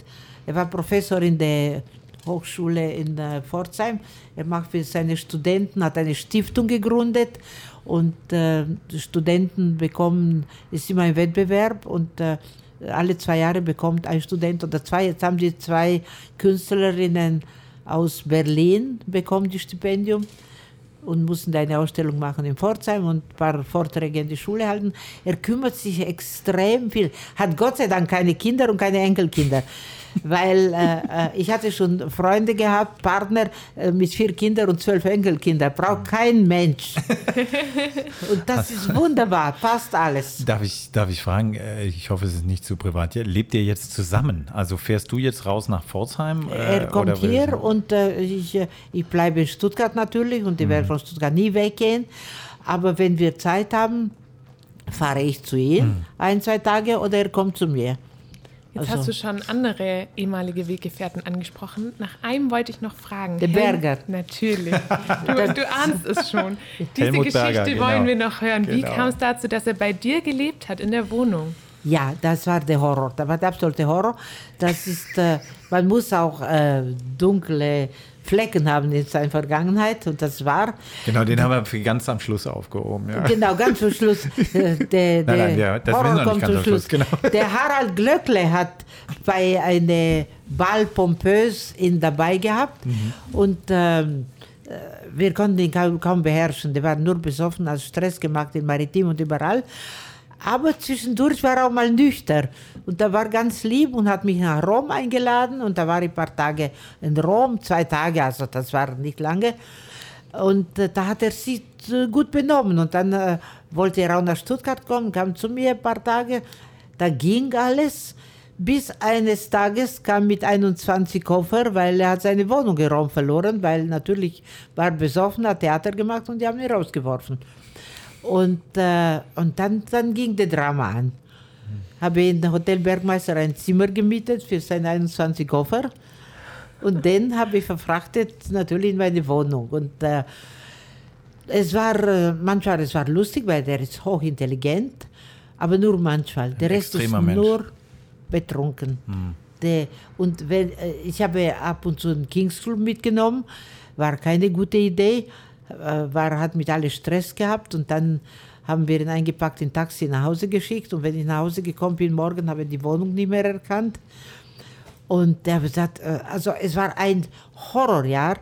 Er war Professor in der Hochschule in äh, Pforzheim. Er macht für seine Studenten, hat eine Stiftung gegründet und äh, die Studenten bekommen, ist immer ein Wettbewerb und äh, alle zwei Jahre bekommt ein Student oder zwei, jetzt haben die zwei Künstlerinnen aus Berlin bekommen die Stipendium und mussten eine Ausstellung machen in Pforzheim und ein paar Vorträge in die Schule halten. Er kümmert sich extrem viel, hat Gott sei Dank keine Kinder und keine Enkelkinder. Weil äh, äh, ich hatte schon Freunde gehabt, Partner äh, mit vier Kindern und zwölf Enkelkinder. Braucht kein Mensch. und das ist wunderbar, passt alles. Darf ich, darf ich fragen, äh, ich hoffe, es ist nicht zu privat. Lebt ihr jetzt zusammen? Also fährst du jetzt raus nach Pforzheim? äh, Er kommt hier und äh, ich, ich bleibe in Stuttgart natürlich und ich werde von Stuttgart nie weggehen. Aber wenn wir Zeit haben, fahre ich zu ihm ein, zwei Tage oder er kommt zu mir. Jetzt Also- hast du schon andere ehemalige Weggefährten angesprochen. Nach einem wollte ich noch fragen. Der Hel- Berger. Natürlich. Du, du ahnst es schon. Diese Helmut Geschichte Berger, genau. wollen wir noch hören. Wie Genau. kam es dazu, dass er bei dir gelebt hat in der Wohnung? Ja, das war der Horror. Das war der absolute Horror. Das ist, äh, man muss auch äh, dunkle Flecken haben in seiner Vergangenheit und das war Genau, den haben wir ganz am Schluss aufgehoben. Ja. Genau, ganz zum Schluss. äh, Der, der nein, ja, das Horror kommt zum am Schluss, Schluss. genau. Der Harald Glöckle hat bei einem Ball pompös ihn dabei gehabt Mhm. und ähm, äh, wir konnten ihn kaum, kaum beherrschen. Der war nur besoffen, hat Stress gemacht im Maritim und überall. Aber zwischendurch war er auch mal nüchtern. Und er war ganz lieb und hat mich nach Rom eingeladen. Und da war ich ein paar Tage in Rom, zwei Tage, also das war nicht lange. Und äh, da hat er sich äh, gut benommen. Und dann äh, wollte er auch nach Stuttgart kommen, kam zu mir ein paar Tage. Da ging alles. Bis eines Tages kam mit 21 Koffer, weil er hat seine Wohnung im Raum verloren, weil natürlich war besoffen, hat Theater gemacht und die haben ihn rausgeworfen. Und, äh, und dann, dann ging der Drama an. Habe in Hotel Bergmeister ein Zimmer gemietet für seine 21 Koffer. Und den habe ich verfrachtet natürlich in meine Wohnung. Und äh, es war äh, manchmal es war lustig, weil der ist hochintelligent, aber nur manchmal. Der Rest ist Mensch. nur betrunken. Der, und wenn, äh, ich habe ab und zu einen Kings Club mitgenommen, war keine gute Idee, war, hat mit alle Stress gehabt und dann haben wir ihn eingepackt in Taxi nach Hause geschickt und wenn ich nach Hause gekommen bin morgen, habe ich die Wohnung nicht mehr erkannt. Und der hat äh, also es war ein Horrorjahr.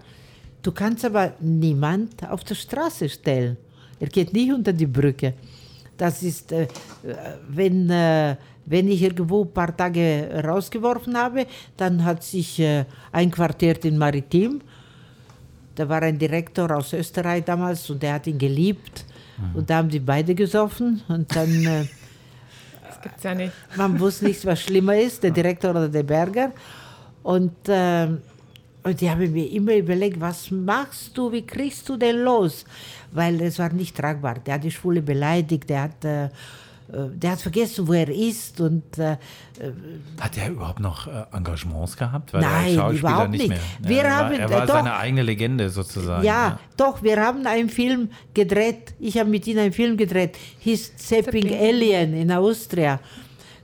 Du kannst aber niemand auf der Straße stellen. Er geht nicht unter die Brücke. Das ist, äh, äh, wenn, äh, wenn ich irgendwo ein paar Tage rausgeworfen habe, dann hat sich äh, einquartiert in Maritim. Da war ein Direktor aus Österreich damals und der hat ihn geliebt. Und da haben die beide gesoffen und dann... Äh, Das gibt's ja nicht. man wusste nicht, was schlimmer ist, der Direktor oder der Berger. Und, ähm, und die haben mir immer überlegt, was machst du, wie kriegst du den los? Weil es war nicht tragbar. Der hat die Schwule beleidigt, der hat, äh, äh, der hat vergessen, wo er ist. Und äh, Hat er überhaupt noch äh, Engagements gehabt? Weil Nein, er überhaupt nicht nicht. mehr. Wir er haben- war, er war äh, doch. seine eigene Legende sozusagen. ja, doch, wir haben einen Film gedreht. Ich habe mit ihm einen Film gedreht. Hieß Zapping Zapping. Alien in Austria.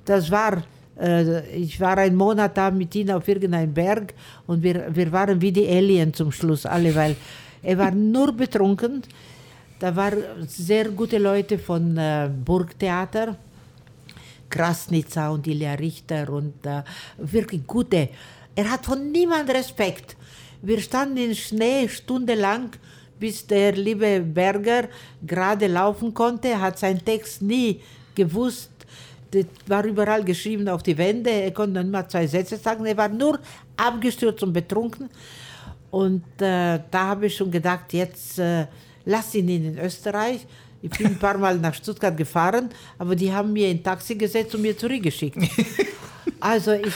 Das war, äh, ich war einen Monat da mit ihm auf irgendeinem Berg und wir, wir waren wie die Alien zum Schluss alle, weil er war nur betrunken. Da waren sehr gute Leute von äh, Burgtheater. Krasnitzer und Ilja Richter und äh, wirklich gute. Er hat von niemand Respekt. Wir standen in Schnee stundenlang, bis der liebe Berger gerade laufen konnte. Hat seinen Text nie gewusst. Das war überall geschrieben auf die Wände. Er konnte nicht mal zwei Sätze sagen. Er war nur abgestürzt und betrunken. Und äh, da habe ich schon gedacht, jetzt äh, lass ihn in Österreich. Ich bin ein paar Mal nach Stuttgart gefahren, aber die haben mir ein Taxi gesetzt und mir zurückgeschickt. Also ich,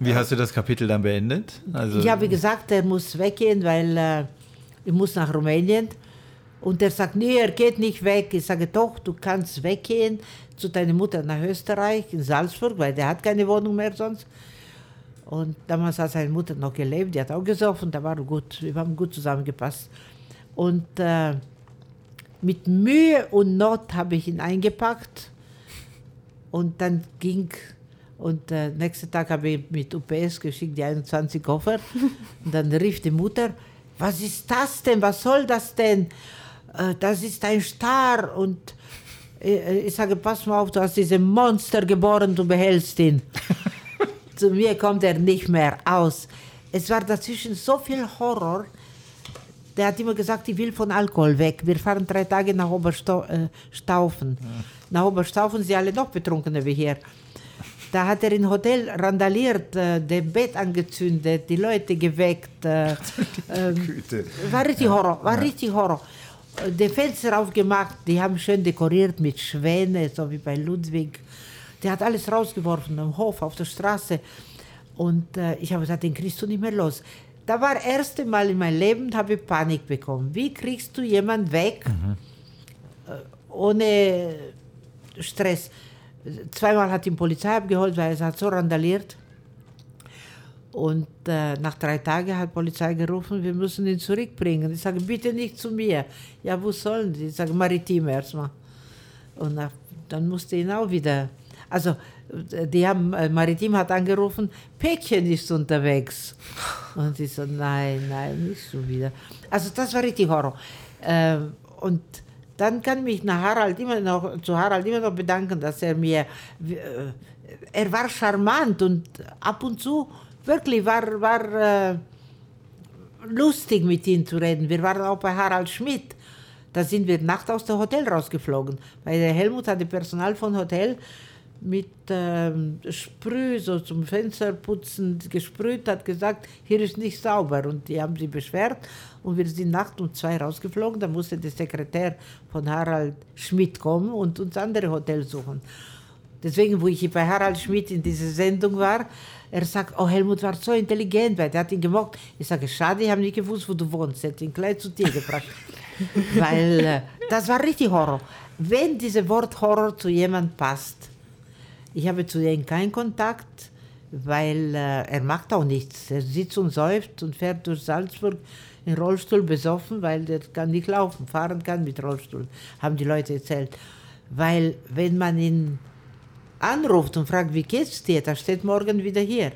Wie hast du das Kapitel dann beendet? Also, ich habe gesagt, er muss weggehen, weil äh, ich muss nach Rumänien. Und er sagt, nee, er geht nicht weg. Ich sage, doch, du kannst weggehen zu deiner Mutter nach Österreich, in Salzburg, weil der hat keine Wohnung mehr sonst. Und damals hat seine Mutter noch gelebt, die hat auch gesoffen, da war gut, wir haben gut zusammengepasst. Und äh, mit Mühe und Not habe ich ihn eingepackt und dann ging und äh, nächsten Tag habe ich mit UPS geschickt, die 21 Koffer. Und dann rief die Mutter, was ist das denn, was soll das denn? Äh, das ist ein Star. Und äh, ich sage, pass mal auf, du hast diesen Monster geboren, du behältst ihn. Zu mir kommt er nicht mehr aus. Es war dazwischen so viel Horror. Der hat immer gesagt, ich will von Alkohol weg. Wir fahren drei Tage nach Oberstaufen. Nach Oberstaufen sind alle noch betrunkener wie hier. Da hat er im Hotel randaliert, äh, das Bett angezündet, die Leute geweckt. Äh, ähm, war richtig Horror, war richtig Horror. Äh, Die Fenster aufgemacht, die haben schön dekoriert mit Schwäne, so wie bei Ludwig. Der hat alles rausgeworfen, am Hof, auf der Straße. Und äh, ich habe gesagt, den kriegst du nicht mehr los. Da war das erste Mal in meinem Leben, habe ich Panik bekommen. Wie kriegst du jemanden weg äh, ohne Stress? Zweimal hat die Polizei abgeholt, weil es hat so randaliert. Und äh, nach drei Tagen hat die Polizei gerufen, wir müssen ihn zurückbringen. Ich sage, bitte nicht zu mir. Ja, wo sollen die? Ich sage, maritim erstmal. Und nach, dann musste ihn auch wieder. Also, äh, die haben, äh, Maritim hat angerufen, Päckchen ist unterwegs. Und ich so, nein, nein, nicht schon wieder. Also, das war richtig Horror. Ähm, und dann kann ich mich nach Harald immer noch, zu Harald immer noch bedanken, dass er mir, äh, er war charmant und ab und zu wirklich war, war lustig mit ihm zu reden. Wir waren auch bei Harald Schmidt. Da sind wir nachts aus dem Hotel rausgeflogen, weil der Helmut hatte Personal von Hotel mit ähm, Sprüh so zum Fensterputzen gesprüht, hat gesagt, hier ist nicht sauber. Und die haben sich beschwert und wir sind nachts um zwei rausgeflogen. Da musste der Sekretär von Harald Schmidt kommen und uns andere Hotels suchen. Deswegen, wo ich bei Harald Schmidt in dieser Sendung war, er sagt, oh, Helmut war so intelligent, weil der hat ihn gemocht. Ich sage, schade, ich habe nicht gewusst, wo du wohnst. Er hat ihn gleich zu dir gebracht. weil äh, das war richtig Horror. Wenn dieses Wort Horror zu jemand passt, ich habe zu ihm keinen Kontakt, weil äh, er macht auch nichts. Er sitzt und säuft und fährt durch Salzburg in Rollstuhl besoffen, weil der kann nicht laufen, fahren kann mit Rollstuhl, haben die Leute erzählt. Weil wenn man ihn anruft und fragt, wie geht's dir, da steht morgen wieder hier.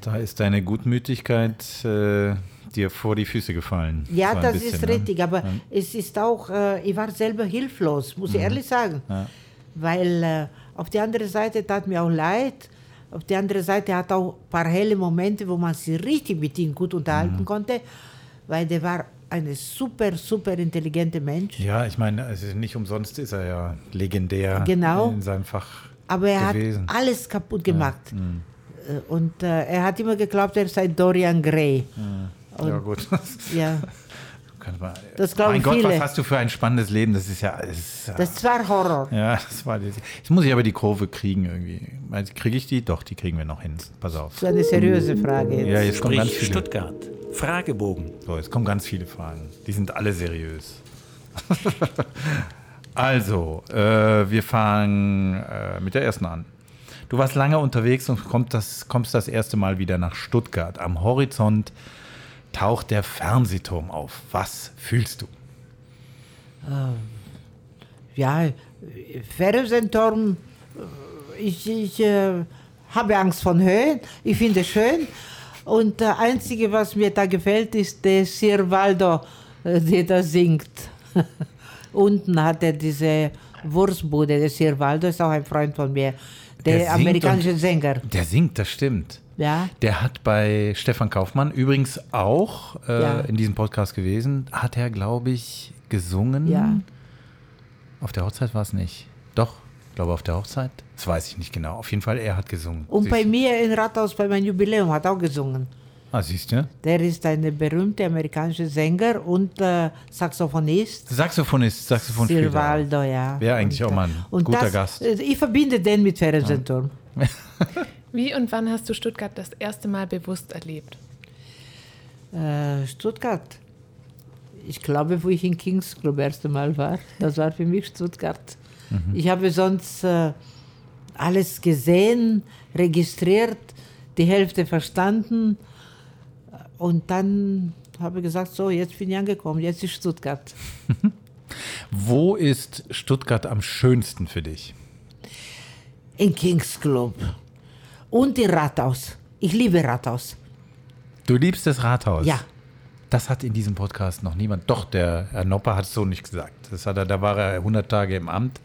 Da ist deine Gutmütigkeit äh, dir vor die Füße gefallen. Ja, So das bisschen, ist ne? richtig, aber Ja. es ist auch, äh, ich war selber hilflos, muss ich ehrlich sagen. Ja. Weil äh, auf der anderen Seite tat mir auch leid, auf der anderen Seite hat auch ein paar helle Momente, wo man sich richtig mit ihm gut unterhalten konnte, weil der war ein super, super intelligenter Mensch. Ja, ich meine, also nicht umsonst ist er ja legendär Genau. in seinem Fach Aber er gewesen. hat alles kaputt gemacht. Äh, Und äh, er hat immer geglaubt, er sei Dorian Gray. ja, gut. Ja, Kann man, Das glauben mein Gott, viele. was hast du für ein spannendes Leben? Das ist ja. Das ist, das war Horror. ja, das war. das- Jetzt muss ich aber die Kurve kriegen irgendwie. Kriege ich die? Doch, die kriegen wir noch hin. Pass auf. So eine seriöse Frage. Jetzt. Ja, jetzt kommen ganz Sprich viele. Stuttgart. Fragebogen. So, jetzt kommen ganz viele Fragen. Die sind alle seriös. also, äh, wir fangen äh, mit der ersten an. Du warst lange unterwegs und kommt das, kommst das erste Mal wieder nach Stuttgart. Am Horizont taucht der Fernsehturm auf. Was fühlst du? Ja, Fernsehturm, äh, ich, ich äh, habe Angst von Höhen. Ich finde es schön. Und das Einzige, was mir da gefällt, ist der Sir Waldo, äh, der da singt. Unten hat er diese Wurstbude. Der Sir Waldo ist auch ein Freund von mir. Der, singt amerikanische Sänger. Der singt, das stimmt. Ja. Der hat bei Stefan Kaufmann übrigens auch äh, Ja. in diesem Podcast gewesen, hat er, glaube ich, gesungen. Ja. Auf der Hochzeit war es nicht. Doch, ich glaube auf der Hochzeit. Das weiß ich nicht genau. Auf jeden Fall, er hat gesungen. Und Siehst bei du? mir in Rathaus, bei meinem Jubiläum, hat auch gesungen. Ah, siehst du? Der ist ein berühmter amerikanischer Sänger und äh, Saxophonist. Saxophonist, Saxophon Sir Waldo, ja. Wäre eigentlich Und, auch mal ein und guter das, Gast. äh, Ich verbinde den mit Fernsehturm. Wie und wann hast du Stuttgart das erste Mal bewusst erlebt? Äh, Stuttgart. Ich glaube, wo ich in Kings Club erste Mal war, das war für mich Stuttgart. Ich habe sonst äh, alles gesehen, registriert, die Hälfte verstanden und dann habe ich gesagt, so, jetzt bin ich angekommen, jetzt ist Stuttgart. Wo ist Stuttgart am schönsten für dich? In Kings Club und in Rathaus. Ich liebe Rathaus. Du liebst das Rathaus. Ja. Das hat in diesem Podcast noch niemand. Doch, der Herr Nopper hat es so nicht gesagt. Das hat er, da war er 100 Tage im Amt.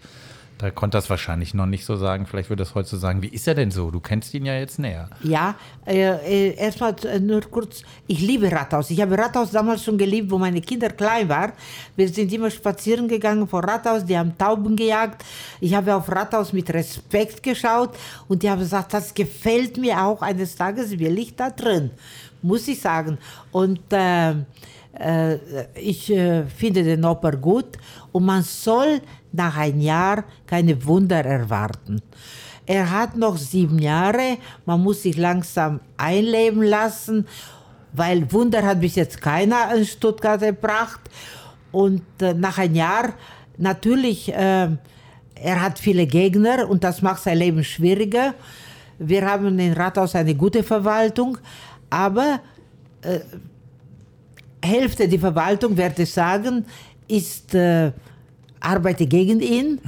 Da konnte es wahrscheinlich noch nicht so sagen. Vielleicht würde es heute so sagen. Wie ist er denn so? Du kennst ihn ja jetzt näher. Ja, äh, äh, erstmal äh, nur kurz, ich liebe Rathaus. Ich habe Rathaus damals schon geliebt, wo meine Kinder klein waren. Wir sind immer spazieren gegangen vor Rathaus, die haben Tauben gejagt. Ich habe auf Rathaus mit Respekt geschaut und die haben gesagt, das gefällt mir auch, eines Tages will ich da drin, muss ich sagen. Und äh, äh, ich äh, finde den Oper gut und man soll nach einem Jahr keine Wunder erwarten. Er hat noch sieben Jahre, man muss sich langsam einleben lassen, weil Wunder hat bis jetzt keiner in Stuttgart gebracht. Und äh, nach einem Jahr, natürlich, äh, er hat viele Gegner und das macht sein Leben schwieriger. Wir haben in Rathaus eine gute Verwaltung, aber äh, Hälfte der Verwaltung, werde ich sagen, ist, äh, arbeitet gegen ihn,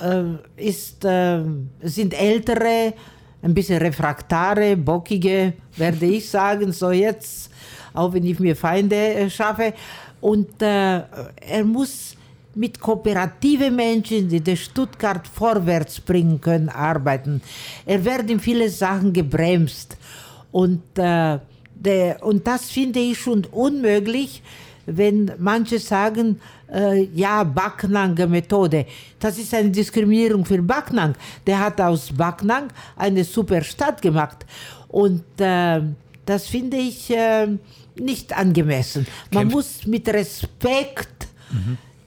äh, ist, äh, sind ältere, ein bisschen refraktare, bockige, werde ich sagen, so jetzt, auch wenn ich mir Feinde äh, schaffe. Und äh, er muss mit kooperativen Menschen, die den Stuttgart vorwärts bringen können, arbeiten. Er wird in viele Sachen gebremst. Und, äh, der, und das finde ich schon unmöglich, wenn manche sagen, äh, ja, Backnanger Methode. Das ist eine Diskriminierung für Backnang. Der hat aus Backnang eine super Stadt gemacht. Und äh, das finde ich äh, nicht angemessen. Man Kämpf- muss mit Respekt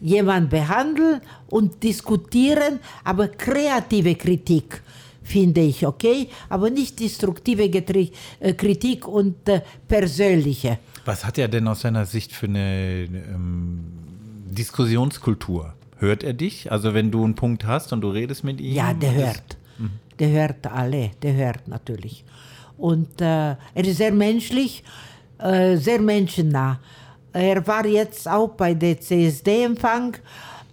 jemand behandeln und diskutieren, aber kreative Kritik finde ich okay, aber nicht destruktive Getri äh, Kritik und äh, persönliche. Was hat er denn aus seiner Sicht für eine ähm, Diskussionskultur? Hört er dich? Also wenn du einen Punkt hast und du redest mit ihm? Ja, der hört. Der hört alle, der hört natürlich. Und äh, er ist sehr menschlich, äh, sehr menschennah. Er war jetzt auch bei der CSD-Empfang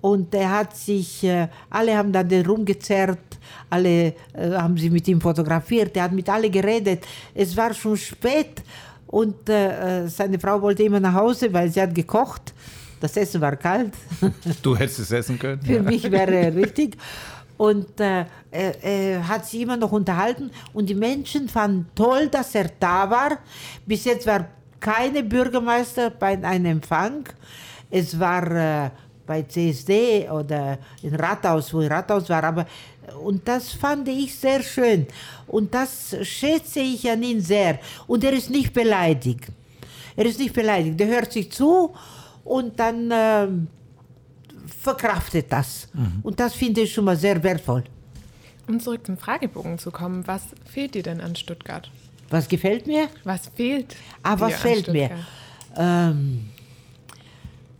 und er hat sich, äh, alle haben dann den rumgezerrt, alle äh, haben sie mit ihm fotografiert, er hat mit alle geredet. Es war schon spät und äh, äh, seine Frau wollte immer nach Hause, weil sie hat gekocht. Das Essen war kalt. Du hättest es essen können? Für mich wäre richtig. Und äh, er, er hat sich immer noch unterhalten und die Menschen fanden toll, dass er da war. Bis jetzt war keine Bürgermeister bei einem Empfang. Es war äh, bei CSD oder in Rathaus, wo ich Rathaus war, aber und das fand ich sehr schön und das schätze ich an ihn sehr und er ist nicht beleidigt. Er ist nicht beleidigt, der hört sich zu und dann ähm, verkraftet das. Und das finde ich schon mal sehr wertvoll. Um zurück zum Fragebogen zu kommen, was fehlt dir denn an Stuttgart? Was gefällt mir? Was fehlt Ah, dir was an fehlt mir? Ähm,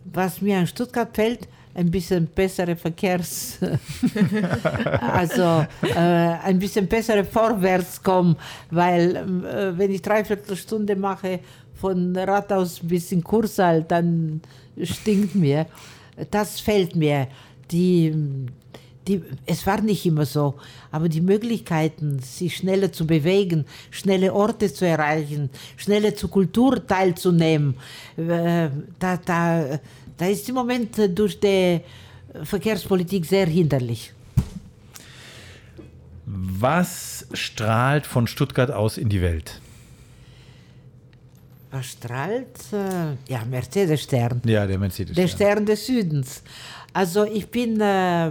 was mir an Stuttgart fällt, ein bisschen bessere Verkehrs... also äh, ein bisschen bessere Vorwärtskommen, weil äh, wenn ich dreiviertel Stunde mache von Rathaus bis in Kursaal, dann stinkt mir. Das fällt mir. Die, die, es war nicht immer so, aber die Möglichkeiten, sich schneller zu bewegen, schnelle Orte zu erreichen, schneller zur Kultur teilzunehmen, äh, da, da, da ist im Moment durch die Verkehrspolitik sehr hinderlich. Was strahlt von Stuttgart aus in die Welt? Was strahlt? Äh, ja, Mercedes-Stern. Ja, der Mercedes. Der Stern des Südens. Also ich bin, äh,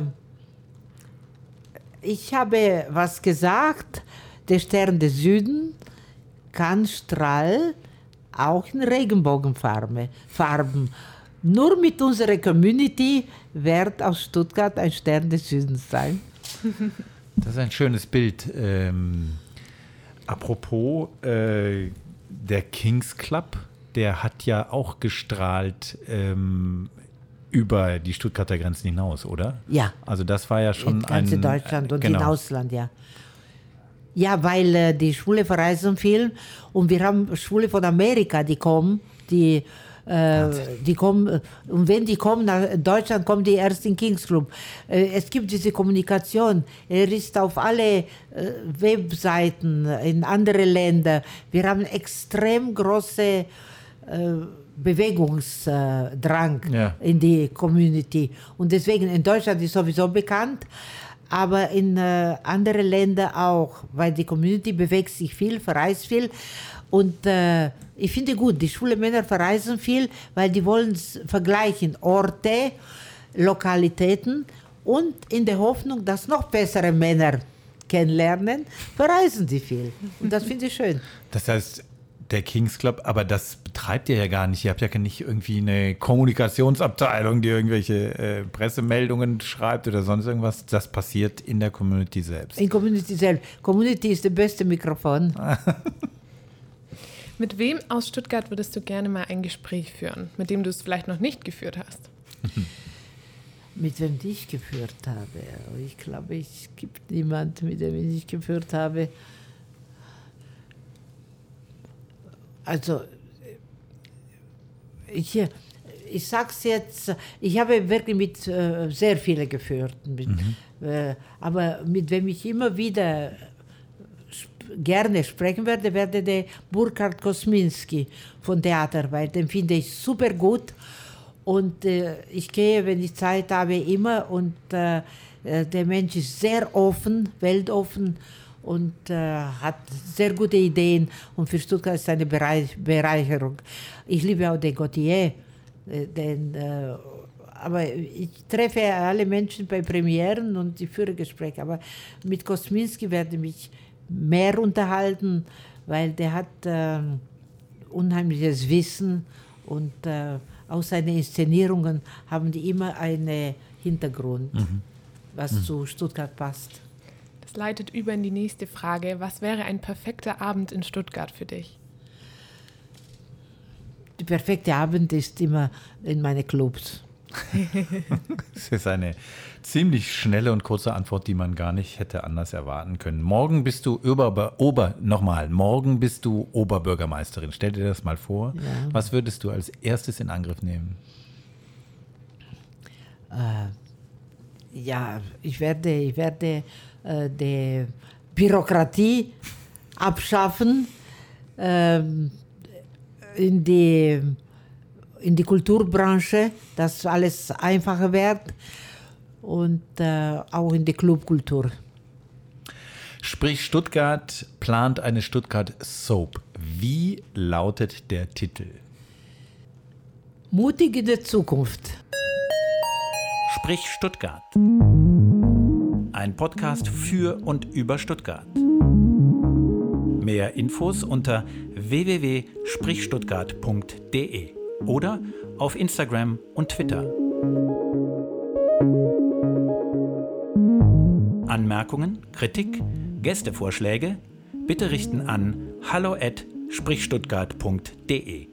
ich habe was gesagt, der Stern des Südens kann strahlen auch in Regenbogenfarben. Farben. Nur mit unserer Community wird aus Stuttgart ein Stern des Südens sein. Das ist ein schönes Bild. Ähm, apropos, äh, der Kings Club, der hat ja auch gestrahlt ähm, über die Stuttgarter Grenzen hinaus, oder? Ja. Also das war ja schon in ganz ein... Deutschland und genau. im Ausland, ja. Ja, weil äh, die Schwule verreisen viel und wir haben Schwule von Amerika, die kommen, die, äh, die kommen, äh, und wenn die kommen nach Deutschland, kommen die erst in Kings Club. Äh, es gibt diese Kommunikation, er ist auf alle äh, Webseiten in andere Länder. Wir haben extrem große Bewegungsdrang Ja. in die Community. Und deswegen in Deutschland ist sowieso bekannt, aber in äh, andere Länder auch, weil die Community bewegt sich viel, verreist viel. Und äh, ich finde gut, die schwule Männer verreisen viel, weil die wollen vergleichen Orte, Lokalitäten und in der Hoffnung, dass noch bessere Männer kennenlernen, verreisen sie viel. Und das finde ich schön. Das heißt, der Kings Club, aber das betreibt ihr ja gar nicht. Ihr habt ja nicht irgendwie eine Kommunikationsabteilung, die irgendwelche äh, Pressemeldungen schreibt oder sonst irgendwas. Das passiert in der Community selbst. In Community selbst. Community ist das beste Mikrofon. Mit wem aus Stuttgart würdest du gerne mal ein Gespräch führen, mit dem du es vielleicht noch nicht geführt hast? Mit wem ich geführt habe. Ich glaube, es gibt niemanden, mit dem ich nicht geführt habe. Also, ich, ich sage es jetzt, ich habe wirklich mit äh, sehr vielen geführt. Mit, äh, aber mit wem ich immer wieder gerne sprechen werde, werde der Burkhard Kosminski von Theaterarbeit. Den finde ich super gut. Und äh, ich gehe, wenn ich Zeit habe, immer. Und äh, äh, der Mensch ist sehr offen, weltoffen und äh, hat sehr gute Ideen. Und für Stuttgart ist es eine Bereich Bereicherung. Ich liebe auch den Gautier. Äh, denn, äh, aber ich treffe alle Menschen bei Premieren und ich führe Gespräche. Aber mit Kosminski werde ich mich mehr unterhalten, weil der hat äh, unheimliches Wissen und äh, auch seine Inszenierungen haben die immer einen Hintergrund, mhm. was mhm. zu Stuttgart passt. Das leitet über in die nächste Frage. Was wäre ein perfekter Abend in Stuttgart für dich? Der perfekte Abend ist immer in meine Clubs. das ist eine ziemlich schnelle und kurze Antwort, die man gar nicht hätte anders erwarten können. Morgen bist du Ober, Ober nochmal, morgen bist du Oberbürgermeisterin. Stell dir das mal vor. Ja. Was würdest du als erstes in Angriff nehmen? Äh, ja, ich werde, ich werde äh, die Bürokratie abschaffen, äh, in die in die Kulturbranche, dass alles einfacher wird und äh, auch in die Clubkultur. Sprich, Stuttgart plant eine Stuttgart Soap. Wie lautet der Titel? Mutig in der Zukunft. Sprich Stuttgart. Ein Podcast für und über Stuttgart. Mehr Infos unter www.sprichstuttgart.de oder auf Instagram und Twitter. Anmerkungen, Kritik, Gästevorschläge bitte richten an hallo@sprichstuttgart.de.